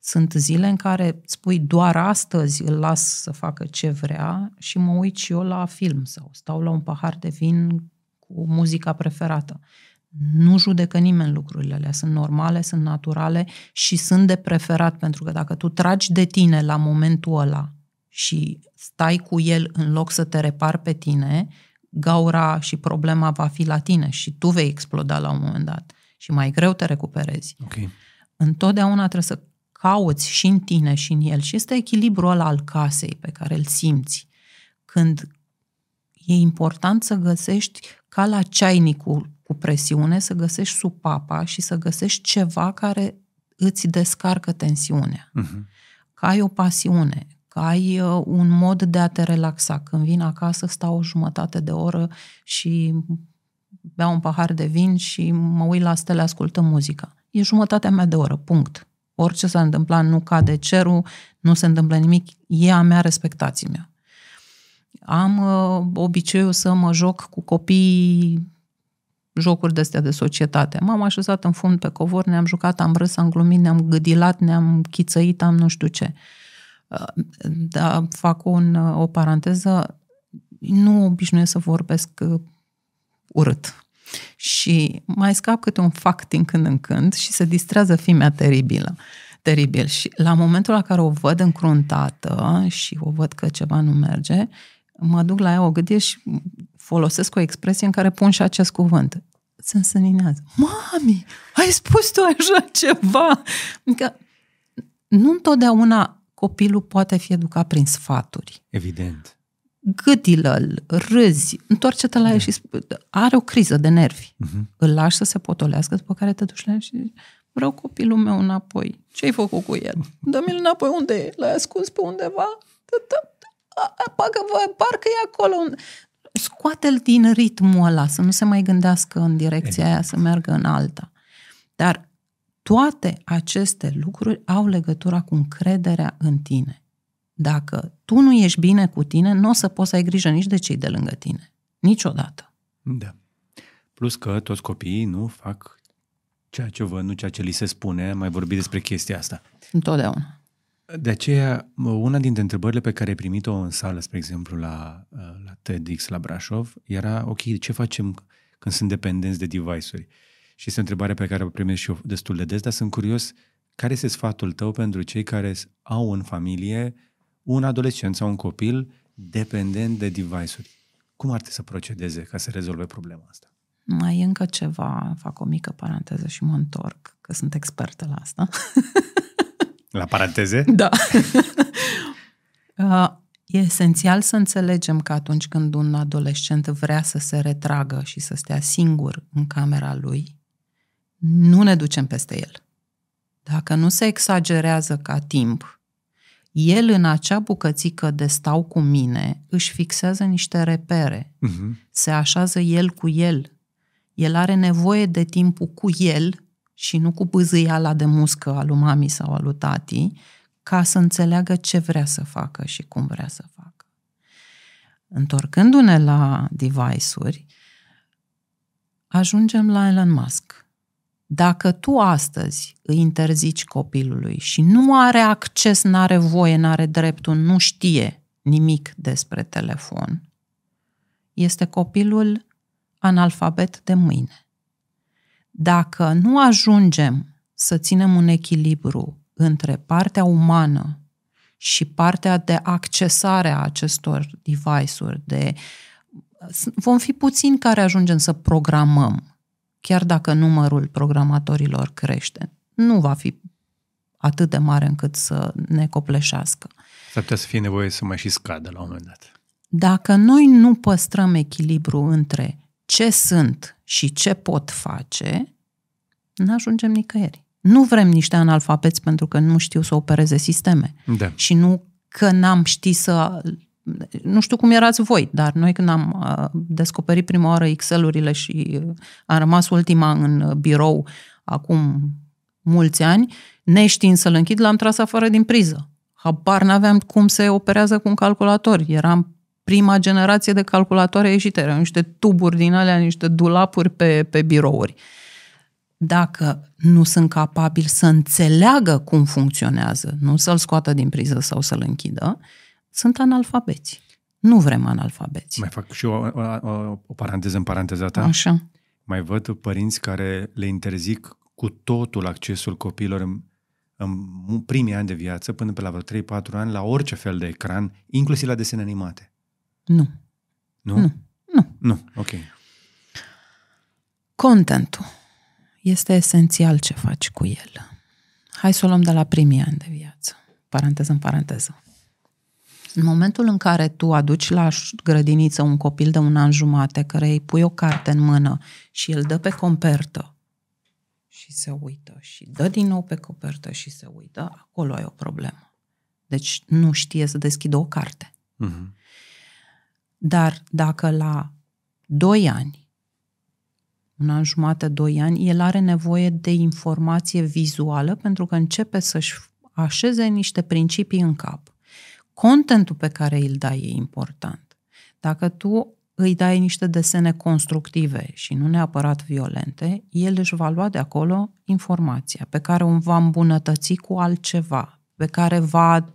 Sunt zile în care spui doar astăzi îl las să facă ce vrea și mă uit și eu la film sau stau la un pahar de vin cu muzica preferată. Nu judecă nimeni lucrurile alea, sunt normale, sunt naturale și sunt de preferat, pentru că dacă tu tragi de tine la momentul ăla și stai cu el în loc să te repar pe tine, gaura și problema va fi la tine și tu vei exploda la un moment dat și mai greu te recuperezi. Okay. Întotdeauna trebuie să cauți și în tine și în el și este echilibrul ăla al casei pe care îl simți. Când e important să găsești ca la ceainicul cu presiune, să găsești supapa și să găsești ceva care îți descarcă tensiunea. Uh-huh. Că ai o pasiune, că ai uh, un mod de a te relaxa. Când vin acasă, stau o jumătate de oră și beau un pahar de vin și mă uit la stele, ascultă muzica. E jumătatea mea de oră, punct. Orice s-a întâmplat, nu cade cerul, nu se întâmplă nimic, e a mea, respectați-mi. Am uh, obiceiul să mă joc cu copii jocuri de-astea de societate. M-am așezat în fund pe covor, ne-am jucat, am râs, am glumit, ne-am gâdilat, ne-am chițăit, am nu știu ce. Uh, da, fac un, uh, o paranteză, nu obișnuiesc să vorbesc uh, urât. Și mai scap câte un fact din când în când și se distrează fimea teribilă. Teribil. Și la momentul la care o văd încruntată și o văd că ceva nu merge, mă duc la ea o gâdie și folosesc o expresie în care pun și acest cuvânt. Se însăninează. Mami, ai spus tu așa ceva? Adică nu întotdeauna copilul poate fi educat prin sfaturi. Evident. Gâdilă-l, râzi, întoarce-te la el și are o criză de nervi. Uh-huh. Îl lași să se potolească, după care te duci la el și vreau copilul meu înapoi. Ce ai făcut cu el? Dă-mi-l înapoi unde e? L-ai ascuns pe undeva? Parcă, parcă e acolo. Scoate-l din ritmul ăla, să nu se mai gândească în direcția aia, să meargă în alta. Dar toate aceste lucruri au legătura cu încrederea în tine. Dacă tu nu ești bine cu tine, nu o să poți să ai grijă nici de cei de lângă tine. Niciodată. Da. Plus că toți copiii nu fac ceea ce văd, nu ceea ce li se spune. Mai vorbi despre chestia asta. Întotdeauna. De aceea, una dintre întrebările pe care ai primit-o în sală, spre exemplu, la, la TEDx, la Brașov, era, ok, ce facem când sunt dependenți de device-uri? Și este o întrebare pe care o primesc și eu destul de des, dar sunt curios, care este sfatul tău pentru cei care au în familie un adolescent sau un copil dependent de device-uri? Cum ar trebui să procedeze ca să rezolve problema asta? Mai e încă ceva, fac o mică paranteză și mă întorc, că sunt expertă la asta. La paranteze? Da. Uh, e esențial să înțelegem că atunci când un adolescent vrea să se retragă și să stea singur în camera lui, nu ne ducem peste el. Dacă nu se exagerează ca timp, el în acea bucățică de stau cu mine își fixează niște repere, uh-huh. se așează el cu el. El are nevoie de timpul cu el și nu cu bâzâiala de muscă a lui mami sau a lui tati, ca să înțeleagă ce vrea să facă și cum vrea să facă. Întorcându-ne la device-uri, ajungem la Elon Musk. Dacă tu astăzi îi interzici copilului și nu are acces, nu are voie, nu are dreptul, nu știe nimic despre telefon, este copilul analfabet de mâine. Dacă nu ajungem să ținem un echilibru între partea umană și partea de accesare a acestor device-uri, de, vom fi puțini care ajungem să programăm, chiar dacă numărul programatorilor crește. Nu va fi atât de mare încât să ne copleșească. S-ar putea să fie nevoie să mai și scadă la un moment dat. Dacă noi nu păstrăm echilibru între ce sunt și ce pot face, nu ajungem nicăieri. Nu vrem niște analfabeți pentru că nu știu să opereze sisteme. Da. Și nu că n-am ști să nu știu cum erați voi, dar noi când am uh, descoperit prima oară Excel-urile și uh, am rămas ultima în birou acum mulți ani, neștiind să-l închid, l-am tras afară din priză. Habar n-aveam cum se operează cu un calculator. Eram prima generație de calculatoare ieșite. Erau niște tuburi din alea, niște dulapuri pe, pe birouri. Dacă nu sunt capabili să înțeleagă cum funcționează, nu să-l scoată din priză sau să-l închidă, sunt analfabeți. Nu vrem analfabeți. Mai fac și o, o, o, o paranteză în paranteza ta. Așa. Mai văd părinți care le interzic cu totul accesul copiilor în, în primii ani de viață, până pe la vreo 3-4 ani, la orice fel de ecran, inclusiv la desene animate. Nu. Nu? Nu. Nu. Nu, ok. Contentul este esențial ce faci cu el. Hai să o luăm de la primii ani de viață. Paranteză în paranteză. În momentul în care tu aduci la grădiniță un copil de un an jumate, care îi pui o carte în mână și îl dă pe compertă și se uită și dă din nou pe copertă și se uită, acolo ai o problemă. Deci nu știe să deschidă o carte. Uh-huh. Dar dacă la 2 ani, un an jumate, 2 ani, el are nevoie de informație vizuală pentru că începe să-și așeze niște principii în cap. Contentul pe care îl dai e important. Dacă tu îi dai niște desene constructive și nu neapărat violente, el își va lua de acolo informația pe care o va îmbunătăți cu altceva, pe care va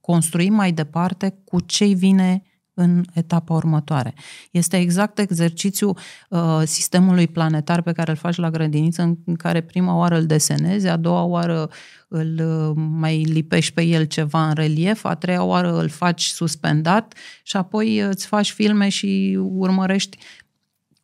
construi mai departe cu ce vine în etapa următoare. Este exact exercițiul uh, sistemului planetar pe care îl faci la grădiniță, în, în care prima oară îl desenezi, a doua oară îl uh, mai lipești pe el ceva în relief, a treia oară îl faci suspendat și apoi uh, îți faci filme și urmărești,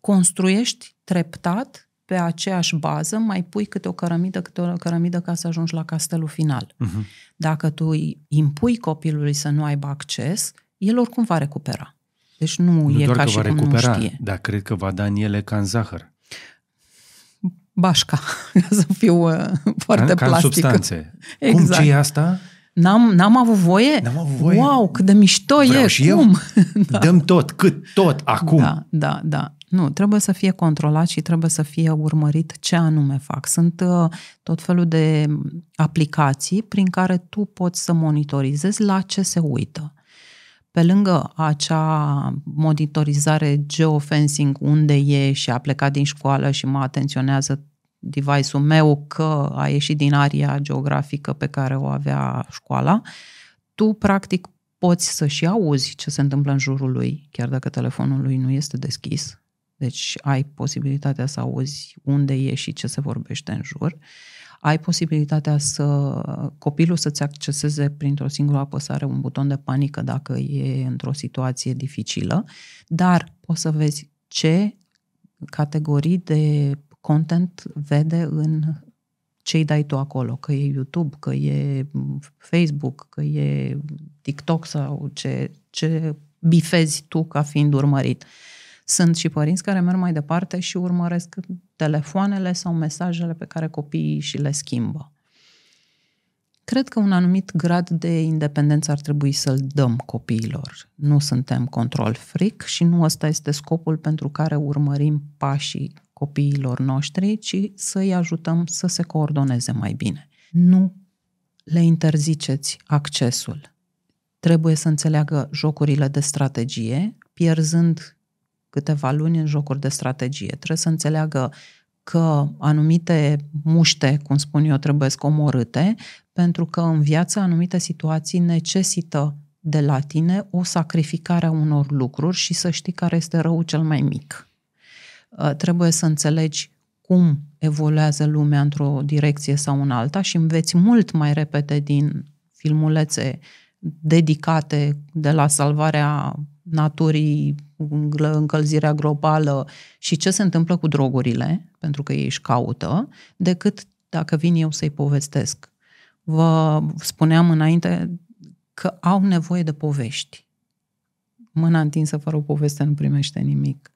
construiești treptat pe aceeași bază, mai pui câte o cărămidă, câte o cărămidă ca să ajungi la castelul final. Uh-huh. Dacă tu îi impui copilului să nu aibă acces, el oricum va recupera. Deci nu, nu e doar ca că și va cum recupera, nu știe. dar cred că va da în ele ca în zahăr. Bașca, să fiu uh, foarte ca, plastică. Ca substanțe. Exact. Cum ce e asta? N-am, n-am avut voie? N-am avut voie. Wow, cât de mișto Vreau e, și cum? Eu. da. Dăm tot, cât, tot, acum. Da, da, da. Nu, trebuie să fie controlat și trebuie să fie urmărit ce anume fac. Sunt uh, tot felul de aplicații prin care tu poți să monitorizezi la ce se uită. Pe lângă acea monitorizare geofencing unde e și a plecat din școală și mă atenționează device-ul meu că a ieșit din aria geografică pe care o avea școala, tu practic poți să și auzi ce se întâmplă în jurul lui, chiar dacă telefonul lui nu este deschis. Deci ai posibilitatea să auzi unde e și ce se vorbește în jur. Ai posibilitatea să copilul să-ți acceseze printr-o singură apăsare un buton de panică dacă e într-o situație dificilă, dar poți să vezi ce categorii de content vede în ce îi dai tu acolo, că e YouTube, că e Facebook, că e TikTok sau ce, ce bifezi tu ca fiind urmărit. Sunt și părinți care merg mai departe și urmăresc telefoanele sau mesajele pe care copiii și le schimbă. Cred că un anumit grad de independență ar trebui să-l dăm copiilor. Nu suntem control freak și nu ăsta este scopul pentru care urmărim pașii copiilor noștri, ci să-i ajutăm să se coordoneze mai bine. Nu le interziceți accesul. Trebuie să înțeleagă jocurile de strategie, pierzând câteva luni în jocuri de strategie. Trebuie să înțeleagă că anumite muște, cum spun eu, trebuie omorâte, pentru că în viață anumite situații necesită de la tine o sacrificare a unor lucruri și să știi care este răul cel mai mic. Uh, trebuie să înțelegi cum evoluează lumea într-o direcție sau în alta și înveți mult mai repede din filmulețe dedicate de la salvarea naturii, încălzirea globală și ce se întâmplă cu drogurile, pentru că ei își caută, decât dacă vin eu să-i povestesc. Vă spuneam înainte că au nevoie de povești. Mâna întinsă fără o poveste nu primește nimic.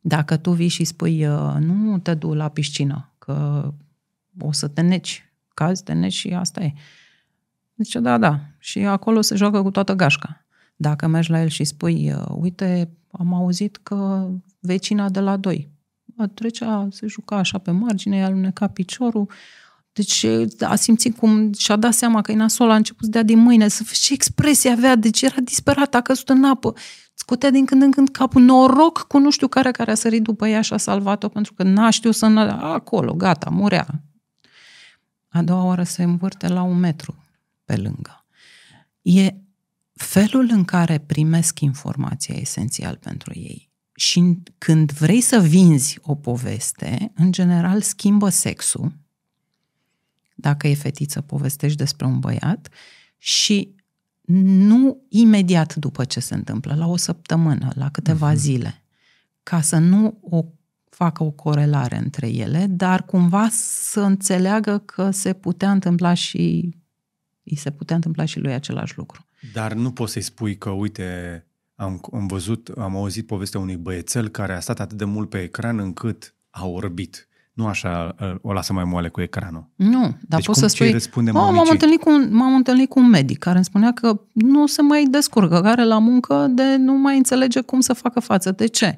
Dacă tu vii și spui, uh, nu te du la piscină, că o să te neci, cazi, te neci și asta e. Zice, da, da. Și acolo se joacă cu toată gașca. Dacă mergi la el și spui, uh, uite, am auzit că vecina de la doi trecea, se juca așa pe margine, i-a alunecat piciorul, deci a simțit cum și-a dat seama că e nasol, a început să dea din mâine, să ce expresie avea, deci era disperat, a căzut în apă, scotea din când în când capul, noroc cu nu știu care care a sărit după ea și a salvat-o, pentru că n-a știut să... Acolo, gata, murea. A doua oară se învârte la un metru pe lângă. E felul în care primesc informația esențial pentru ei. Și când vrei să vinzi o poveste, în general schimbă sexul, dacă e fetiță, povestești despre un băiat și nu imediat după ce se întâmplă, la o săptămână, la câteva uh-huh. zile, ca să nu o facă o corelare între ele, dar cumva să înțeleagă că se putea întâmpla și îi se putea întâmpla și lui același lucru. Dar nu poți să-i spui că, uite, am, am văzut, am auzit povestea unui băiețel care a stat atât de mult pe ecran încât a orbit. Nu așa o lasă mai moale cu ecranul. Nu, dar deci poți cum să spui... răspunde oh, m-am, întâlnit cu un, m-am întâlnit cu un medic care îmi spunea că nu se mai descurcă, care are la muncă de nu mai înțelege cum să facă față. De ce?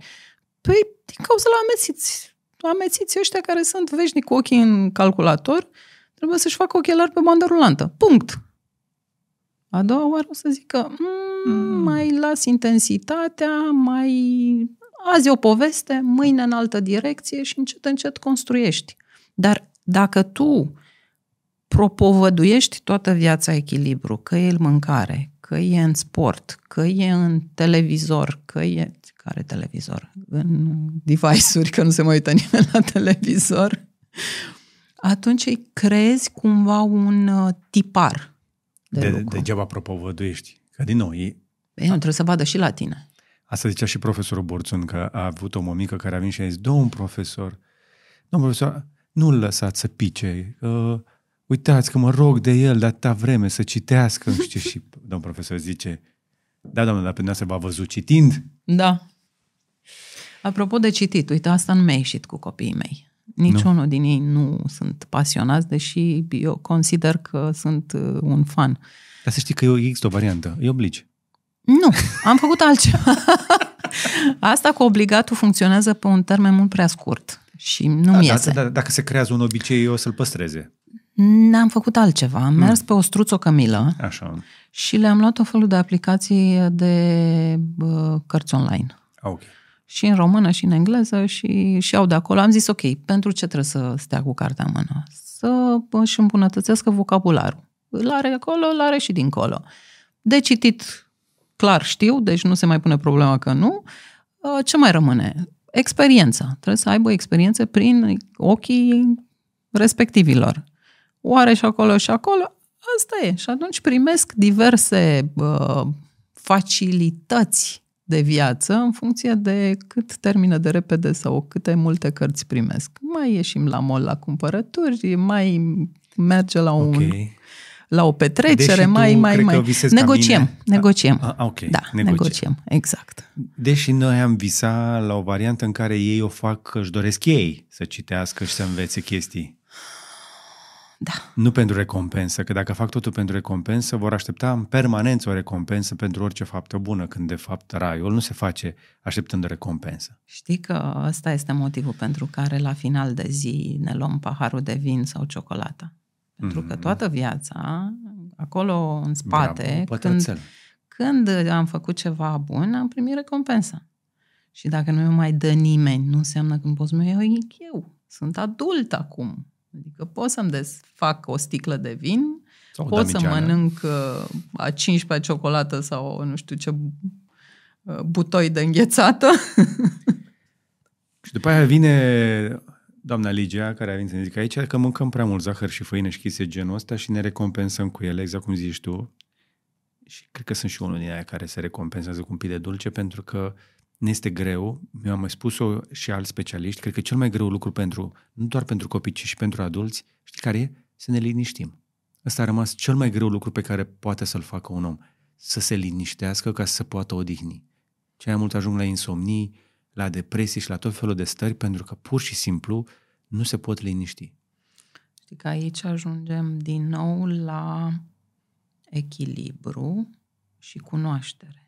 Păi din cauza la amețiți. Amețiți ăștia care sunt veșnic cu ochii în calculator, trebuie să-și facă ochelari pe bandă rulantă. Punct. A doua oară o să zică, mm, mm. mai las intensitatea, mai azi o poveste, mâine în altă direcție și încet, încet construiești. Dar dacă tu propovăduiești toată viața echilibru, că e în mâncare, că e în sport, că e în televizor, că e... Care televizor? În device-uri, că nu se mai uită nimeni la televizor. Atunci îi creezi cumva un uh, tipar de, de lucru. Degeaba propovăduiești. Că din nou, e... Păi nu, trebuie să vadă și la tine. Asta zicea și profesorul Borțun, că a avut o mămică care a venit și a zis, domn profesor, domn profesor, nu-l lăsați să pice, uh, uitați că mă rog de el de atâta vreme să citească, nu știu, și domn profesor zice, da, doamne, dar pe se v-a văzut citind? Da. Apropo de citit, uite, asta nu mi-a ieșit cu copiii mei. Niciunul nu. din ei nu sunt pasionați, deși eu consider că sunt uh, un fan. Dar să știi că există o variantă, îi obligi. Nu, am făcut altceva. Asta cu obligatul funcționează pe un termen mult prea scurt și nu da, mi iese. Da, da, dacă se creează un obicei, o să-l păstreze. N-am făcut altceva. Am mers pe o struță cămilă Așa. și le-am luat o felul de aplicații de uh, cărți online. Ah, ok. Și în română și în engleză și, și au de acolo. Am zis, ok, pentru ce trebuie să stea cu cartea în mână? Să își îmbunătățească vocabularul. Îl are acolo, îl are și dincolo. De citit clar știu, deci nu se mai pune problema că nu. Uh, ce mai rămâne? Experiența. Trebuie să aibă experiențe prin ochii respectivilor. Oare și acolo și acolo? Asta e. Și atunci primesc diverse uh, facilități de viață în funcție de cât termină de repede sau câte multe cărți primesc. Mai ieșim la mall la cumpărături, mai merge la un okay la o petrecere, Deși mai, mai, mai. Negociem, negociem. A, ok, da, negociem. negociem, exact. Deși noi am visat la o variantă în care ei o fac că își doresc ei să citească și să învețe chestii. Da. Nu pentru recompensă, că dacă fac totul pentru recompensă, vor aștepta în permanență o recompensă pentru orice faptă bună, când de fapt raiul nu se face așteptând o recompensă. Știi că ăsta este motivul pentru care la final de zi ne luăm paharul de vin sau ciocolată. Pentru că mm. toată viața, acolo în spate, Bravo, când, când am făcut ceva bun, am primit recompensa. Și dacă nu mi mai dă nimeni, nu înseamnă că poți să mă iau eu. Sunt adult acum. Adică pot să-mi desfac o sticlă de vin, sau pot să mănânc uh, a 15 ciocolată sau nu știu ce uh, butoi de înghețată. Și după aia vine doamna Ligia, care a venit să ne zică aici, că mâncăm prea mult zahăr și făină și chise genul ăsta și ne recompensăm cu ele, exact cum zici tu. Și cred că sunt și unul din aia care se recompensează cu un pic de dulce, pentru că ne este greu, mi-am mai spus-o și alți specialiști, cred că cel mai greu lucru pentru, nu doar pentru copii, ci și pentru adulți, știi care e? Să ne liniștim. Ăsta a rămas cel mai greu lucru pe care poate să-l facă un om. Să se liniștească ca să se poată odihni. Cei mai mult ajung la insomnii, la depresii și la tot felul de stări pentru că pur și simplu nu se pot liniști. Știi că aici ajungem din nou la echilibru și cunoaștere.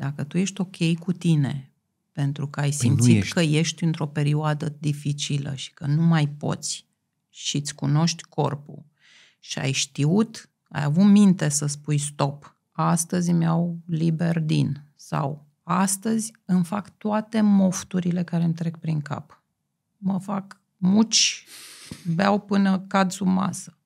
Dacă tu ești ok cu tine, pentru că ai simțit păi ești. că ești într-o perioadă dificilă și că nu mai poți și îți cunoști corpul și ai știut, ai avut minte să spui stop, astăzi îmi iau liber din sau astăzi îmi fac toate mofturile care îmi trec prin cap. Mă fac muci, beau până cad sub masă.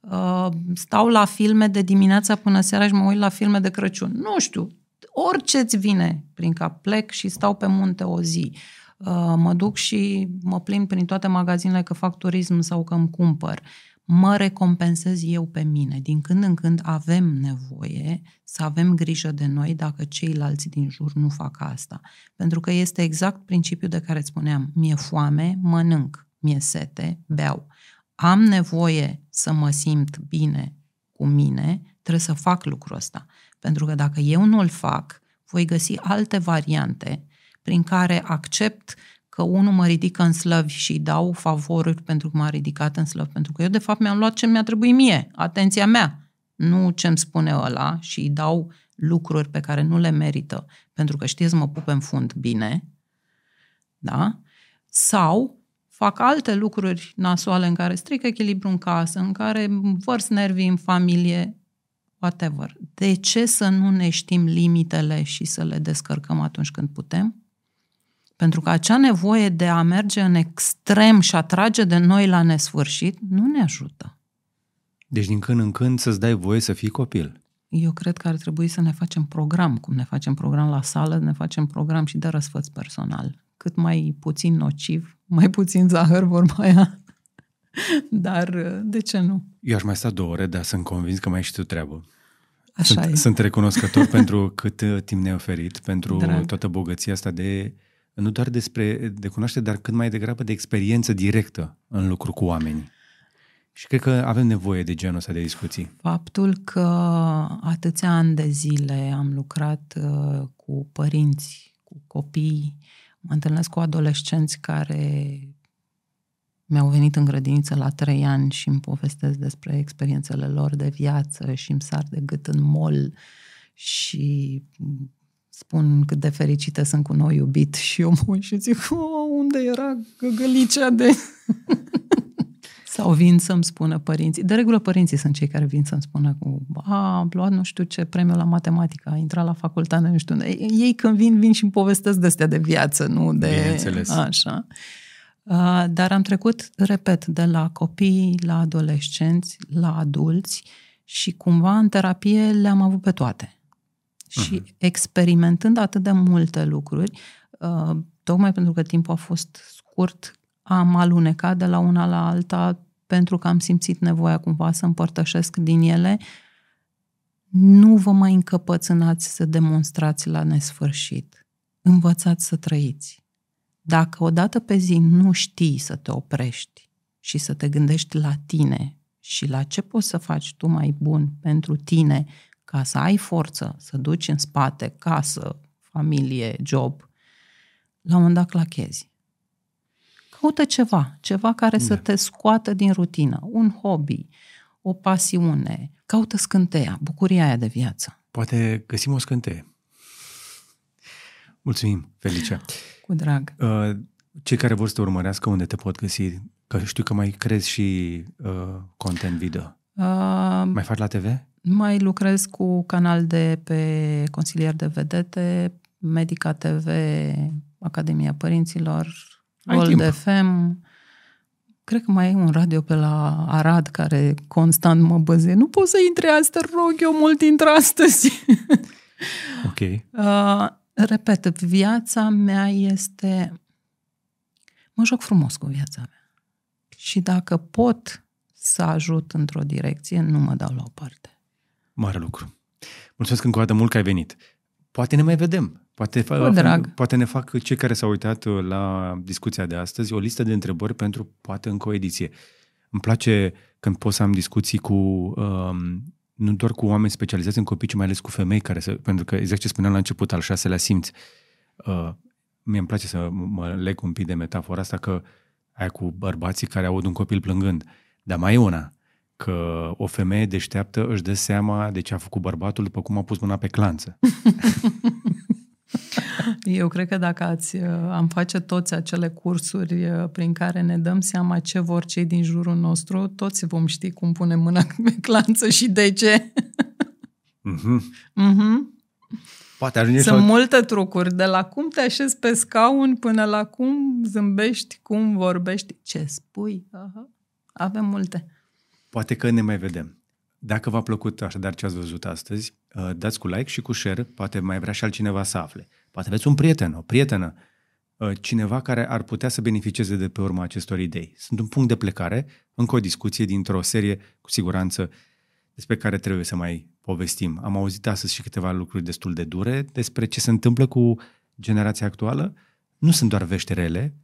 Uh, stau la filme de dimineața până seara și mă uit la filme de Crăciun. Nu știu, orice îți vine prin cap. Plec și stau pe munte o zi. Uh, mă duc și mă plimb prin toate magazinele că fac turism sau că îmi cumpăr. Mă recompensez eu pe mine. Din când în când avem nevoie să avem grijă de noi dacă ceilalți din jur nu fac asta. Pentru că este exact principiul de care îți spuneam. Mi-e foame, mănânc. Mi-e sete, beau. Am nevoie să mă simt bine cu mine, trebuie să fac lucrul ăsta. Pentru că dacă eu nu-l fac, voi găsi alte variante prin care accept că unul mă ridică în slăvi și îi dau favoruri pentru că m-a ridicat în slăvi, pentru că eu de fapt mi-am luat ce mi-a trebuit mie, atenția mea, nu ce-mi spune ăla și îi dau lucruri pe care nu le merită, pentru că știți, mă pup în fund bine, da? Sau fac alte lucruri nasoale în care stric echilibru în casă, în care vărs nervii în familie, whatever. De ce să nu ne știm limitele și să le descărcăm atunci când putem? Pentru că acea nevoie de a merge în extrem și a trage de noi la nesfârșit nu ne ajută. Deci din când în când să-ți dai voie să fii copil. Eu cred că ar trebui să ne facem program, cum ne facem program la sală, ne facem program și de răsfăț personal. Cât mai puțin nociv, mai puțin zahăr, vorba aia. Dar de ce nu? Eu aș mai sta două ore, dar sunt convins că mai ai și tu treabă. Așa sunt, e. sunt recunoscător pentru cât timp ne-ai oferit, pentru Drag. toată bogăția asta de nu doar despre de cunoaște, dar cât mai degrabă de experiență directă în lucru cu oamenii. Și cred că avem nevoie de genul ăsta de discuții. Faptul că atâția ani de zile am lucrat uh, cu părinți, cu copii, mă întâlnesc cu adolescenți care mi-au venit în grădiniță la trei ani și îmi povestesc despre experiențele lor de viață și îmi sar de gât în mol și spun cât de fericită sunt cu noi iubit și eu mă și zic, oh, unde era găgălicea de... Sau vin să-mi spună părinții. De regulă părinții sunt cei care vin să-mi spună cu, a, am luat nu știu ce premiu la matematică, a intrat la facultate, nu știu. Ei când vin, vin și îmi povestesc de astea de viață, nu de... Bineînțeles. Așa. Dar am trecut, repet, de la copii la adolescenți, la adulți și cumva în terapie le-am avut pe toate. Și uh-huh. experimentând atât de multe lucruri, uh, tocmai pentru că timpul a fost scurt, am alunecat de la una la alta pentru că am simțit nevoia cumva să împărtășesc din ele. Nu vă mai încăpățânați să demonstrați la nesfârșit. Învățați să trăiți. Dacă odată pe zi nu știi să te oprești și să te gândești la tine și la ce poți să faci tu mai bun pentru tine, ca să ai forță să duci în spate casă, familie, job, la un moment dat clachezi. Caută ceva, ceva care da. să te scoată din rutină, un hobby, o pasiune. Caută scânteia, bucuria aia de viață. Poate găsim o scânteie. Mulțumim, Felicia. Cu drag. Uh, cei care vor să te urmărească, unde te pot găsi? Că știu că mai crezi și uh, content video. Uh, mai faci la TV? Mai lucrez cu canal de pe Consilier de Vedete, Medica TV, Academia Părinților, Gold FM. Cred că mai e un radio pe la Arad care constant mă băze. Nu poți să intri azi, te rog, eu mult intră astăzi. Ok. Uh, repet, viața mea este... Mă joc frumos cu viața mea. Și dacă pot să ajut într-o direcție, nu mă dau la o parte. Mare lucru. Mulțumesc încă o dată mult că ai venit. Poate ne mai vedem. Poate, fa- drag. poate ne fac cei care s-au uitat uh, la discuția de astăzi o listă de întrebări pentru poate încă o ediție. Îmi place când pot să am discuții cu um, nu doar cu oameni specializați în copii, ci mai ales cu femei, care să, pentru că exact ce spuneam la început, al șaselea simț, uh, mie îmi place să mă leg un pic de metafora asta că ai cu bărbații care aud un copil plângând. Dar mai e una, că o femeie deșteaptă își dă seama de ce a făcut bărbatul după cum a pus mâna pe clanță. Eu cred că dacă ați, uh, am face toți acele cursuri uh, prin care ne dăm seama ce vor cei din jurul nostru, toți vom ști cum pune mâna pe clanță și de ce. Mm-hmm. Mm-hmm. Poate ajunge Sunt multe trucuri, de la cum te așezi pe scaun până la cum zâmbești, cum vorbești, ce spui. Aha. Avem multe. Poate că ne mai vedem. Dacă v-a plăcut așadar ce ați văzut astăzi, uh, dați cu like și cu share, poate mai vrea și altcineva să afle. Poate aveți un prieten, o prietenă, uh, cineva care ar putea să beneficieze de pe urma acestor idei. Sunt un punct de plecare, încă o discuție dintr-o serie, cu siguranță, despre care trebuie să mai povestim. Am auzit astăzi și câteva lucruri destul de dure despre ce se întâmplă cu generația actuală. Nu sunt doar vești rele,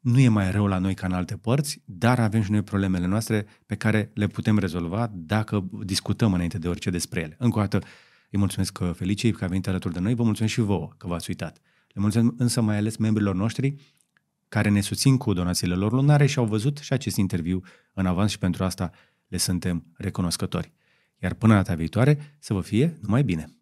nu e mai rău la noi ca în alte părți, dar avem și noi problemele noastre pe care le putem rezolva dacă discutăm înainte de orice despre ele. Încă o dată îi mulțumesc Feliciei că a venit alături de noi, vă mulțumesc și vouă că v-ați uitat. Le mulțumesc însă mai ales membrilor noștri care ne susțin cu donațiile lor lunare și au văzut și acest interviu în avans și pentru asta le suntem recunoscători. Iar până data viitoare, să vă fie numai bine!